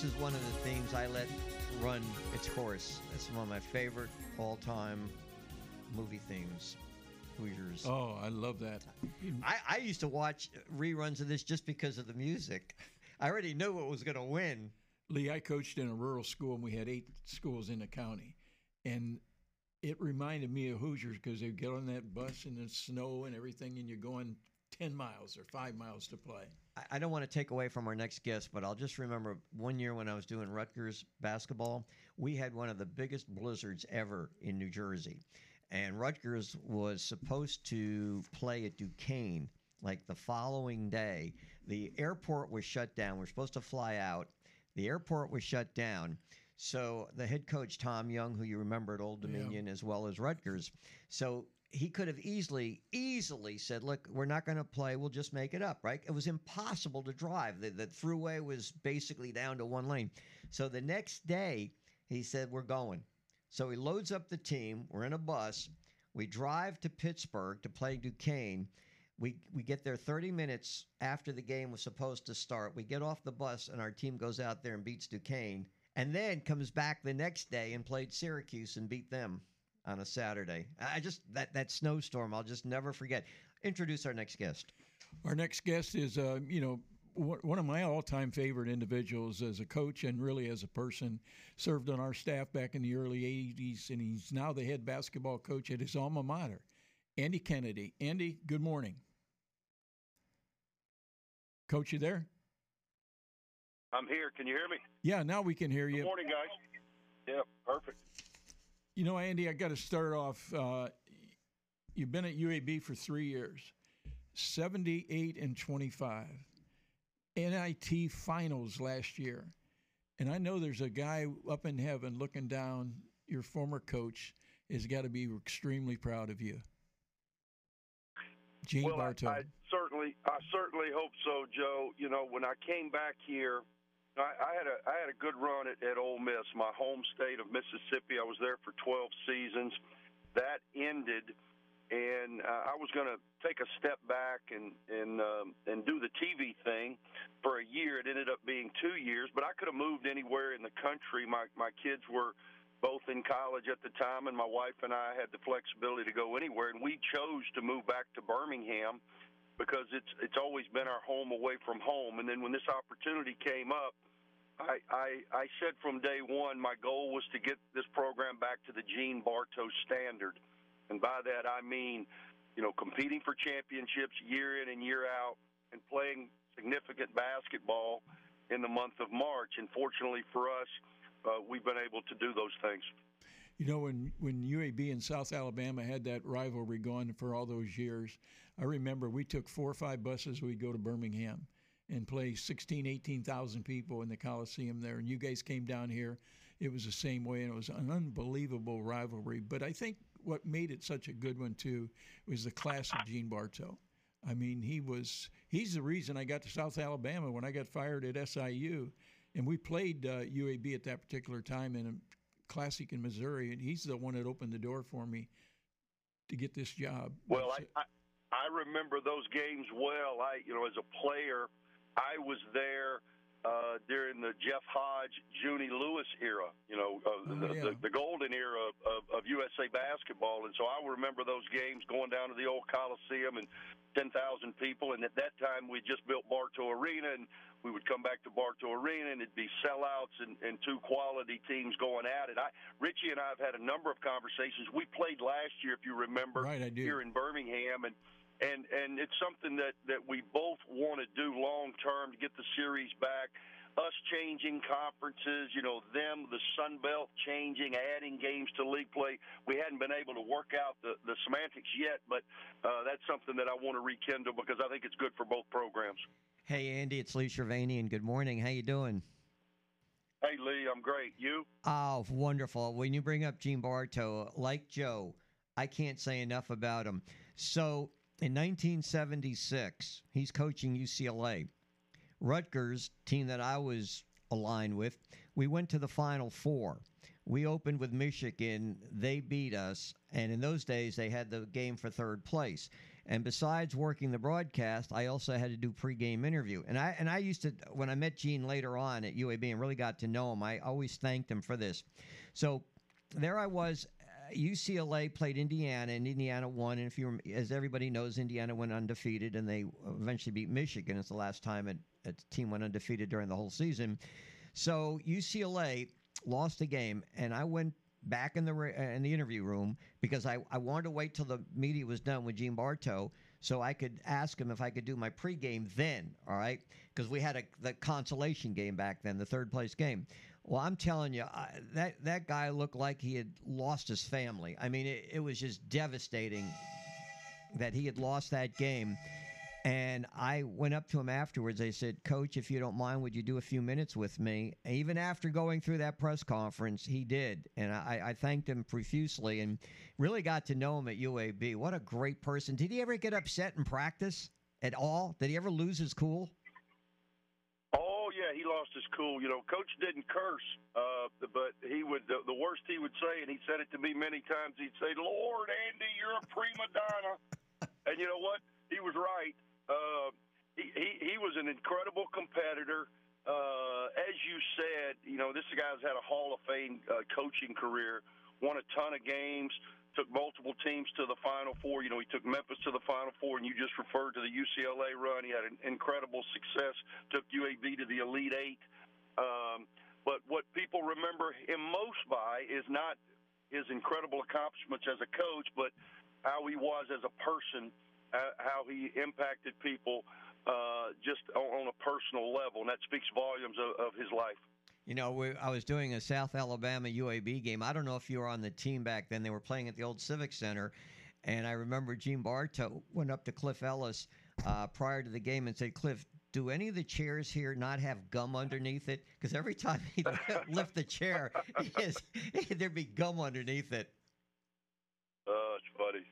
This is one of the themes I let run its course. It's one of my favorite all-time movie themes. Hoosiers. Oh, I love that. I, I used to watch reruns of this just because of the music. I already knew what was going to win. Lee, I coached in a rural school, and we had eight schools in the county, and it reminded me of Hoosiers because they get on that bus in the snow and everything, and you're going ten miles or five miles to play. I- don't want to take away from our next guest, but I'll just remember one year when I was doing Rutgers basketball, we had one of the biggest blizzards ever in New Jersey. And Rutgers was supposed to play at Duquesne like the following day. The airport was shut down. We're supposed to fly out. The airport was shut down. So the head coach, Tom Young, who you remember at Old Dominion as well as Rutgers, so he could have easily, easily said, "Look, we're not going to play. We'll just make it up." Right? It was impossible to drive. The, the throughway was basically down to one lane. So the next day, he said, "We're going." So he loads up the team. We're in a bus. We drive to Pittsburgh to play Duquesne. We we get there 30 minutes after the game was supposed to start. We get off the bus and our team goes out there and beats Duquesne, and then comes back the next day and played Syracuse and beat them on a Saturday. I just that that snowstorm I'll just never forget. Introduce our next guest. Our next guest is, uh, you know, one one of my all-time favorite individuals as a coach and really as a person. Served on our staff back in the early '80s, and he's now the head basketball coach at his alma mater, Andy Kennedy. Andy, good morning. Coach, you there? I'm here. Can you hear me? Yeah, now we can hear you. Good morning, guys. Yeah, perfect. You know, Andy, I got to start off. Uh, you've been at UAB for three years, 78 and 25, NIT finals last year. And I know there's a guy up in heaven looking down, your former coach has got to be extremely proud of you. Gene well, Bartow. I, I certainly, I certainly hope so, Joe. You know, when I came back here, I, I had a I had a good run at, at Ole Miss, my home state of Mississippi. I was there for 12 seasons. That ended, and uh, I was going to take a step back and and um, and do the TV thing for a year. It ended up being two years, but I could have moved anywhere in the country. My my kids were both in college at the time, and my wife and I had the flexibility to go anywhere. And we chose to move back to Birmingham because it's it's always been our home away from home. And then when this opportunity came up, I I, I said from day one my goal was to get this program back to the Gene Bartow standard, and by that I mean, you know, competing for championships year in and year out, and playing significant basketball in the month of March. And fortunately for us uh, we've been able to do those things. You know, when, when UAB and South Alabama had that rivalry going for all those years, I remember we took four or five buses. We'd go to Birmingham and play 16, 18,000 people in the Coliseum there. And you guys came down here. It was the same way, and it was an unbelievable rivalry. But I think what made it such a good one, too, was the class of Gene Bartow. I mean, he was, he's the reason I got to South Alabama when I got fired at SIU and we played uh, UAB at that particular time in a classic in Missouri, and he's the one that opened the door for me to get this job. Well, I, I I remember those games well. I you know as a player, I was there uh, during the Jeff Hodge, Junie Lewis era. You know uh, oh, the, yeah. the the golden era of, of USA basketball, and so I remember those games going down to the old Coliseum and ten thousand people. And at that time, we just built Bartow Arena and we would come back to Bartow Arena and it'd be sellouts and, and two quality teams going at it. I, Richie and I have had a number of conversations. We played last year, if you remember, right, I do. here in Birmingham, and and and it's something that that we both want to do long term to get the series back. Us changing conferences, you know, them, the Sun Belt changing, adding games to league play. We hadn't been able to work out the, the semantics yet, but uh, that's something that I want to rekindle because I think it's good for both programs. Hey Andy, it's Lee Shirvanian. Good morning. How you doing? Hey Lee, I'm great. You? Oh, wonderful. When you bring up Gene Bartow, like Joe, I can't say enough about him. So in 1976, he's coaching UCLA. Rutgers, team that I was aligned with, we went to the Final Four. We opened with Michigan. They beat us. And in those days, they had the game for third place. And besides working the broadcast, I also had to do pregame interview. And I and I used to when I met Gene later on at UAB and really got to know him, I always thanked him for this. So there I was. UCLA played Indiana, and Indiana won. And if you, as everybody knows, Indiana went undefeated, and they eventually beat Michigan. It's the last time a, a team went undefeated during the whole season. So UCLA lost the game, and I went back in the uh, in the interview room because I, I wanted to wait till the media was done with Gene Bartow so I could ask him if I could do my pregame then. All right, because we had a the consolation game back then, the third place game. Well, I'm telling you, I, that that guy looked like he had lost his family. I mean, it, it was just devastating that he had lost that game. And I went up to him afterwards. I said, Coach, if you don't mind, would you do a few minutes with me? Even after going through that press conference, he did. And I, I thanked him profusely and really got to know him at UAB. What a great person. Did he ever get upset in practice at all? Did he ever lose his cool? Lost his cool. You know, Coach didn't curse, uh, but he would. The, the worst he would say, and he said it to me many times. He'd say, "Lord, Andy, you're a prima donna," and you know what? He was right. Uh, he, he he was an incredible competitor. Uh, as you said, you know, this guy's had a Hall of Fame uh, coaching career, won a ton of games, took multiple teams to the Final Four. You know, he took Memphis to the Final Four, and you just referred to the UCLA run. He had an incredible success, took UAB to the Elite Eight. Um, but what people remember him most by is not his incredible accomplishments as a coach, but how he was as a person, uh, how he impacted people uh, just on, on a personal level, and that speaks volumes of, of his life. You know, we, I was doing a South Alabama UAB game. I don't know if you were on the team back then. They were playing at the old Civic Center. And I remember Gene Bartow went up to Cliff Ellis uh, prior to the game and said, Cliff, do any of the chairs here not have gum underneath it? Because every time he'd lift the chair, his, there'd be gum underneath it. Uh, it's funny.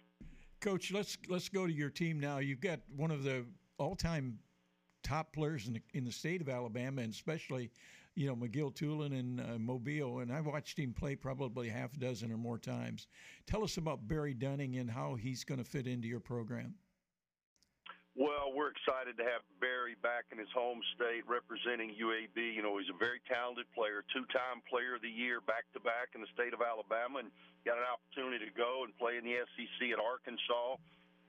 Coach, let's let's go to your team now. You've got one of the all-time top players in the, in the state of Alabama, and especially, you know, McGill-Toolen and uh, Mobile. And I've watched him play probably half a dozen or more times. Tell us about Barry Dunning and how he's going to fit into your program. Well, we're excited to have Barry back in his home state representing UAB. You know, he's a very talented player, two-time player of the year back to back in the state of Alabama, and got an opportunity to go and play in the SEC at Arkansas.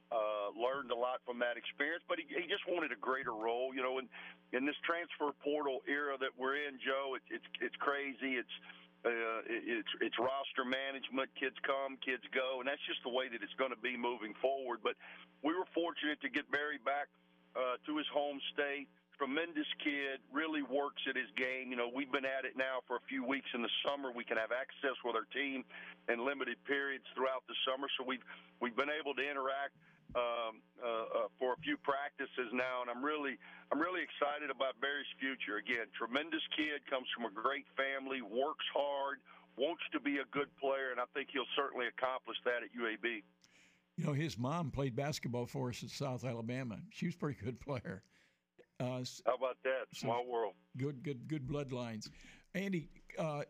Uh, learned a lot from that experience, but he, he just wanted a greater role. You know, in in this transfer portal era that we're in, Joe, it, it's it's crazy. It's uh, it's it's roster management. Kids come, kids go, and that's just the way that it's going to be moving forward. But we were fortunate to get Barry back uh, to his home state. Tremendous kid, really works at his game. You know, we've been at it now for a few weeks in the summer. We can have access with our team in limited periods throughout the summer, so we've we've been able to interact um, uh, uh, for a few practices now, and I'm really I'm really excited about Barry's future. Again, tremendous kid, comes from a great family, works hard, wants to be a good player, and I think he'll certainly accomplish that at UAB. You know, his mom played basketball for us at South Alabama. She was a pretty good player. Uh, How about that? Small world. good, good, good bloodlines. Andy, uh,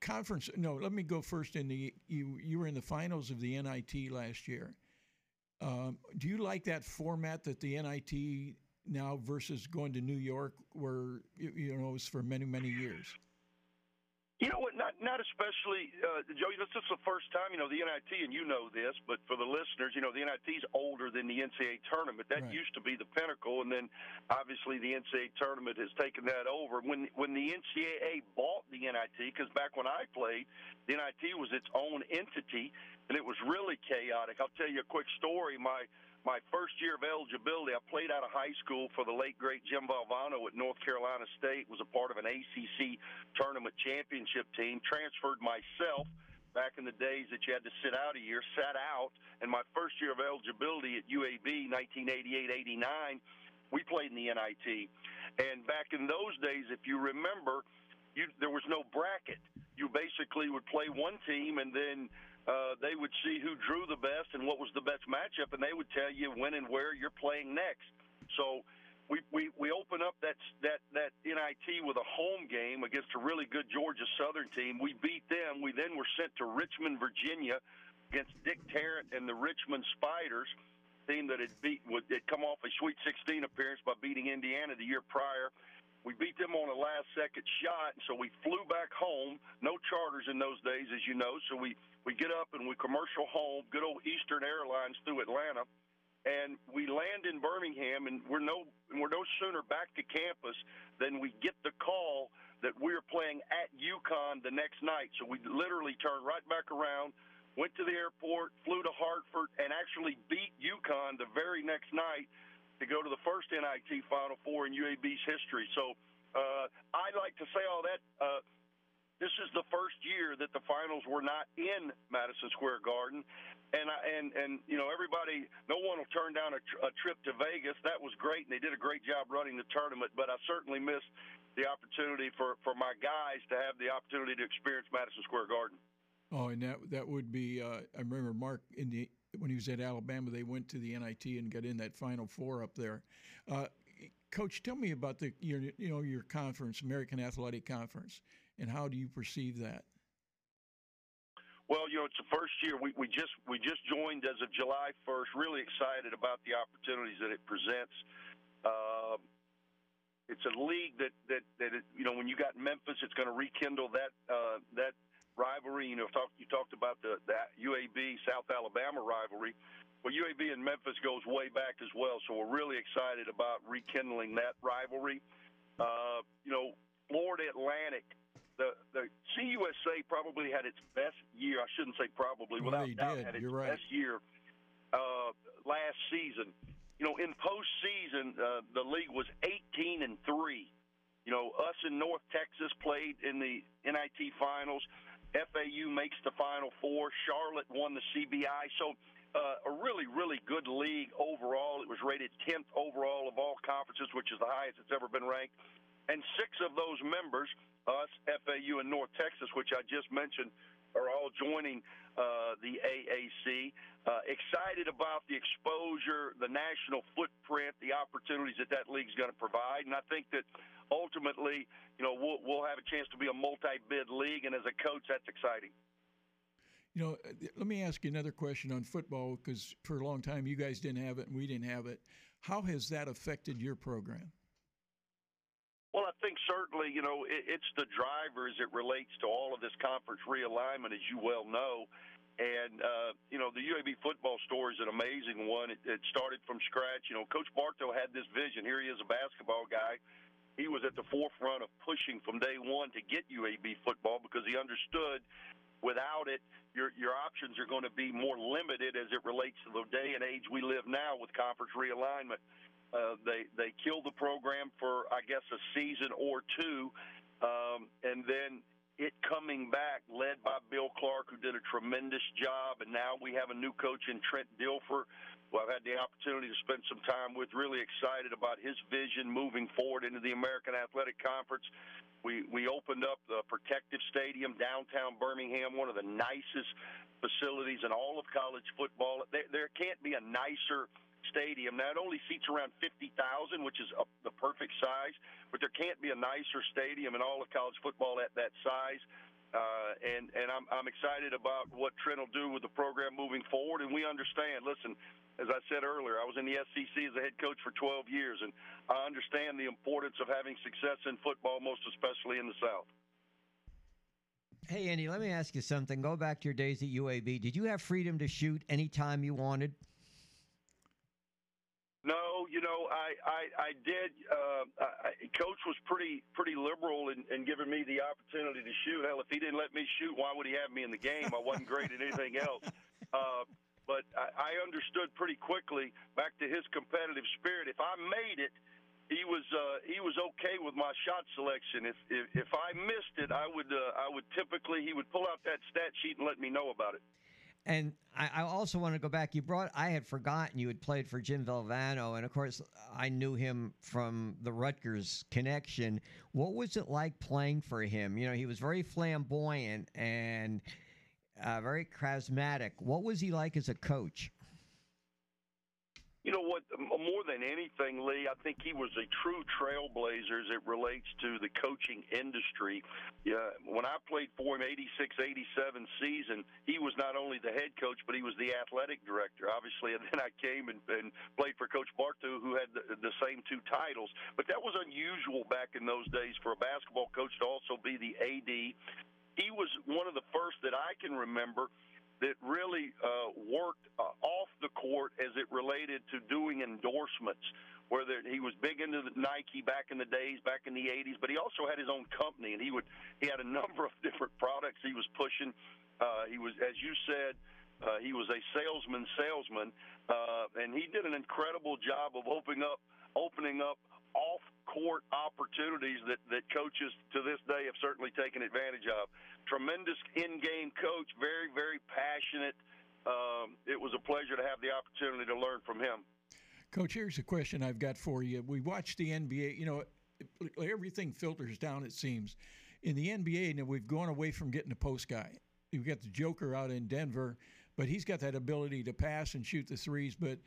conference. No, let me go first. In the you you were in the finals of the NIT last year. Um, do you like that format that the NIT now versus going to New York, where you, know it was for many many years? You know what? Not not especially, uh, Joey. This is the first time. You know the NIT, and you know this, but for the listeners, you know the NIT is older than the NCAA tournament. That Right. used to be the pinnacle, and then obviously the NCAA tournament has taken that over. When when the NCAA bought the NIT, because back when I played, the NIT was its own entity, and it was really chaotic. I'll tell you a quick story. My my first year of eligibility, I played out of high school for the late great Jim Valvano at North Carolina State. Was a part of an ACC tournament championship team. Transferred myself back in the days that you had to sit out a year. Sat out, and my first year of eligibility at UAB, 1988-89, we played in the NIT. And back in those days, if you remember, you, there was no bracket. You basically would play one team, and then uh, they would see who drew the best and what was the best matchup, and they would tell you when and where you're playing next. So we we, we open up that that that NIT with a home game against a really good Georgia Southern team. We beat them. We then were sent to Richmond, Virginia, against Dick Tarrant and the Richmond Spiders. team that had beat would had come off a Sweet 16 appearance by beating Indiana the year prior. We beat them on a last second shot, so we flew back home. No charters in those days, as you know. So we we get up and we commercial home, good old Eastern Airlines through Atlanta, and we land in Birmingham, and we're no we're no sooner back to campus than we get the call that we're playing at UConn the next night. So we literally turned right back around, went to the airport, flew to Hartford, and actually beat UConn the very next night to go to the first NIT Final Four in UAB's history. So uh, I like to say all that. Uh, this is the first year that the finals were not in Madison Square Garden, and I, and and you know everybody, no one will turn down a, tr- a trip to Vegas. That was great, and they did a great job running the tournament. But I certainly missed the opportunity for for my guys to have the opportunity to experience Madison Square Garden. Oh, and that that would be. Uh, I remember Mark in the when he was at Alabama, they went to the NIT and got in that Final Four up there. Uh, Coach, tell me about the your you know your conference, American Athletic Conference, and how do you perceive that? Well, you know, it's the first year we, we just we just joined as of July 1st. Really excited about the opportunities that it presents. Uh, it's a league that that that it, you know when you got Memphis, it's going to rekindle that uh, that rivalry. You know, talk, you talked about the, UAB South Alabama rivalry. Well, UAB and Memphis goes way back as well, so we're really excited about rekindling that rivalry. Uh, you know, Florida Atlantic the the CUSA probably had its best year. I shouldn't say probably, well, without doubt, did. had its You're right. best year uh, last season. You know, in postseason, uh, the league was 18 and three. You know, us in North Texas played in the NIT finals. FAU makes the Final Four. Charlotte won the CBI. So. Uh, a really, really good league overall. It was rated 10th overall of all conferences, which is the highest it's ever been ranked. And six of those members us, FAU, and North Texas, which I just mentioned, are all joining uh, the AAC. Uh, excited about the exposure, the national footprint, the opportunities that that league's going to provide, and I think that ultimately, you know, we'll, we'll have a chance to be a multi-bid league, and as a coach, that's exciting. You know, let me ask you another question on football because for a long time you guys didn't have it and we didn't have it. How has that affected your program? Well, I think certainly, you know, it, it's the driver as it relates to all of this conference realignment, as you well know. And, uh, you know, the UAB football story is an amazing one. It, it started from scratch. You know, Coach Bartow had this vision. Here he is, a basketball guy. He was at the forefront of pushing from day one to get UAB football because he understood without it, your, your options are going to be more limited as it relates to the day and age we live now with conference realignment. Uh, they they killed the program for I guess a season or two, um, and then it coming back, led by Bill Clark, who did a tremendous job, and now we have a new coach in Trent Dilfer, who I've had the opportunity to spend some time with. Really excited about his vision moving forward into the American Athletic Conference. We we opened up the Protective Stadium downtown Birmingham, one of the nicest facilities in all of college football. There, there can't be a nicer stadium. Now, it only seats around 50,000, which is a, the perfect size, but there can't be a nicer stadium in all of college football at that size. Uh, and and I'm, I'm excited about what Trent will do with the program moving forward. And we understand, listen, as I said earlier, I was in the SEC as a head coach for 12 years, and I understand the importance of having success in football, most especially in the South. Hey, Andy, let me ask you something. Go back to your days at UAB. Did you have freedom to shoot anytime you wanted? No, you know, I I, I did. Uh, I, Coach was pretty pretty liberal in, in giving me the opportunity to shoot. Hell, if he didn't let me shoot, why would he have me in the game? I wasn't great at anything else. Uh, but I, I understood pretty quickly back to his competitive spirit. If I made it, he was uh, he was okay with my shot selection. If if, if I missed it, I would uh, I would typically he would pull out that stat sheet and let me know about it. And I, I, also want to go back. You brought, I had forgotten you had played for Jim Valvano. And of course, I knew him from the Rutgers connection. What was it like playing for him? You know, he was very flamboyant and uh, very charismatic. What was he like as a coach? You know what? More than anything, Lee, I think he was a true trailblazer as it relates to the coaching industry. Yeah, when I played for him, 86, 87 season, he was not only the head coach, but he was the athletic director, obviously. And then I came and, and played for Coach Bartow, who had the, the same two titles. But that was unusual back in those days for a basketball coach to also be the AD. He was one of the first that I can remember that really uh, worked uh, off the court as it related to doing endorsements. Whether he was big into the Nike back in the days, back in the '80s, but he also had his own company, and he would he had a number of different products he was pushing. Uh, he was, as you said, uh, he was a salesman, salesman, uh, and he did an incredible job of opening up, opening up off-court opportunities that that coaches to this day have certainly taken advantage of. Tremendous in-game coach, very very passionate. Um, it was a pleasure to have the opportunity to learn from him. Coach, here's a question I've got for you. We watch the NBA, you know, everything filters down, it seems. In the NBA, now we've gone away from getting a post guy. You've got the Joker out in Denver, but he's got that ability to pass and shoot the threes. But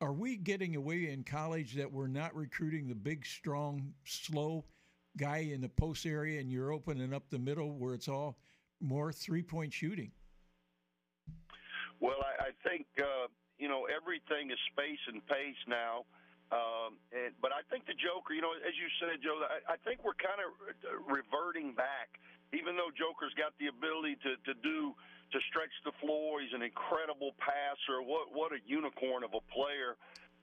are we getting away in college that we're not recruiting the big, strong, slow guy in the post area and you're opening up the middle where it's all more three point shooting? Well, I, I think uh, you know everything is space and pace now. Um, and, but I think the Joker, you know, as you said, Joe, I, I think we're kind of reverting back. Even though Joker's got the ability to to do to stretch the floor, he's an incredible passer. What what a unicorn of a player,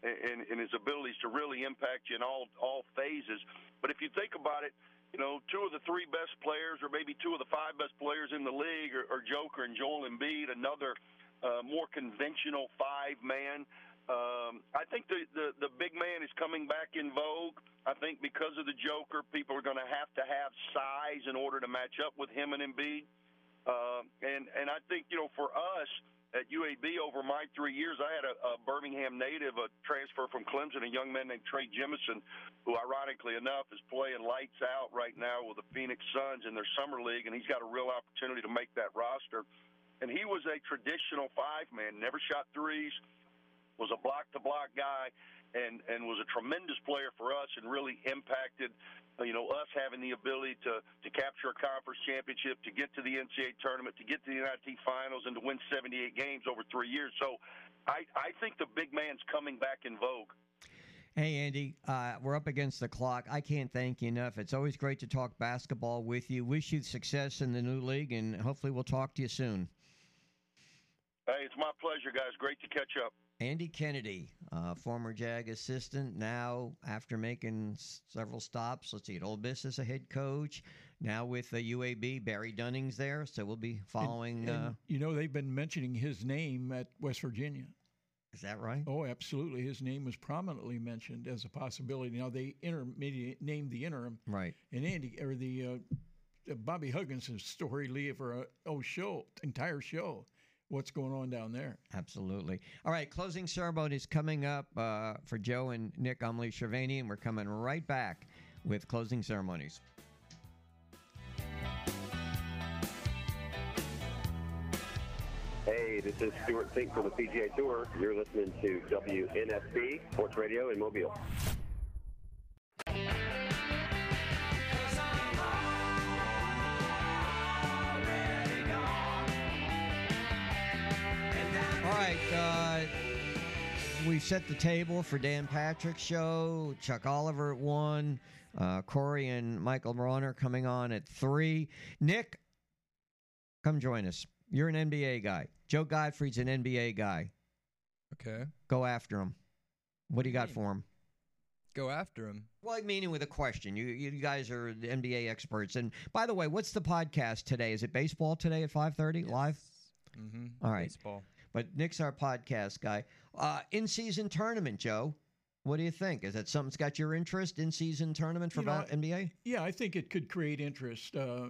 and, and his abilities to really impact you in all all phases. But if you think about it, you know, two of the three best players, or maybe two of the five best players in the league, are, are Joker and Joel Embiid. Another uh, more conventional five man. Um, I think the, the the big man is coming back in vogue. I think because of the Joker, people are going to have to have size in order to match up with him and Embiid. Um, and and I think you know for us at UAB over my three years, I had a, a Birmingham native, a transfer from Clemson, a young man named Trey Jemison, who ironically enough is playing lights out right now with the Phoenix Suns in their summer league, and he's got a real opportunity to make that roster. And he was a traditional five man, never shot threes, was a block to block guy, and and was a tremendous player for us, and really impacted uh, you know us having the ability to to capture a conference championship, to get to the NCAA tournament, to get to the NIT finals, and to win 78 games over three years. So, I I think the big man's coming back in vogue. Hey, Andy, uh, we're up against the clock. I can't thank you enough. It's always great to talk basketball with you. Wish you success in the new league, and hopefully, we'll talk to you soon. Hey, it's my pleasure, guys. Great to catch up. Andy Kennedy, uh, former JAG assistant, now after making s- several stops, let's see, at Ole Miss as a head coach, now with the UAB, Barry Dunning's there, so we'll be following. And, uh, you know, they've been mentioning his name at West Virginia. is that right? Oh, absolutely. His name was prominently mentioned as a possibility. Now they intermediate named the interim, Right. And Andy or the uh, Bobby Huggins' story, Leah, for a oh show entire show. What's going on down there? Absolutely. All right, closing ceremony is coming up uh, for Joe and Nick Umley Shirvanian, and we're coming right back with closing ceremonies. Hey, this is Stewart Cink from the PGA Tour. You're listening to WNSP Sports Radio in Mobile. We've set the table for Dan Patrick's show. Chuck Oliver at one. Uh, Corey and Michael Marone coming on at three. Nick, come join us. You're an NBA guy. Joe Gottfried's an NBA guy. Okay. Go after him. What do you got for him? Go after him. Well, I mean with a question. You you guys are the NBA experts. And by the way, what's the podcast today? Is it baseball today at five thirty live? Mm-hmm. All right. Baseball. But Nick's our podcast guy. Uh, in season tournament, Joe. What do you think? Is that something that's got your interest in season tournament for You know, NBA? Yeah, I think it could create interest. Uh,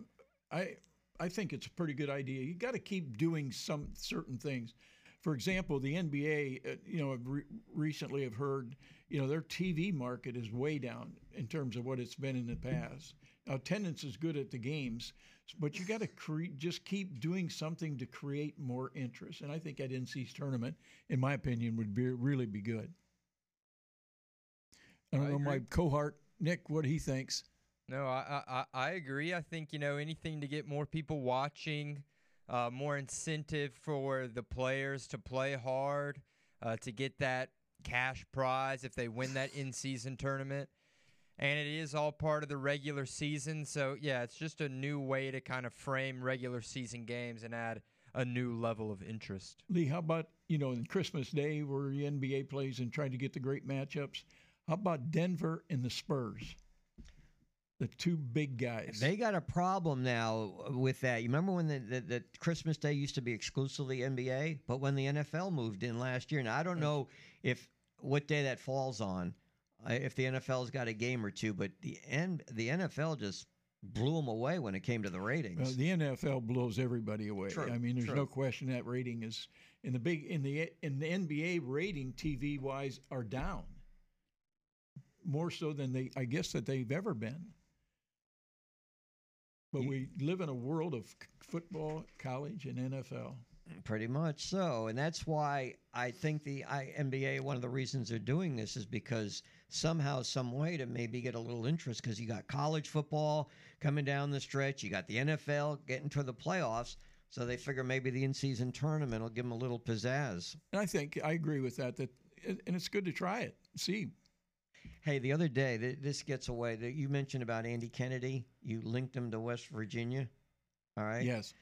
I I think it's a pretty good idea. You got to keep doing some certain things. For example, the NBA, uh, you know, re- recently have heard, you know, their TV market is way down in terms of what it's been in the past. Attendance is good at the games, but you got to cre- just keep doing something to create more interest. And I think at NC's tournament, in my opinion, would be really be good. I don't I know my cohort Nick what he thinks. No, I, I I- agree. I think you know anything to get more people watching, uh, more incentive for the players to play hard, uh, to get that cash prize if they win that in-season tournament, and it is all part of the regular season. So yeah, it's just a new way to kind of frame regular season games and add a new level of interest. Lee, how about you know, in Christmas Day where the NBA plays and trying to get the great matchups? How about Denver and the Spurs? The two big guys. They got a problem now with that. You remember when the, the, the Christmas Day used to be exclusively NBA, but when the NFL moved in last year, now I don't know if what day that falls on, if the NFL's got a game or two, but the N, the NFL just blew them away when it came to the ratings. Well, the NFL blows everybody away. True, I mean, there's true. no question that rating is in the big in the in the NBA rating TV wise are down more so than they I guess that they've ever been. But we live in a world of football, college, and NFL. Pretty much so, and that's why I think the I, NBA. One of the reasons they're doing this is because somehow, some way, to maybe get a little interest. Because you got college football coming down the stretch, you got the NFL getting to the playoffs, so they figure maybe the in-season tournament will give them a little pizzazz. And I think I agree with that. That and it's good to try it. See, Hey, the other day, th- this gets away. That you mentioned about Andy Kennedy. You linked him to West Virginia. All right. Yes.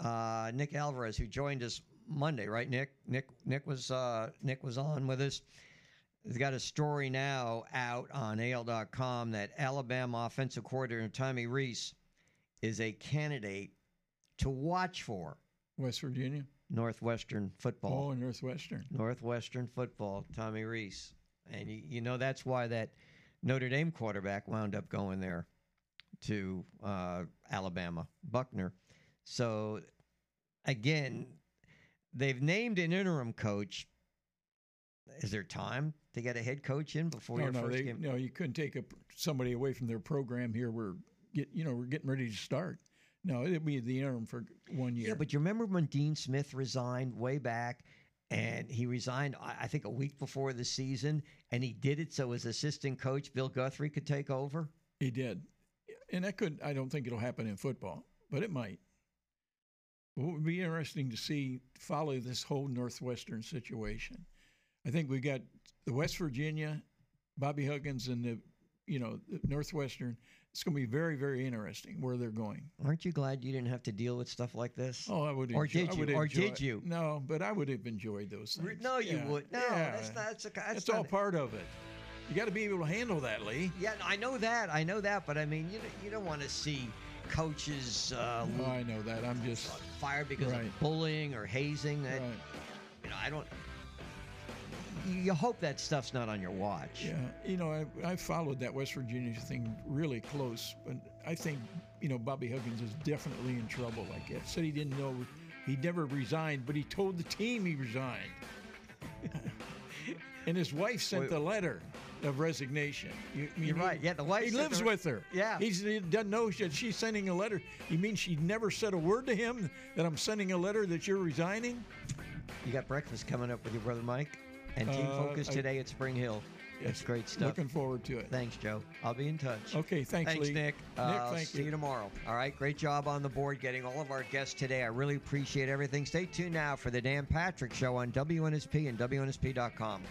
Uh, Nick Alvarez, who joined us Monday, right? Nick. Nick. Nick was uh, Nick was on with us. He's got a story now out on AL.com that Alabama offensive coordinator Tommy Rees is a candidate to watch for West Virginia. Northwestern football. Oh, Northwestern. Northwestern football, Tommy Rees. And you, you know that's why that Notre Dame quarterback wound up going there to uh, Alabama, Buchner. So again, they've named an interim coach. Is there time to get a head coach in before no, your no, first they, game? no, you couldn't take a, somebody away from their program here. We're get, you know, we're getting ready to start. No, it'll be the interim for one year. Yeah, but you remember when Dean Smith resigned way back, and he resigned, I I think, a week before the season, and he did it so his assistant coach Bill Guthridge could take over. He did, and that could. I don't think it'll happen in football, but it might. Well, It would be interesting to see follow this whole Northwestern situation. I think we got the West Virginia, Bobby Huggins, and the you know the Northwestern. It's going to be very very interesting where they're going. Aren't you glad you didn't have to deal with stuff like this? Oh, I would. Or enjoy, did you? Or did you? No, but I would have enjoyed those things. No, you Yeah, would. No, yeah. that's not. That's, a, that's That's not all part of it. You got to be able to handle that, Lee. Yeah, I know that. I know that. But I mean, you don't- you don't want to see coaches uh, No, I know that. I'm just fired because Right. of bullying or hazing. That, Right. You know, I don't. You, you hope that stuff's not on your watch. Yeah, you know, I, I followed that West Virginia thing really close, but I think you know Bobby Huggins is definitely in trouble. Like I said, he didn't know he never resigned, but he told the team he resigned, and his wife sent Wait. the letter of resignation. You, mean- right. Yeah, the wife He lives the- with her. Yeah. He's, he doesn't know that she's sending a letter. You mean she never said a word to him that I'm sending a letter that you're resigning? You got breakfast coming up with your brother Mike and Team Uh, Focus I- today at Spring Hill. That's Yes, great stuff. Looking forward to it. Thanks, Joe. I'll be in touch. Okay, thanks, Thanks, Lee. Nick. Nick, Uh, thank see you. you tomorrow. All right, great job on the board getting all of our guests today. I really appreciate everything. Stay tuned now for the Dan Patrick Show on WNSP and WNSP.com.